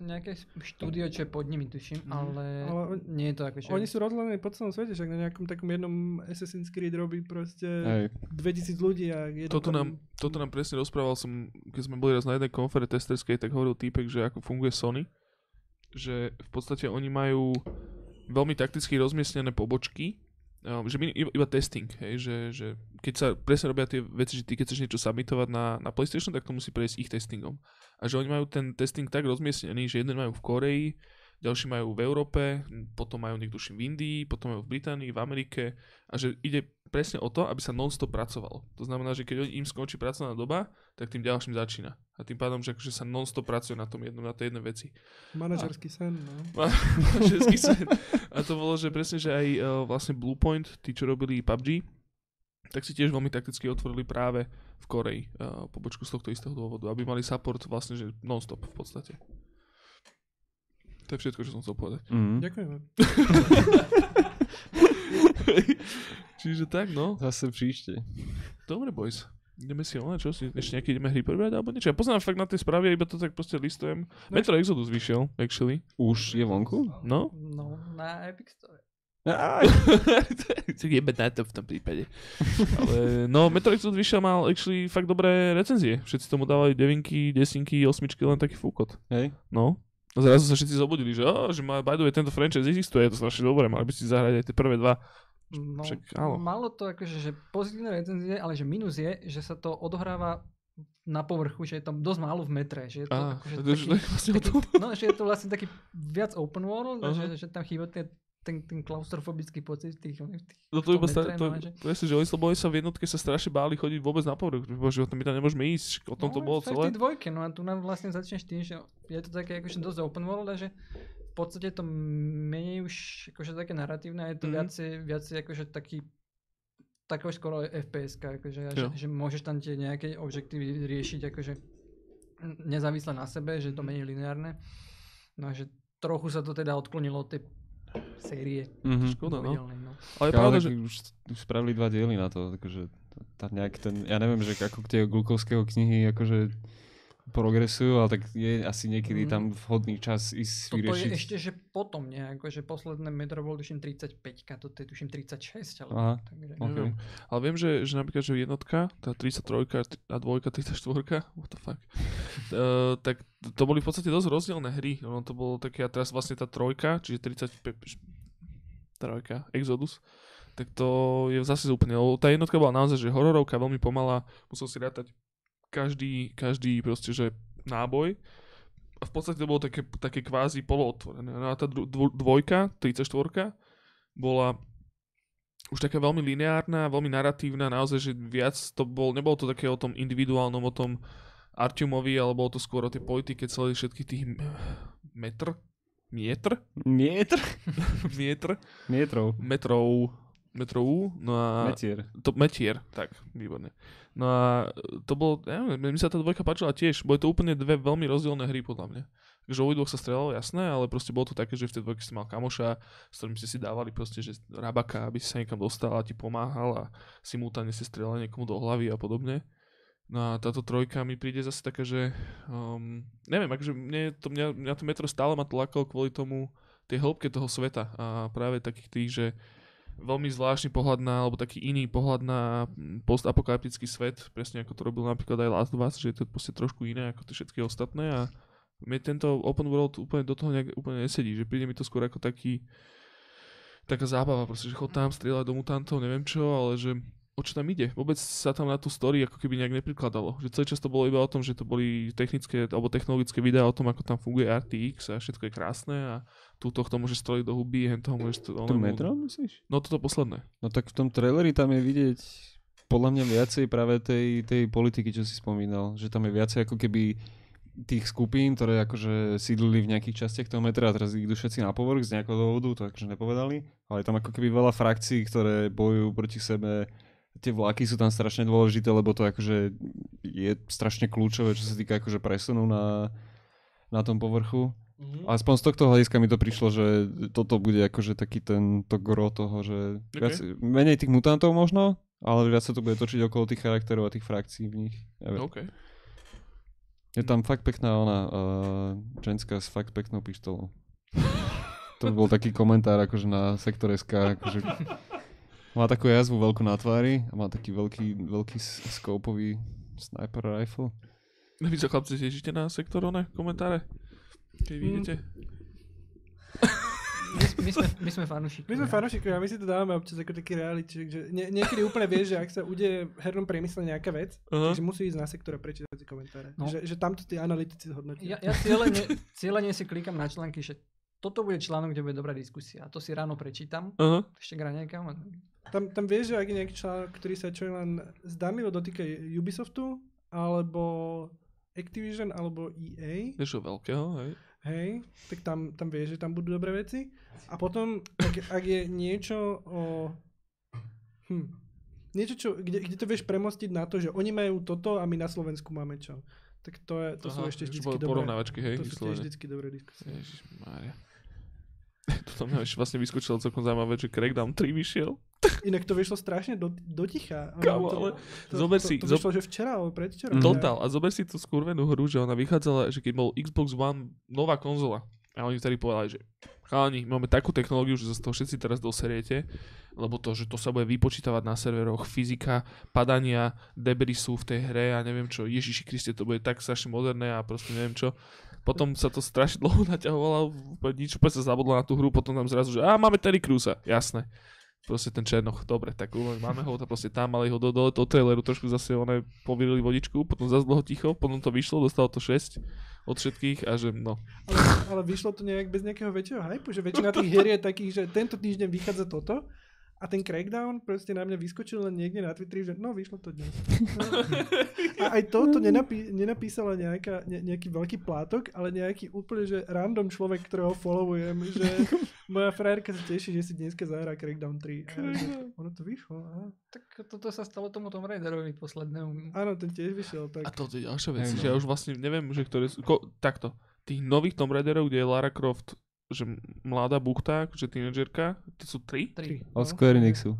nejaké štúdio, čo je pod nimi, tuším, ale, Ale on- nie je to ako, že... Oni sú rozhľadení po celom svete, však na nejakom takom jednom Assassin's Creed robí proste Hej. 2000 ľudí a je Toto nám, toto nám presne rozprával som, keď sme boli raz na jednej konfere testerskej, tak hovoril týpek, že ako funguje Sony, že v podstate oni majú veľmi takticky rozmiestnené pobočky, že my, iba, iba testing, hej, že, že keď sa presne robia tie veci, že ty keď chceš niečo submitovať na, na PlayStation, tak to musí prejsť ich testingom. A že oni majú ten testing tak rozmiestnený, že jeden majú v Koreji, ďalší majú v Európe, potom majú niekto tuším v Indii, potom majú v Británii, v Amerike a že ide presne o to, aby sa non-stop pracovalo. To znamená, že keď im skončí pracovná doba, tak tým ďalším začína. A tým pádom, že akože sa non-stop pracuje na tom jednom, na tej jednej veci. Manažerský sen, no. Všetky sen. A to bolo, že presne, že aj uh, vlastne Bluepoint, tí, čo robili PUBG, tak si tiež veľmi takticky otvorili práve v Koreji uh, pobočku z tohto istého dôvodu, aby mali support vlastne, že non-stop v podstate. To je všetko, čo som chcel povedať. Mm. Ďakujeme. Čiže tak, no. Zase príšte. Dobre, boys. Ideme si ona, čo si, ešte nejaké ideme hry prebrať, alebo niečo. Ja pozerám fakt na tie správy, iba to tak proste listujem. Metro Exodus vyšiel, actually. Už je vonku? No. No, na Epic Store. Jebe na to v tom prípade. Ale, no, Metro Exodus vyšiel, mal actually fakt dobré recenzie. Všetci tomu dávali devinky, desinky, osmičky, len taký fúkot. Hej. No. A zrazu sa všetci zobudili, že, oh, že má, by the way, tento franchise existuje, je to strašne dobré, mali by si zahrať aj tie prvé dva. No, Však áno. malo to akože, že pozitívne recenzie, ale že minus je, že sa to odohráva na povrchu, že je tam dosť málo v metre, že je to Á, akože to taký, vlastne taký, no, že je to vlastne taký viac open world, Aha. že, že tam chýba tie, ten, ten klaustrofobický pocit tých, tých No to iba sta- to, no, že- to je si, že oni, lebo oni sa v jednotke sa strašne báli chodiť vôbec na povrch. že my tam nemôžeme ísť, o tom to no, bolo to v celé. dvojke, no a tu nám vlastne začneš tým, že je to také akože dosť open world a že v podstate to menej už akože také naratívne a je to Mhm. mm-hmm. viacej, viacej akože taký také už skoro FPS, akože, že, že, môžeš tam tie nejaké objektívy riešiť akože nezávisle na sebe, že je to menej lineárne. No a že trochu sa to teda odklonilo od tej série. Mhm. Škoda, no. pravidelnej, no. Ale je pravda, že... už, už spravili dva diely na to, takže tá nejak ten, ja neviem, že ako tie Glukovského knihy akože progresujú, ale tak je asi niekedy Mhm. tam vhodný čas ísť Toto je vyriešiť. ešte, že potom nejako, že posledné metro bol tuším 35, toto je tuším 36, ale Aha. takže, Ok. Neviem. Ale viem, že, že napríklad, že jednotka, tá 33 a dvojka, 34, what the fuck, uh, tak to boli v podstate dosť rozdielne hry. Ono to bolo také, a teraz vlastne tá trojka, čiže 35, š- trojka, Exodus, tak to je zase úplne, lebo tá jednotka bola naozaj, že hororovka, veľmi pomalá, musel si rátať každý, každý proste, že náboj. A v podstate to bolo také, také kvázi polootvorené. No a tá dvojka, 34 bola už taká veľmi lineárna, veľmi naratívna, naozaj, že viac to bol, nebolo to také o tom individuálnom, o tom Artiumovi, ale bolo to skôr o tej politike celých všetkých tých metr, mietr, Mietr? mietr, Mietrov. metrov, metrov, no a Metier. to metier, tak, výborne. No a to bolo, neviem, mi sa tá dvojka páčila tiež, boli to úplne dve veľmi rozdielne hry podľa mňa. Takže o dvoch sa strelalo, jasné, ale proste bolo to také, že v tej dvojke si mal kamoša, s ktorým ste si dávali proste, že rabaka, aby si sa niekam dostal a ti pomáhal a simultáne si strieľal niekomu do hlavy a podobne. No a táto trojka mi príde zase taká, že um, neviem, akože mne to, mňa, mňa to metro stále ma to lákalo kvôli tomu tej hĺbke toho sveta a práve takých tých, že veľmi zvláštny pohľad na, alebo taký iný pohľad na mm, postapokalyptický svet, presne ako to robil napríklad aj Last of Us, že je to proste trošku iné ako tie všetky ostatné a mne tento open world úplne do toho nejak úplne nesedí, že príde mi to skôr ako taký taká zábava, proste, že chod tam strieľať do mutantov, neviem čo, ale že o čo tam ide? Vôbec sa tam na tú story ako keby nejak neprikladalo. Že celý čas to bolo iba o tom, že to boli technické alebo technologické videá o tom, ako tam funguje RTX a všetko je krásne a túto to môžeš streliť do huby, hen toho môžeš... To, To metro, myslíš? No toto posledné. No tak v tom traileri tam je vidieť podľa mňa viacej práve tej, tej politiky, čo si spomínal. Že tam je viacej ako keby tých skupín, ktoré akože sídlili v nejakých častiach toho metra a teraz idú všetci na povrch z nejakého dôvodu, to akože nepovedali. Ale je tam ako keby veľa frakcií, ktoré bojujú proti sebe. Tie vlaky sú tam strašne dôležité, lebo to akože je strašne kľúčové, čo sa týka akože presunu na, na tom povrchu. Mhm. Aspoň z tohto hľadiska mi to prišlo, že toto bude akože taký ten to gro toho, že Ok. viac, menej tých mutantov možno, ale viac sa to bude točiť okolo tých charakterov a tých frakcií v nich. Ja OK. Je tam fakt pekná ona, uh, ženská s fakt peknou pištolou. to bol taký komentár akože na sektor SK, akože má takú jazvu veľkú na tvári a má taký veľký, veľký s- skópový sniper rifle. Vy sa chlapci tešíte na sektor, one komentáre? Keď Mm. vidíte? My, my, sme, my sme fanúšikovia. My sme fanúšikovia, my si to dávame občas ako taký reality, že nie, niekedy úplne vieš, že ak sa udeje v hernom priemysle nejaká vec, Aha. takže musí ísť na sektor a prečítať si komentáre. No. Že, že tamto tí analytici zhodnotia. Ja, ja cieľene, cieľene si klikam na články, že toto bude článok, kde bude dobrá diskusia. A to si ráno prečítam, Aha. ešte gra niekam. a- Tam, tam vieš, že ak je nejaký článok, ktorý sa čo len zdanlivo dotýka Ubisoftu, alebo Activision, alebo EA, Niečo veľkého, hej? hej, tak tam, tam vieš, že tam budú dobré veci. A potom, ak, ak je niečo o... Hm, niečo, čo, kde, kde to vieš premostiť na to, že oni majú toto a my na Slovensku máme čo. Tak to, je, to sú ešte vždycky dobré. porovnávačky, hej, To sú vždycky dobré diskusie. Ježišmária. Tuto mňa ešte vlastne vyskočilo celkom zaujímavé, že Crackdown 3 vyšiel. Inak to vyšlo strašne do, do ticha. Kámo, to, ale to, zober to, si- To, to zob- vyšlo, že včera, alebo predvčera. Total. A zober si tú skurvenú hru, že ona vychádzala, že keď bol Xbox One nová konzola. A oni vtedy povedali, že chalani, máme takú technológiu, že sa z toho všetci teraz doseriete, lebo to, že to sa bude vypočítavať na serveroch, fyzika, padania, debrisu v tej hre a neviem čo, Ježiši Kriste, to bude tak strašne moderné a proste neviem čo. Potom sa to strašne dlho naťahovalo, nič úplne sa zabudlo na tú hru, potom tam zrazu, že a máme Terry Cruza, jasné. Proste ten Černoch, dobre, tak máme ho, to proste tam, mali ho do, do, do traileru, trošku zase one povirili vodičku, potom zase dlho ticho, potom to vyšlo, dostalo to 6 od všetkých a že no. Ale, ale vyšlo to nejak bez nejakého väčšieho hypu, že väčšina tých hier je takých, že tento týždeň vychádza toto a ten crackdown proste na mňa vyskočil len niekde na Twitteri, že no, vyšlo to dnes. A aj to, to nenapí, nenapísala nejaká, ne, nejaký veľký plátok, ale nejaký úplne, že random človek, ktorého followujem, že moja frajerka sa teší, že si dneska zahrá Crackdown 3. A že, ono to vyšlo, aha. Tak toto sa stalo tomu Tomb Raiderovi poslednému. Áno, ten tiež vyšiel, tak A to je ďalšia vec, že no. ja už vlastne neviem, že ktoré sú, ko, takto, tých nových Tomb Raiderov, kde je Lara Croft, že mladá buchta, že tínedžerka, to sú tri? tri. Od Square Enixu.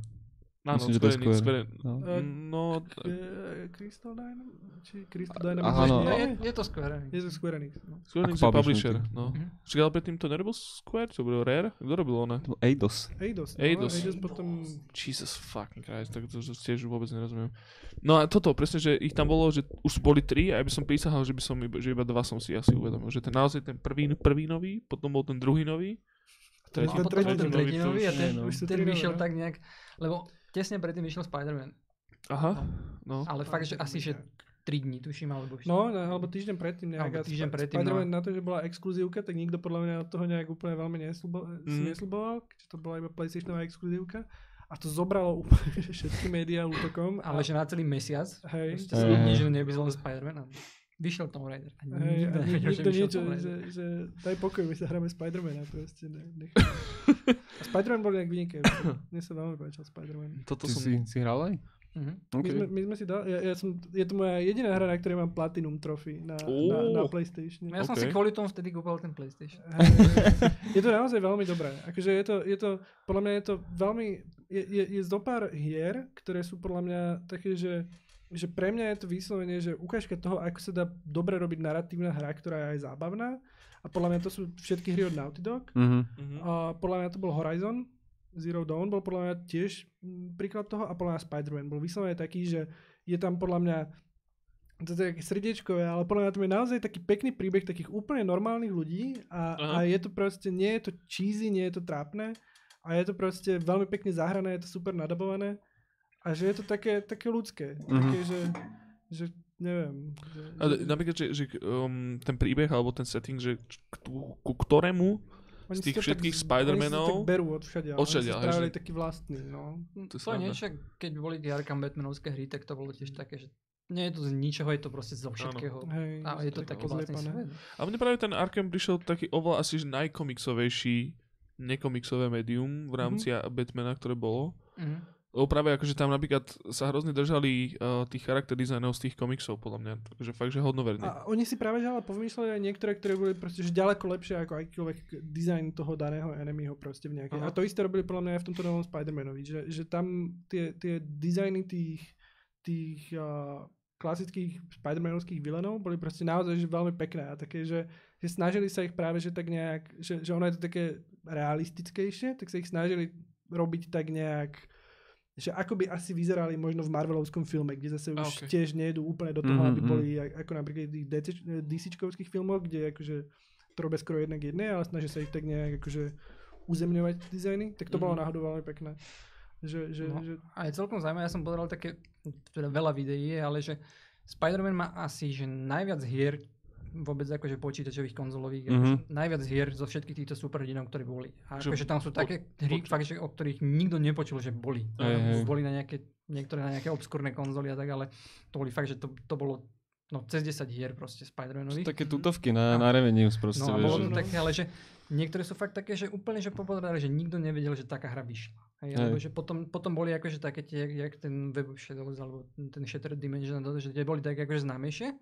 Áno, Myslím, že to je Square Square. No. Eh, No, Eh, Crystal Dynamics? Či Crystal Dynamics? Aha, no. Je, je to Square Enix. Je to Square Enix. No. Square Enix je publisher no. Mhm. Čiže ale predtým to nerobil Square, to bolo Rare? Kto robil ono? To bol Eidos. Eidos. No, Eidos. Eidos potom... Jesus fucking Christ, tak to, to tiež vôbec nerozumiem. No a toto, presne, že ich tam bolo, že už boli tri a ja by som prísahal, že by som iba, že iba dva som si asi uvedomil. Že ten naozaj ten prvý, prvý nový, potom bol ten druhý nový. A Ten tretí, ten potom bol tretí ten nový, tretí to nový už- a ten, no. Už sú ten tri nové, vyšiel no. tak nejak, lebo tesne predtým vyšiel Spider-Man. Aha, no. Ale fakt, že asi, že 3 dní, tuším, alebo ešte. No, no, alebo týždeň predtým nejak. Alebo a týždeň Sp- predtým, Spider-Man no. na to, že bola exkluzívka, tak nikto podľa mňa od toho nejak úplne veľmi nesľubo, Mm. nesľuboval, keďže to bola iba PlayStationová exkluzívka. A to zobralo úplne že všetky médiá útokom. Ale že na celý mesiac. Hej, Proste Hej, sa že nebyl len Spider-Man. Vyšiel Tomb Raider. A Hej, a nikto že nikto vyšiel niečo, Tomb že, Raider. že daj pokoj, my sa hráme Spider-Mana proste. Ne, nech... A Spider-Man bol nejak vynikajúci. Mne sa veľmi páčil Spider-Man. Toto Ty som... si, si hral aj? Mhm. My, Okay. sme, my sme si dali, ja, ja som, je to moja jediná hra, na ktorej mám Platinum Trophy na, na, na Ó. PlayStation. Ja som si OK. kvôli tomu vtedy kúpil ten PlayStation. Je to naozaj veľmi dobré. Akože je to, je to, podľa mňa je to veľmi, je, je, je pár hier, ktoré sú podľa mňa také, že, že pre mňa je to vyslovene, že ukážka toho, ako sa dá dobre robiť narratívna hra, ktorá je aj zábavná. A podľa mňa to sú všetky hry od Naughty Dog. Mhm. Mhm. A podľa mňa to bol Horizon, Zero Dawn bol podľa mňa tiež príklad toho a podľa mňa Spider-Man bol vyslovene taký, že je tam podľa mňa to je také srdiečkové, ale podľa mňa tam je naozaj taký pekný príbeh takých úplne normálnych ľudí a, Aha. a je to proste, nie je to cheesy, nie je to trápne a je to proste veľmi pekne zahrané, je to super nadabované a že je to také, také ľudské, Mhm. také, že, že neviem. Že, A d- napríklad, že, že um, ten príbeh alebo ten setting, že k, ku, ku ktorému oni z tých tak všetkých z- Spider-Manov- Oni tak berú od všade. Odvšadiaľ, Oni spravili že- taký vlastný, no. To To je niečo, keď boli tie Arkham Batmanovské hry, tak to bolo tiež také, že nie je to z ničoho, je to proste zo všetkého. Hej, A je to také vlastný svet. A mne práve ten Arkham prišiel taký oveľa asi že najkomiksovejší nekomiksové médium v rámci mm-hmm. Batmana, ktoré bolo. Mhm. Lebo práve akože tam napríklad sa hrozne držali uh, tých charakter designov z tých komiksov, podľa mňa. Takže fakt, že hodnoverne. A oni si práve že ale povymýšľali aj niektoré, ktoré boli proste že ďaleko lepšie ako akýkoľvek dizajn toho daného enemyho proste v nejakej. Aha. A to isté robili podľa mňa aj v tomto novom Spider-Manovi, že, že tam tie, tie dizajny tých, tých uh, klasických Spider-Manovských vilenov boli proste naozaj že veľmi pekné a také, že, že snažili sa ich práve že tak nejak, že, že ono je to také realistickejšie, tak sa ich snažili robiť tak nejak že ako by asi vyzerali možno v Marvelovskom filme, kde zase už okay. tiež nejdú úplne do toho, Mhm, aby mhm. boli ako napríklad v tých DC- DC-čkovských filmoch, kde akože to robia skoro jednak jedné, ale snažia sa ich tak nejak akože uzemňovať dizajny, tak to bolo Mhm. náhodou veľmi pekné. Že, že, No. že, A je celkom zaujímavé, ja som pozeral také, teda veľa videí, ale že Spider-Man má asi že najviac hier vôbec akože počítačových konzolových, Mhm. akože najviac hier zo všetkých týchto superhrdinov, ktorí boli. A Že akože tam sú také hry, poč- fakt, že, o ktorých nikto nepočul, že boli. Hej, hej. Boli na nejaké, niektoré na nejaké obskúrne konzoly a tak, ale to boli fakt, že to, to bolo no, cez 10 hier proste Spider-Manových. také tutovky na, na Revenues proste, No a bolo to také, ale že niektoré sú fakt také, že úplne, že popozerali, že nikto nevedel, že taká hra vyšla. Hej, alebo že potom, potom boli akože také tie, jak ten Web of Shadows, alebo ten Shattered Dimension, že tie boli také akože známejšie.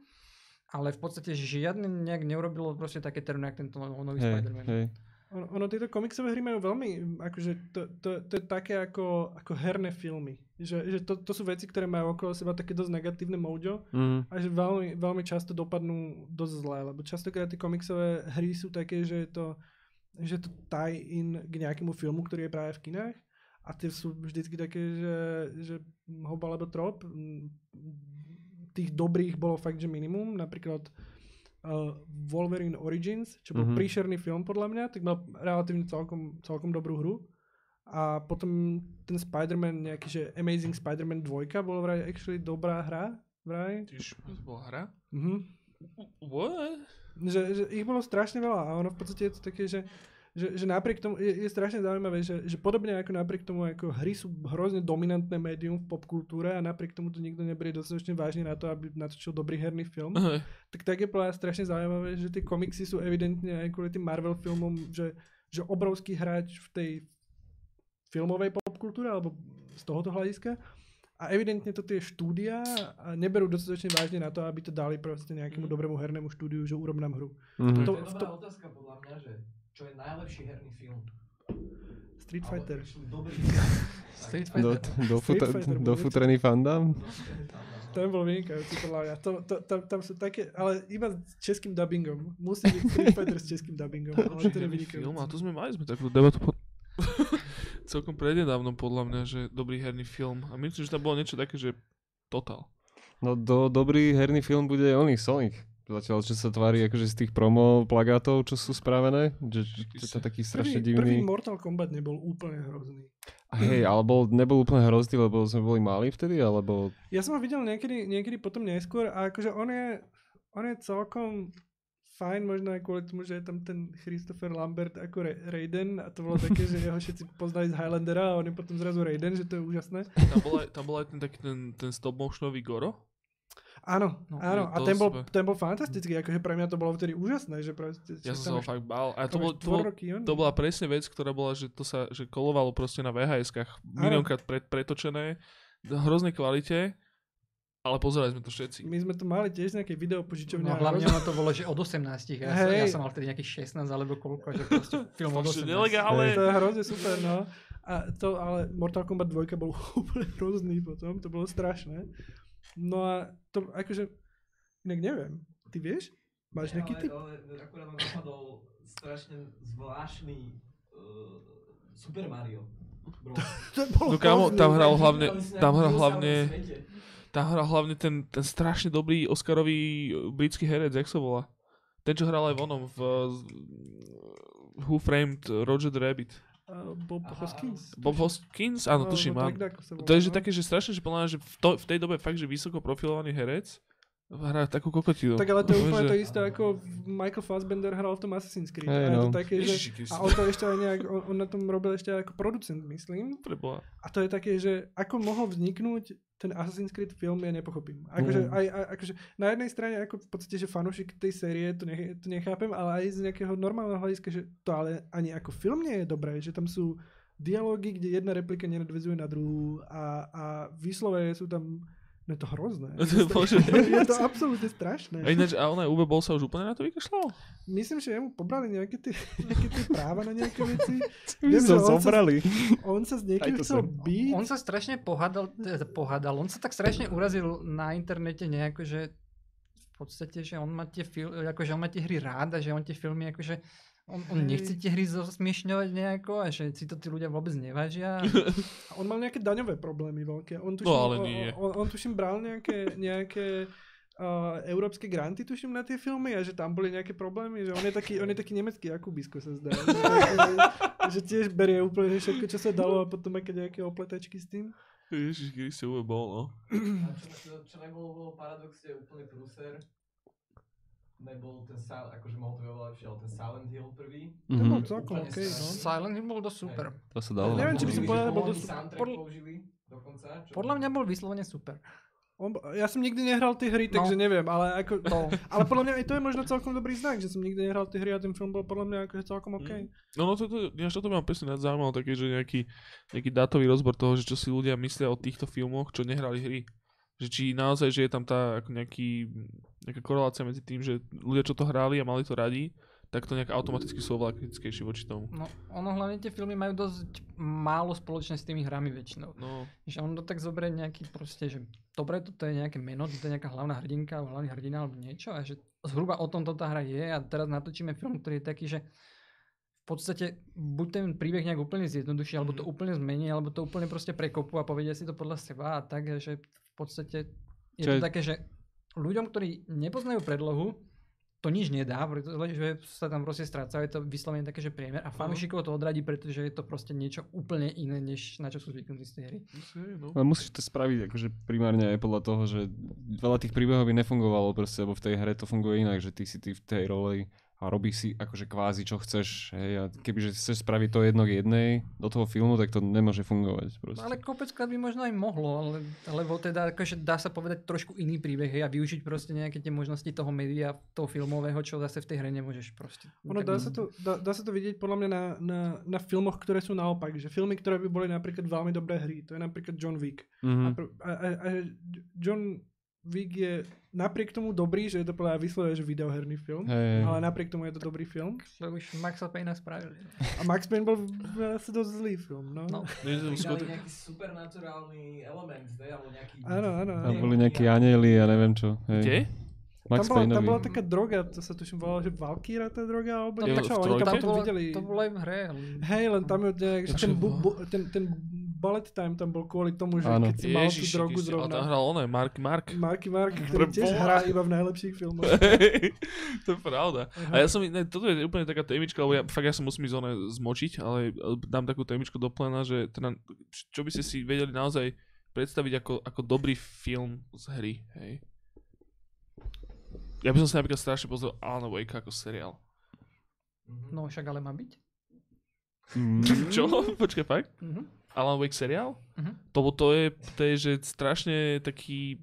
Ale v podstate žiadne nejak neurobilo proste také terno, jak tento nový Hej, Spider-Man. hej. Ono, ono tieto komiksové hry majú veľmi, akože to, to, to je také ako, ako herné filmy. Že, že to, to sú veci, ktoré majú okolo seba také dosť negatívne mojo Mhm. a že veľmi, veľmi často dopadnú dosť zle, lebo častokrát tie komiksové hry sú také, že je to, že to tie-in k nejakému filmu, ktorý je práve v kinách a tie sú vždycky také, že, že hop alebo trop. Tých dobrých bolo fakt, že minimum, napríklad uh, Wolverine Origins, čo bol Mhm. príšerný film podľa mňa, tak mal relatívne celkom, celkom dobrú hru. A potom ten Spider-Man, nejaký, že Amazing Spider-Man 2 bol vraj actually dobrá hra, vraj. Tiež to bola hra? Mhm. What? Že, že ich bolo strašne veľa a ono v podstate je to také, že, že, že napriek tomu, je, je strašne zaujímavé, že, že podobne ako napriek tomu, ako hry sú hrozne dominantné médium v popkultúre a napriek tomu to nikto neberie dostatočne vážne na to, aby natočil dobrý herný film, Hej. tak tak je strašne zaujímavé, že tie komiksy sú evidentne aj kvôli tým Marvel filmom, že, že obrovský hráč v tej filmovej popkultúre, alebo z tohoto hľadiska. A evidentne to tie štúdia neberú dostatočne vážne na to, aby to dali proste nejakému dobrému hernému štúdiu, že urob nám hru. Mhm. To- To, je v dobrá otázka podľa mňa, že čo je najlepší herný film? Street Fighter. dobrý. Street Fighter. do, futa, do futrený fandom? Ten bol vynikajúci podľa mňa. To, to, tam, tam sú také, ale iba s českým dubbingom. Musí byť Street Fighter s českým dubbingom. Ale to je film, a tu sme mali sme takú debatu po... celkom prednedávnom podľa mňa, že dobrý herný film. A myslím, že tam bolo niečo také, že total. No do, dobrý herný film bude oný Sonic. Zatiaľ, čo sa tvári akože z tých promo plagátov, čo sú spravené, že, to je taký strašne Prvý, prvý divný. Mortal Kombat nebol úplne hrozný. A hej, ale bol, nebol úplne hrozný, lebo sme boli mali vtedy, alebo... Ja som ho videl niekedy, niekedy potom neskôr a akože on je, on je celkom fajn, možno aj kvôli tomu, že je tam ten Christopher Lambert ako Ra- Raiden a to bolo také, že jeho všetci poznali z Highlandera a on je potom zrazu Raiden, že to je úžasné. Tam bol aj, tam bol aj ten taký ten, ten stop motionový Goro. Áno, No, áno. A ten bol, super. ten bol fantastický, akože pre mňa to bolo vtedy úžasné, že proste... Ja že som sa ho fakt bál. A to, bol, to, bol, roky, to bola presne vec, ktorá bola, že to sa že kolovalo proste na VHS-kách miliónkrát pred, pretočené, v hroznej kvalite, ale pozerali sme to všetci. My sme to mali tiež z nejakej videopožičovne. No a hlavne ono to bolo, že od 18. Ja, som, ja som mal vtedy nejakých 16 alebo koľko, že proste film od Fakt, že 18. nelegálne. To je hrozne super, no. A to, ale Mortal Kombat 2 bol úplne hrozný potom, to bolo strašné. No a to akože, inak neviem, ty vieš? Máš nejaký typ? Ale, ale akurát ma napadol strašne zvláštny uh, Super Mario. To bol No kámo, tam hral hlavne, tam hral hlavne, tam hral hlavne ten, ten strašne dobrý Oscarový britský herec, jak sa volá? Ten, čo hral aj v onom, v uh, Who Framed Roger Rabbit. Uh, Bob Aha, Hoskins? Bob Hoskins? Áno, No, tuším, no, volá, To je že no. také, že strašne, že podľa mňa, že v, to, v tej dobe fakt, že vysoko profilovaný herec hrá takú kokotinu. Tak ale to je úplne že- to isté, ako Michael Fassbender hral v tom Assassin's Creed. A je to no. také, že... A on to ešte aj nejak, on, on na tom robil ešte ako producent, myslím. Preboha. A to je také, že ako mohol vzniknúť ten Assassin's Creed film, ja nepochopím. Akože, Mm. aj, aj, akože na jednej strane ako v podstate, že fanúšik tej série, to, nech, to nechápem, ale aj z nejakého normálneho hľadiska, že to ale ani ako film nie je dobré, že tam sú dialógy, kde jedna replika nenadvezuje na druhú a, a výslove sú tam No je to hrozné. Bože. je to absolútne strašné. A ináč, a on aj Uwe Boll sa už úplne na to vykašľal? Myslím, že jemu pobrali nejaké tie, nejaké tie práva na nejaké veci. Viem, že on sa- zobrali. On sa s niekým to chcel sem. byť. On sa strašne pohádal, teda pohádal, on sa tak strašne urazil na internete nejako, že v podstate, že on má tie, fil, akože on má tie hry rád a že on tie filmy akože on, on nechce tie hry zosmiešňovať nejako a že si to tí ľudia vôbec nevážia. A On mal nejaké daňové problémy veľké. On tuším, No, ale on- nie. On, on, tuším bral nejaké, nejaké uh, európske granty, tuším, na tie filmy a že tam boli nejaké problémy, že on je taký, on je taký nemecký Akubisko sa zdá. Že, že, tiež berie úplne všetko, čo sa dalo a potom aké nejaké opletačky s tým. Ježiš, kedy si Boll, no. A čo, čo, čo nebolo vo paradoxe úplne prúser, nebol ten, Sil- akože mohol to veľa lepšie, ale ten Silent Hill prvý. To bol Mhm. celkom OK, no. Silent Hill bol dosť super. To sa dalo. Neviem, či by som povedal, bol dosť- soundtrack podľa- použili dokonca. Čo Podľa mňa bol vyslovene super. On, ja som nikdy nehral tie hry, No. takže neviem, ale ako... To, Ale podľa mňa aj to je možno celkom dobrý znak, že som nikdy nehral tie hry a ten film bol podľa mňa akože celkom OK. Mm. No, no to, to, ja toto ma presne nad zaujímalo, také, že nejaký, nejaký dátový rozbor toho, že čo si ľudia myslia o týchto filmoch, čo nehrali hry. Že či naozaj, že je tam tá ako nejaký, nejaká korelácia medzi tým, že ľudia, čo to hrali a mali to radi, tak to nejak automaticky sú oveľa kritickejší voči tomu. no, ono hlavne tie filmy majú dosť málo spoločné s tými hrami väčšinou. No, Že on to tak zoberie nejaký proste, že dobre, toto je nejaké meno, toto je nejaká hlavná hrdinka, alebo hlavný hrdina, alebo niečo a že zhruba o tom tá hra je a teraz natočíme film, ktorý je taký, že v podstate buď ten príbeh nejak úplne zjednoduší, alebo to Mhm. úplne zmení, alebo to úplne proste prekopú a povedia si to podľa seba a tak, že podstate je Čo to je- také, že ľuďom, ktorí nepoznajú predlohu, to nič nedá, pretože sa tam proste stráca, je to vyslovene také, že priemer a fanúšikov to odradí, pretože je to proste niečo úplne iné, než na čo sú zvyknutí z tej hry. no. Ale musíš to spraviť akože primárne aj podľa toho, že veľa tých príbehov by nefungovalo proste, lebo v tej hre to funguje inak, že ty si ty v tej roli a robíš si akože kvázi čo chceš, hej, a kebyže chceš spraviť to jedno k jednej do toho filmu, tak to nemôže fungovať proste. Ale kopeckrát by možno aj mohlo, ale, lebo teda akože dá sa povedať trošku iný príbeh hej, a využiť proste nejaké tie možnosti toho média, toho filmového, čo zase v tej hre nemôžeš proste. Ono dá sa, to, dá, dá sa to vidieť podľa mňa na, na, na filmoch, ktoré sú naopak. Že filmy, ktoré by boli napríklad veľmi dobré hry. To je napríklad John Wick. A, Mhm. pr- a, a, a John Wick je napriek tomu dobrý, že je to podľa vyslovene, že videoherný film. Hej. Ale napriek tomu je to dobrý film. Lebo už Maxa Payna spravili. A Max Payne bol asi dosť zlý film. No. No. To skutočne- nejaký supernaturálny element, ne? Alebo nejaký... Áno, áno, Tam boli nejakí anieli a neviem čo. Hej. Kde? Tam Max bola, tam Payneovi. bola taká droga, to sa tuším volalo, že Valkyra tá droga, alebo niečo, oni tam to, videli. to bolo aj v hre. ale- Hej, len tam je nejak, že ten, bu, bu, ten, ten bullet time tam bol kvôli tomu, že Áno. keď si mal tú Ježiši, drogu Kriste, ale tam zrovna. hral oné, Mark Mark. Marky Mark, ktorý Pre tiež hrá iba v najlepších filmoch. to je pravda. A ja som, ne, toto je úplne taká témička, lebo ja, fakt ja sa musím ísť oné zmočiť, ale ale dám takú témičku do plena, že teda, čo by ste si vedeli naozaj predstaviť ako, ako dobrý film z hry, hej? Ja by som sa napríklad strašne pozrel Alan Wake ako seriál. No však ale má byť. Mm. Čo? Počkaj, fakt? Mhm. Alan Wake seriál? Mhm. To, to, je, to je, že strašne taký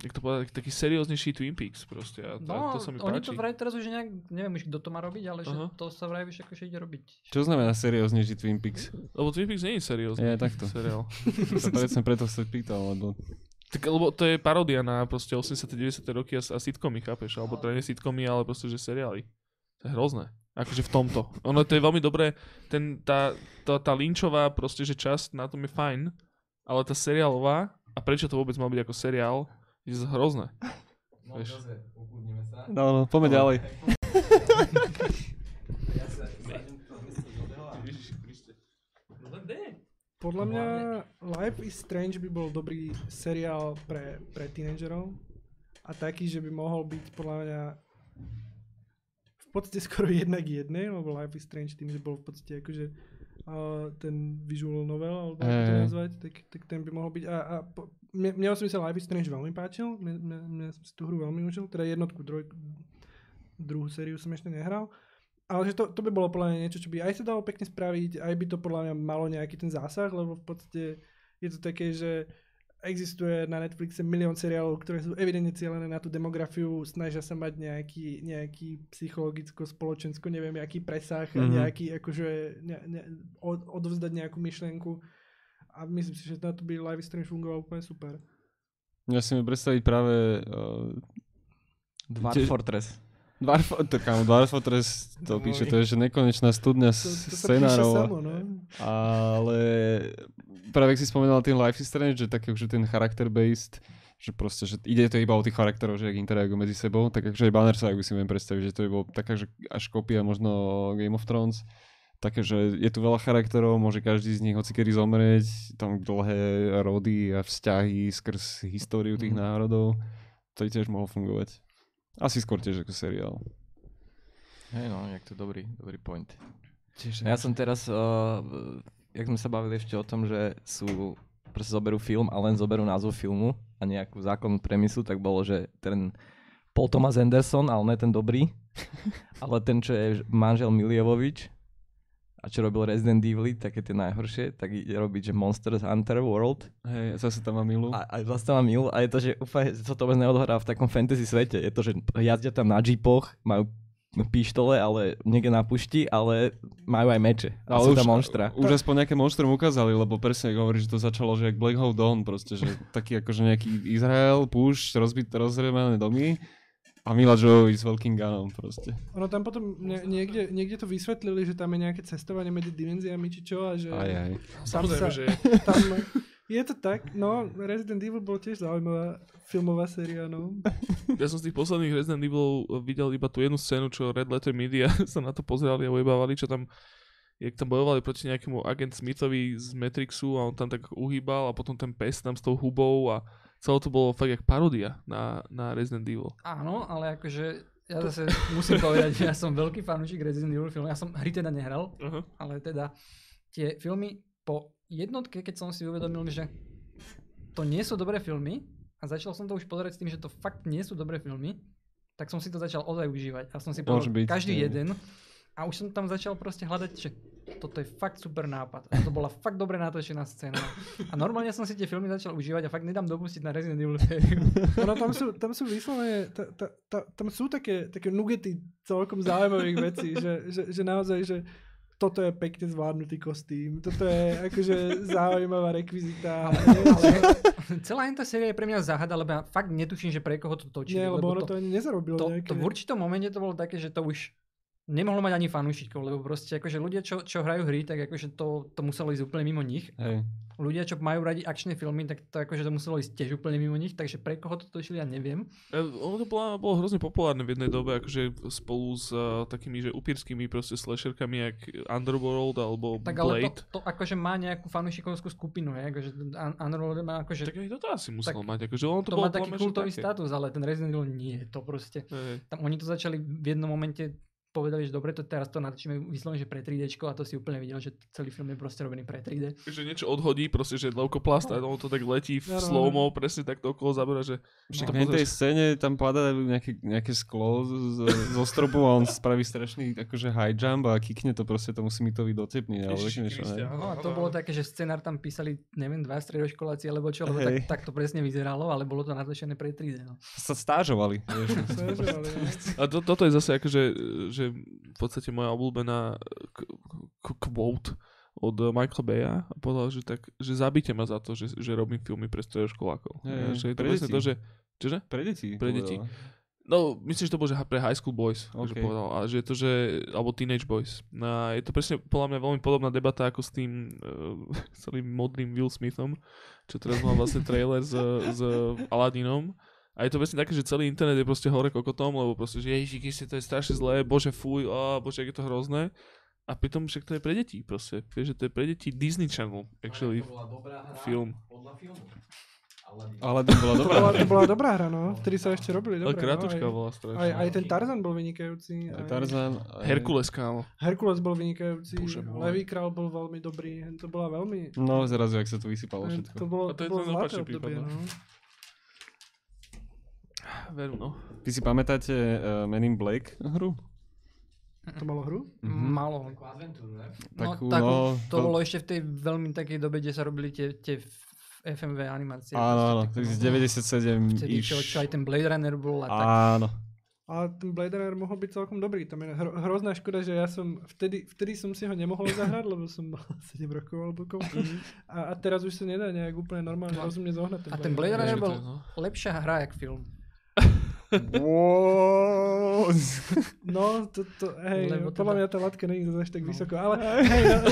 jak to povedať, taký serióznejší Twin Peaks proste. A, No, a to sa mi oni páči. to vraj teraz už nejak, neviem už kto to má robiť, ale že Aha. to sa vraj už akože ide robiť. Čo znamená serióznejší Twin Peaks? Lebo Twin Peaks nie je seriózny Je, takto. seriál. To presne preto sa pýtal, lebo Tak, lebo to je paródia na proste 80 90 roky a, a sitcomy, chápeš? Alebo teda nie sitcomy, ale proste, že seriály. To je hrozné. Akože v tomto. Ono to je veľmi dobré, ten, tá, tá, tá linčová proste, že časť na tom je fajn, ale tá seriálová, a prečo to vôbec má byť ako seriál, je hrozné. No, Vieš. ukludnime sa. No, no, poďme ďalej. No len dej. Podľa mňa Life is Strange by bol dobrý seriál pre, pre tínedžerov a taký, že by mohol byť podľa mňa v podstate skoro jednak jednej, lebo Life is Strange tým, že bol v podstate akože uh, ten visual novel, alebo ako to nazvať, tak, tak ten by mohol byť a, a po, mne, mne osobne sa Life is Strange veľmi páčil, mne, mne, mne som si tú hru veľmi užil, teda jednotku, trojku, druhú sériu som ešte nehral. Ale že to, to by bolo podľa mňa niečo, čo by aj sa dalo pekne spraviť, aj by to podľa mňa malo nejaký ten zásah, lebo v podstate je to také, že existuje na Netflixe milión seriálov, ktoré sú evidentne cieľené na tú demografiu, snažia sa mať nejaký, nejaký psychologicko-spoločensko, neviem, nejaký presah, Mhm. mm-hmm. nejaký akože ne, ne, od, odovzdať nejakú myšlienku. A myslím si, že na to by Live Strange fungoval úplne super. Ja si mi predstaviť práve uh, Dwarf Tiež- Fortress. Dwarf, to, kámo, Dwarf Fortress to No, píše, to je že nekonečná studňa To, to scenárov. samo, no. Ale práve ak si spomínal ten Life is Strange, že taký už ten charakter-based, že proste, že ide to iba o tých charakterov, že jak interagujú medzi sebou, tak akože aj Banner sa si viem predstaviť, že to by bolo taká, že až kopia možno Game of Thrones, také, že je tu veľa charakterov, môže každý z nich hocikedy zomrieť, tam dlhé rody a vzťahy skrz históriu tých Mhm. národov, to tiež mohlo fungovať. Asi skôr tiež ako seriál. Hej no, jak to dobrý, dobrý point. Tiež, Ja som teraz, uh, jak sme sa bavili ešte o tom, že sú, proste zoberú film a len zoberú názov filmu a nejakú zákonnú premisu, tak bolo, že ten Paul Thomas Anderson, ale ne ten dobrý, ale ten, čo je manžel Milievovič a čo robil Resident Evil, také tie najhoršie, tak ide robiť, že Monsters Hunter World Hej, zase tam má Milu. a, a zase tam má Mil a je to, že úplne sa to vôbec neodohrá v takom fantasy svete. Je to, že jazdia tam na jeepoch, majú pištole, ale niekde na pušti, ale majú aj meče. A sú tam monštra. Už aspoň nejaké monštrum ukázali, lebo presne hovorí, že to začalo, že jak Black Hole Dawn, proste, že taký akože nejaký Izrael, púšť, rozbité, rozrebané domy a Mila Jovovich s veľkým ganom proste. Ono tam potom nie, niekde, niekde to vysvetlili, že tam je nejaké cestovanie medzi dimenziami či čo a že Aj, aj. tam Samozrejme, sa, že tam, je to tak, no Resident Evil bol tiež zaujímavá filmová séria, no. ja som z tých posledných Resident Evil videl iba tú jednu scénu, čo Red Letter Media sa na to pozerali a ujebávali, čo tam jak tam bojovali proti nejakému agent Smithovi z Matrixu a on tam tak uhýbal a potom ten pes tam s tou hubou a celé to bolo fakt jak parodia na, na Resident Evil. Áno, ale akože ja zase musím povedať, že ja som veľký fanúšik Resident Evil filmu. Ja som hry teda nehral, Uh-huh. ale teda tie filmy po jednotke, keď som si uvedomil, že to nie sú dobré filmy a začal som to už pozerať s tým, že to fakt nie sú dobré filmy, tak som si to začal ozaj užívať. A som si povedal byť, každý hej. jeden a už som tam začal proste hľadať, že toto je fakt super nápad. A to bola fakt dobre natočená scéna. A normálne som si tie filmy začal užívať a fakt nedám dopustiť na Resident Evil sériu. Ono tam sú, tam sú vyslovene, ta, ta, ta, tam sú také, také nugety celkom zaujímavých vecí, že, že, že naozaj, že toto je pekne zvládnutý kostým, toto je akože zaujímavá rekvizita. Ale celá tá séria je pre mňa záhada, lebo ja fakt netuším, že pre koho to točí. Nie, lebo ono to ani nezarobilo to, nejaké. to v určitom momente to bolo také, že to už nemohlo mať ani fanúšikov, lebo proste akože ľudia, čo, čo hrajú hry, tak akože to, to muselo ísť úplne mimo nich. Hej. Ľudia, čo majú radi akčné filmy, tak to akože to muselo ísť tiež úplne mimo nich, takže pre koho to točili, ja neviem. E, Ono to bolo, bolo hrozne populárne v jednej dobe, akože spolu s uh, takými, že upírskymi proste slasherkami, jak Underworld alebo Tak ale Blade. to, to akože má nejakú fanúšikovskú skupinu, je, akože Un- Underworld má akože... Tak aj toto asi musel Tak mať, akože ono to, to, bolo má taký kultový také. status, ale ten Resident Evil nie, to proste... Hej. Tam oni to začali v jednom momente povedali, že dobre, to teraz to natočíme vyslovene, že pre 3D a to si úplne videl, že celý film je proste robený pre 3D. Že niečo odhodí, proste, že leukoplast a ono to tak letí v Áno, áno. slow-mo, presne takto okolo zabera, že Však No, v tej scéne tam padá nejaké, nejaké sklo z, z, zo stropu a on spraví strašný akože high jump a kikne to proste, to musí mi to vydocepniť. Ale niečo, ne? No a to bolo také, že scenár tam písali, neviem, dva stredoškoláci alebo čo, lebo tak, tak to presne vyzeralo, ale bolo to natočené pre 3D. No. Sa stážovali. No. A to, toto je zase akože, že v podstate moja obľúbená k- quote od eh, Michaela Baya a povedal, že tak, že zabite ma za to, že, že robím filmy pre stredoškolákov. Hej, Ja, že je to presne že... Čože? Pre deti. Pre deti. No, myslím, že to bolo, že pre high school boys, okay. že OK. povedal. A že je to, že, alebo teenage boys. No, a je to presne podľa mňa veľmi podobná debata ako s tým uh, celým modrým Will Smithom, čo teraz mal vlastne trailer s, s Aladinom. A je to presne také, že celý internet je proste hore kokotom, lebo proste, že ježiši, to je strašne zlé, bože fuj, a bože, jak je to hrozné. A pritom však to je pre deti proste. Vieš, že to je pre deti Disney Channel, actually, To bola dobrá hra film. podľa filmu. Aladdin. Ale to bola To dobrá. to bola dobrá hra, no. Vtedy sa ešte robili Ale dobré. krátučka no, bola strašne. aj, aj, ten Tarzan bol vynikajúci. Aj Aj Tarzan. aj- Herkules, kámo. Herkules bol vynikajúci. Bože. Levý král bol veľmi dobrý. To bola veľmi... No zrazu, jak sa to vysypalo To všetko. bolo, A to to je bolo zlaté obdobie, prípad, no. Veru, no. Vy si pamätáte uh, Men in Black hru? To malo hru? Mhm. Malo. Takú adventúru, ne? No, Takú, no, to to- bolo ešte v tej veľmi takej dobe, kde sa robili tie, tie FMV animácie. Áno, áno, z také, 97 Vtedy, čo, čo aj ten Blade Runner bol a tak. Áno. A ten Blade Runner mohol byť celkom dobrý. Tam je hro, hrozná škoda, že ja som vtedy, vtedy som si ho nemohol zahrať, lebo som mal 7 rokov alebo koľko. A, a teraz už sa nedá nejak úplne normálne No. rozumne zohnať. A ten Blade Runner bol to no. lepšia hra jak film. No, to, to, hej, Lebo podľa teda- mňa tá latka není až tak No. vysoko, ale hej, no,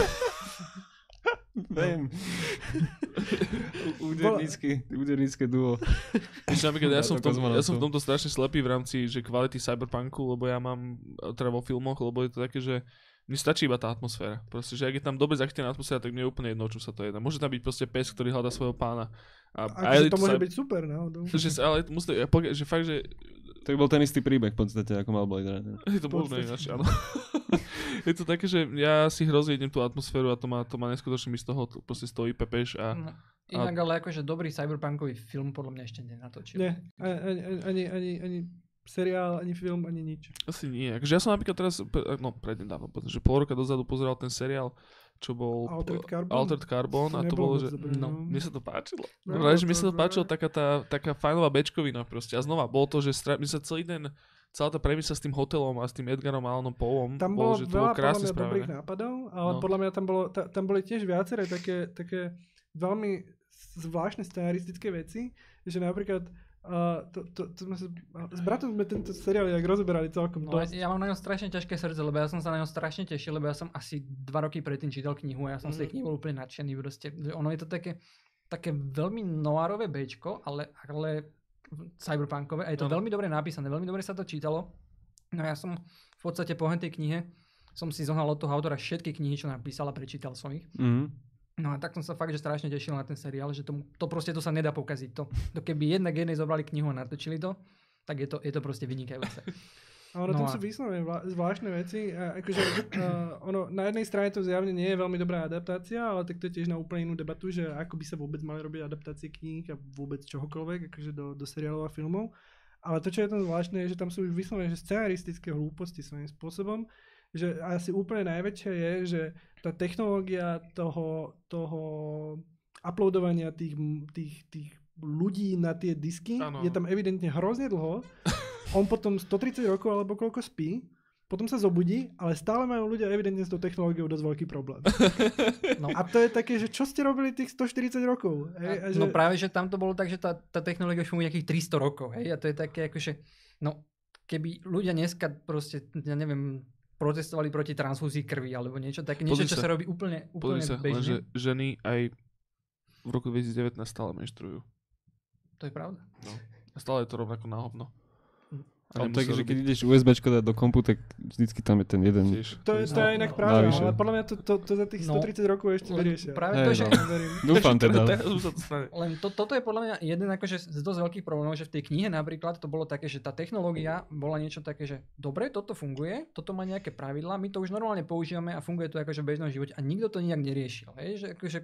Viem. Údernícky, údernícke duo. Ešte napríklad ja som, v to tom, ja som v tomto strašne slepý v rámci že kvality cyberpunku, lebo ja mám teda vo filmoch, lebo je to také, že mne stačí iba tá atmosféra. Proste, že ak je tam dobre zachytená atmosféra, tak mne je úplne jedno, čo sa to jedná. Môže tam byť proste pes, ktorý hľadá svojho pána. A, akože to môže cy- byť super, náhodou. Že, sa- ale musí, že fakt, že To by bol ten istý príbeh v podstate, ako mal Blade Runner. je to možné ináč, áno. je to také, že ja si hrozne idem tú atmosféru a to má, to má neskutočne mi z toho to proste stojí pepeš a No, Inak ale akože dobrý cyberpunkový film podľa mňa ešte nenatočil. Nie, ani, ani, ani, ani, seriál, ani film, ani nič. Asi nie. Akože ja som napríklad teraz, no prednedávno, povedzme, že pol roka dozadu pozeral ten seriál, čo bol Altered Carbon? Altered Carbon a to bolo, že dobrý, no. mne sa to páčilo. No, No, no, to- sa to páčilo taká tá, taká fajnová bečkovina proste. A znova, bolo to, že stra... mi sa celý ten, celá tá premisa s tým hotelom a s tým Edgarom Allanom Poeom, Tam bolo, bolo že to bolo veľa podľa krásne mňa dobrých spravené. nápadov, ale No. podľa mňa tam, bolo, ta, tam boli tiež viaceré také, také veľmi zvláštne scenaristické veci, že napríklad uh, to, to, to sme sa, s bratom sme tento seriál jak rozoberali celkom No, dosť. ja mám na ňom strašne ťažké srdce, lebo ja som sa na ňom strašne tešil, lebo ja som asi dva roky predtým čítal knihu a ja som z tej Mhm. knihy bol úplne nadšený. Proste. Ono je to také, také veľmi noárové Bčko, ale, ale cyberpunkové a je to Áno. veľmi dobre napísané, veľmi dobre sa to čítalo. No ja som v podstate po tej knihe som si zohnal od toho autora všetky knihy, čo napísal a prečítal som ich. Mhm. No a tak som sa fakt, že strašne tešil na ten seriál, že to, to proste to sa nedá pokaziť. To, to keby jednak jednej zobrali knihu a natočili to, tak je to, je to proste vynikajúce. A ono No tam a- sú vyslovene zvlá- zvláštne veci. A akože, uh, ono, na jednej strane to zjavne nie je veľmi dobrá adaptácia, ale tak to je tiež na úplne inú debatu, že ako by sa vôbec mali robiť adaptácie kníh a vôbec čohokoľvek, akože do, do seriálov a filmov. Ale to, čo je tam zvláštne, je, že tam sú už že scenaristické hlúposti svojím spôsobom. Že asi úplne najväčšie je, že tá technológia toho, toho uploadovania tých, tých, tých ľudí na tie disky Áno. je tam evidentne hrozne dlho. On potom 130 rokov alebo koľko spí, potom sa zobudí, ale stále majú ľudia evidentne s tou technológiou dosť veľký problém. No. A to je také, že čo ste robili tých 140 rokov? Hej? A že, No práve, že tam to bolo tak, že tá, tá technológia už funguje nejakých 300 rokov, hej, a to je také akože, no, keby ľudia dneska proste, ja neviem, protestovali proti transfúzii krvi, alebo niečo také, niečo, čo sa. sa robí úplne, úplne sa, bežne. lenže ženy aj v roku 2019 stále menštrujú. To je pravda. A stále je to rovnako na hovno. A Ale nemusia tak, že robiť keď ideš USBčko dať do kompu, tak vždycky tam je ten jeden. tiež. to, je, to je inak No, pravda, navyše. ale podľa mňa to, to, to za tých No. 130 rokov ešte vyriešia. práve to, že, no. Dúfam teda. Len to, toto je podľa mňa jeden akože z dosť veľkých problémov, že v tej knihe napríklad to bolo také, že tá technológia bola niečo také, že dobre, toto funguje, toto má nejaké pravidlá, my to už normálne používame a funguje to akože v bežnom živote a nikto to nejak neriešil. Hej? Že akože,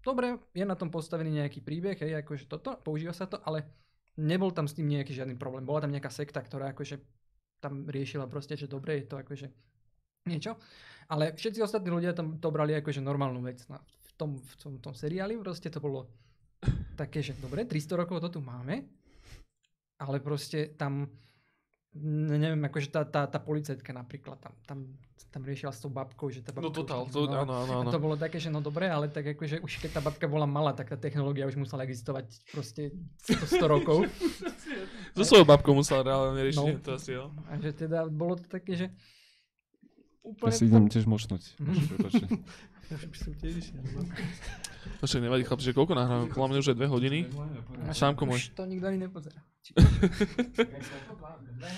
dobre, je na tom postavený nejaký príbeh, hej, akože toto, používa sa to, ale nebol tam s tým nejaký žiadny problém. Bola tam nejaká sekta, ktorá akože tam riešila proste, že dobre, je to akože niečo. Ale všetci ostatní ľudia tam to brali akože normálnu vec. No, v, tom, v tom, tom seriáli proste to bolo také, že dobre, 300 rokov to tu máme, ale proste tam neviem, akože tá, tá, tá policajtka napríklad tam, tam, tam riešila s tou babkou, že tá babka No totál, to, áno, áno, áno. to bolo také, že no dobre, ale tak akože už keď tá babka bola malá, tak tá technológia už musela existovať proste 100, 100 rokov. So svojou babkou musela reálne riešiť No. to asi, jo. A že teda bolo to také, že Ja úplne... si idem tiež močnúť. Ja by som tiež išiel. To však nevadí, chlapci, že koľko nahráme? Podľa mňa už je dve hodiny. Sámko môj. Už to nikto ani nepozerá.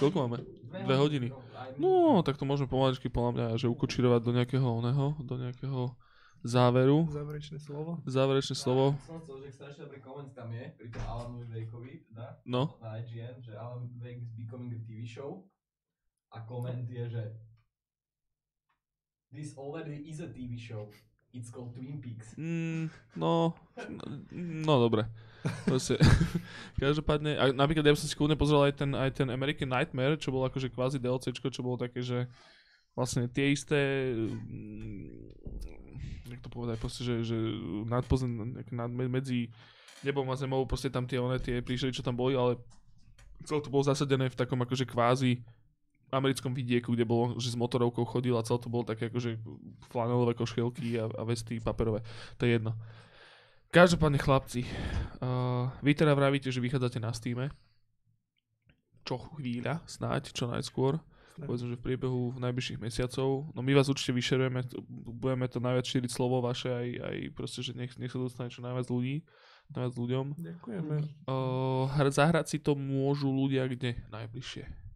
Koľko máme? Dve hodiny. No, tak to môžeme pomaličky podľa mňa, že ukočirovať do nejakého oného, do nejakého záveru. Záverečné slovo. Záverečné slovo. Som chcel, že strašne dobrý koment tam je, pri tom Alanovi Wakeovi, teda, No. na IGN, že Alan Wake is becoming a TV show. A koment je, že This already is a TV show. It's called Twin Peaks. Mm, no, no dobre. Proste, každopádne, a napríklad ja som si kľudne pozrel aj ten, aj ten American Nightmare, čo bolo akože kvázi DLCčko, čo bolo také, že vlastne tie isté, mm, jak to povedať, proste, že, že nadpozem, nad, medzi nebom a zemou, proste tam tie, one, tie príšery, čo tam boli, ale celé to bolo zasadené v takom akože kvázi americkom vidieku, kde bolo, že s motorovkou chodil a celé to bolo také akože flanelové koškelky a, a vesty paperové. To je jedno. Každopádne chlapci, uh, vy teda vravíte, že vychádzate na Steam. Čo chvíľa, snáď, čo najskôr. Povedzme, že v priebehu najbližších mesiacov. No my vás určite vyšerujeme, budeme to najviac šíriť slovo vaše, aj, aj proste, že nech, nech sa dostane čo najviac ľudí, najviac ľuďom. Ďakujeme. Uh, hr- zahrať si to môžu ľudia kde najbližšie.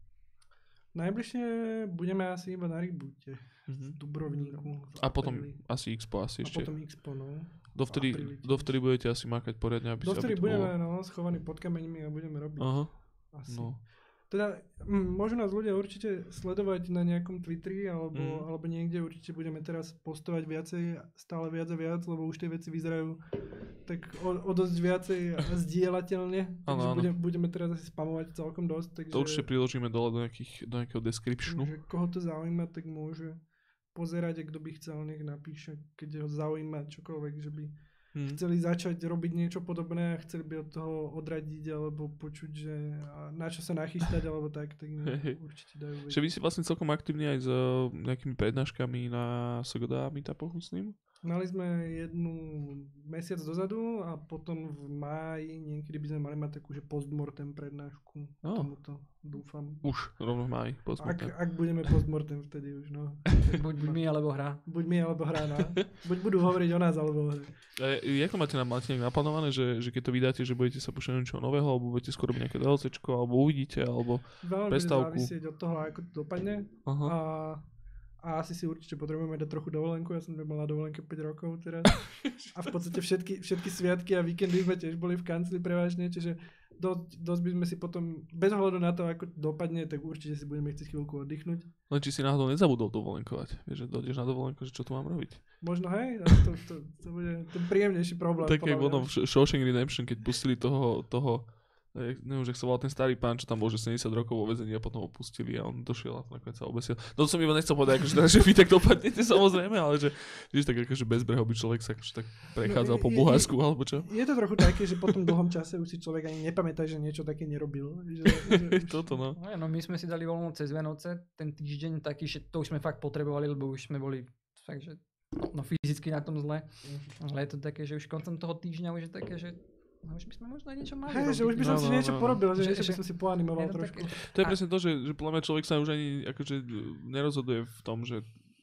Najbližšie budeme asi iba na reboote. Mhm. V Dubrovníku. v A potom asi Expo asi A ešte. potom Expo, no. Dovtedy, apríli dovtedy budete asi makať poriadne, aby, Dovtedy aby budeme bolo... no, schovaní pod kameňmi a budeme robiť. Aha, Asi. no. Teda mm, môžu nás ľudia určite sledovať na nejakom Twitteri alebo, Mm. alebo niekde určite budeme teraz postovať viacej, stále viac a viac, lebo už tie veci vyzerajú tak o, o dosť viacej zdieľateľne. Takže áno. budem, budeme teraz asi spamovať celkom dosť. Takže, To určite priložíme dole do, nejakých, do nejakého descriptionu. takže koho to zaujíma, tak môže pozerať a kto by chcel, nech napíše, keď ho zaujíma čokoľvek, že by Hm. chceli začať robiť niečo podobné a chceli by od toho odradiť alebo počuť, že na čo sa nachystať alebo tak, tak Hej. určite dajú vedieť. Že vy si vlastne celkom aktívni aj s uh, nejakými prednáškami na Sogoda meetupoch, myslím. Mali sme jednu mesiac dozadu a potom v máji niekedy by sme mali mať takú, že postmortem prednášku Oh. tomuto, dúfam. Už, rovno v máji. Ak, Pozmite. ak budeme postmortem vtedy už, no. Buď my alebo hra. Buď my alebo hra, no. Buď budú hovoriť o nás alebo o hre. E, jak to máte, na, máte nejak naplánované, že, že keď to vydáte, že budete sa púšťať niečo nového, alebo budete skôr nejaké DLCčko, alebo uvidíte, alebo... Veľmi Prestávku. závisieť od toho, ako to dopadne. Aha. A, a asi si určite potrebujeme dať trochu dovolenku. Ja som nemal na dovolenke 5 rokov teraz. A v podstate všetky, všetky sviatky a víkendy sme tiež boli v kancli prevažne, čiže dosť, dosť by sme si potom, bez ohľadu na to, ako dopadne, tak určite si budeme chcieť chvíľku oddychnúť. Len či si náhodou nezabudol dovolenkovať. Vieš, že dojdeš na dovolenku, že čo tu mám robiť. Možno hej, to, to, to bude ten príjemnejší problém. Tak jak ono v Sh- Shawshank Redemption, keď pustili toho, toho neviem, že sa volal ten starý pán, čo tam bol, že 70 rokov vo vezení a potom ho pustili a on došiel a nakoniec sa obesil. No to som iba nechcel povedať, akože, že vy tak dopadnete samozrejme, ale že, že tak akože bezbrehov by človek sa akože tak prechádzal No, po Bulharsku alebo čo. Je to trochu také, že po tom dlhom čase už si človek ani nepamätá, že niečo také nerobil. Že, že už, Toto no. No, no my sme si dali voľno cez Vianoce, ten týždeň taký, že to už sme fakt potrebovali, lebo už sme boli fakt, že no, no fyzicky na tom zle. Ale je to také, že už koncom toho týždňa už je také, že no, už by sme možno niečo mali hej, že už by No, som si no, niečo no. porobil, že, Že- niečo by že- som si poanimoval trošku. také- To je presne to, že, že podľa mňa človek sa už ani akože nerozhoduje v tom, že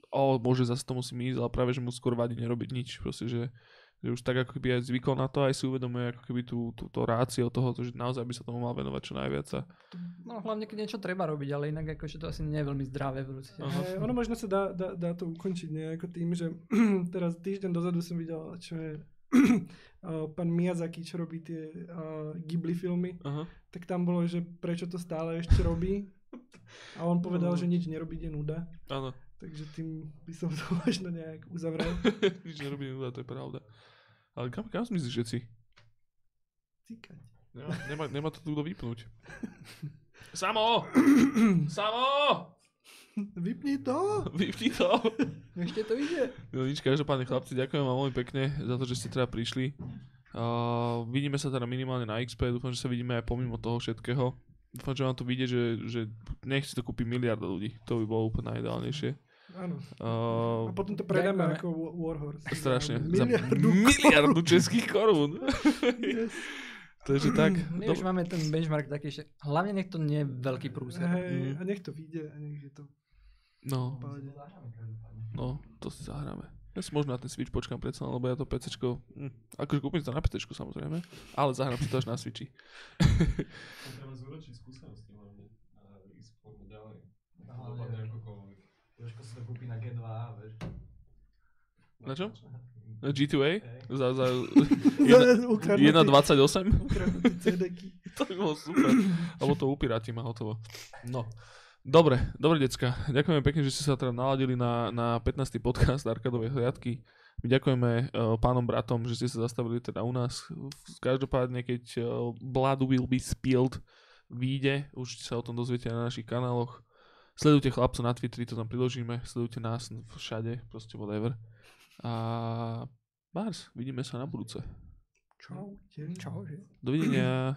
o, môže zase to musím ísť, ale práve, že mu skôr vadí nerobiť nič. Proste, že, že už tak ako keby aj zvykol na to, aj si uvedomuje ako keby tú, tú, tú rácio toho, že naozaj by sa tomu mal venovať čo najviac. A, No hlavne, keď niečo treba robiť, ale inak akože to asi nie je veľmi zdravé proste. Aha. Hej, ono možno sa dá, dá, dá to ukončiť nejako tým, že teraz týždeň dozadu som videl, čo je pán Miyazaki, čo robí tie uh, Ghibli filmy, aha. tak tam bolo, že prečo to stále ešte robí. A on povedal, No. že nič nerobiť je nuda. Áno. Takže tým by som to možno nejak uzavrel. Nič nerobí nuda, to je pravda. Ale kam, kam zmizíš všetci? Cíkať. Nemá, nemá, nemá to tu kto vypnúť. Samo! Samo! Vypni to! Vypni to! Ešte to ide. No nič, každopádne chlapci, ďakujem vám veľmi pekne za to, že ste teda prišli. Uh, vidíme sa teda minimálne na XP, dúfam, že sa vidíme aj pomimo toho všetkého. Dúfam, že vám to vyjde, že, že nech si to kúpi miliarda ľudí. To by bolo úplne najideálnejšie. Áno. Uh, A potom to predáme ako Wa- Warhorse. strašne. Za miliardu. Za miliardu českých korún. Yes. Takže tak. My už máme ten benchmark taký, že hlavne nech to nie je veľký prúser. Hej, a nech to vyjde a nech je to No, no, to si zahráme. Ja si možno na ten Switch počkám predsa, lebo ja to PCčko, hm, akože kúpim to na PCčku samozrejme, ale zahrám si to až na Switchi. Treba zúročiť skúsenosti hlavne a ísť poďme ďalej. Hlavne akokoľvek. Jožko si to kúpi na G2, vieš. Na čo? Na G2A? Hej. Za, za Ukradnutý- 1.28? ukradnutý CD-ky. To by bolo super. Alebo to upirátim a hotovo. No. Dobre, dobre decka. Ďakujeme pekne, že ste sa teda naladili na, na 15. podcast Arkadovej hliadky. My ďakujeme uh, pánom bratom, že ste sa zastavili teda u nás. Každopádne, keď uh, Blood will be spilled vyjde, už sa o tom dozviete na našich kanáloch. Sledujte chlapcov na Twitteri, to tam priložíme. Sledujte nás všade, proste whatever. A Bars, vidíme sa na budúce. Čau. Čau? Dovidenia.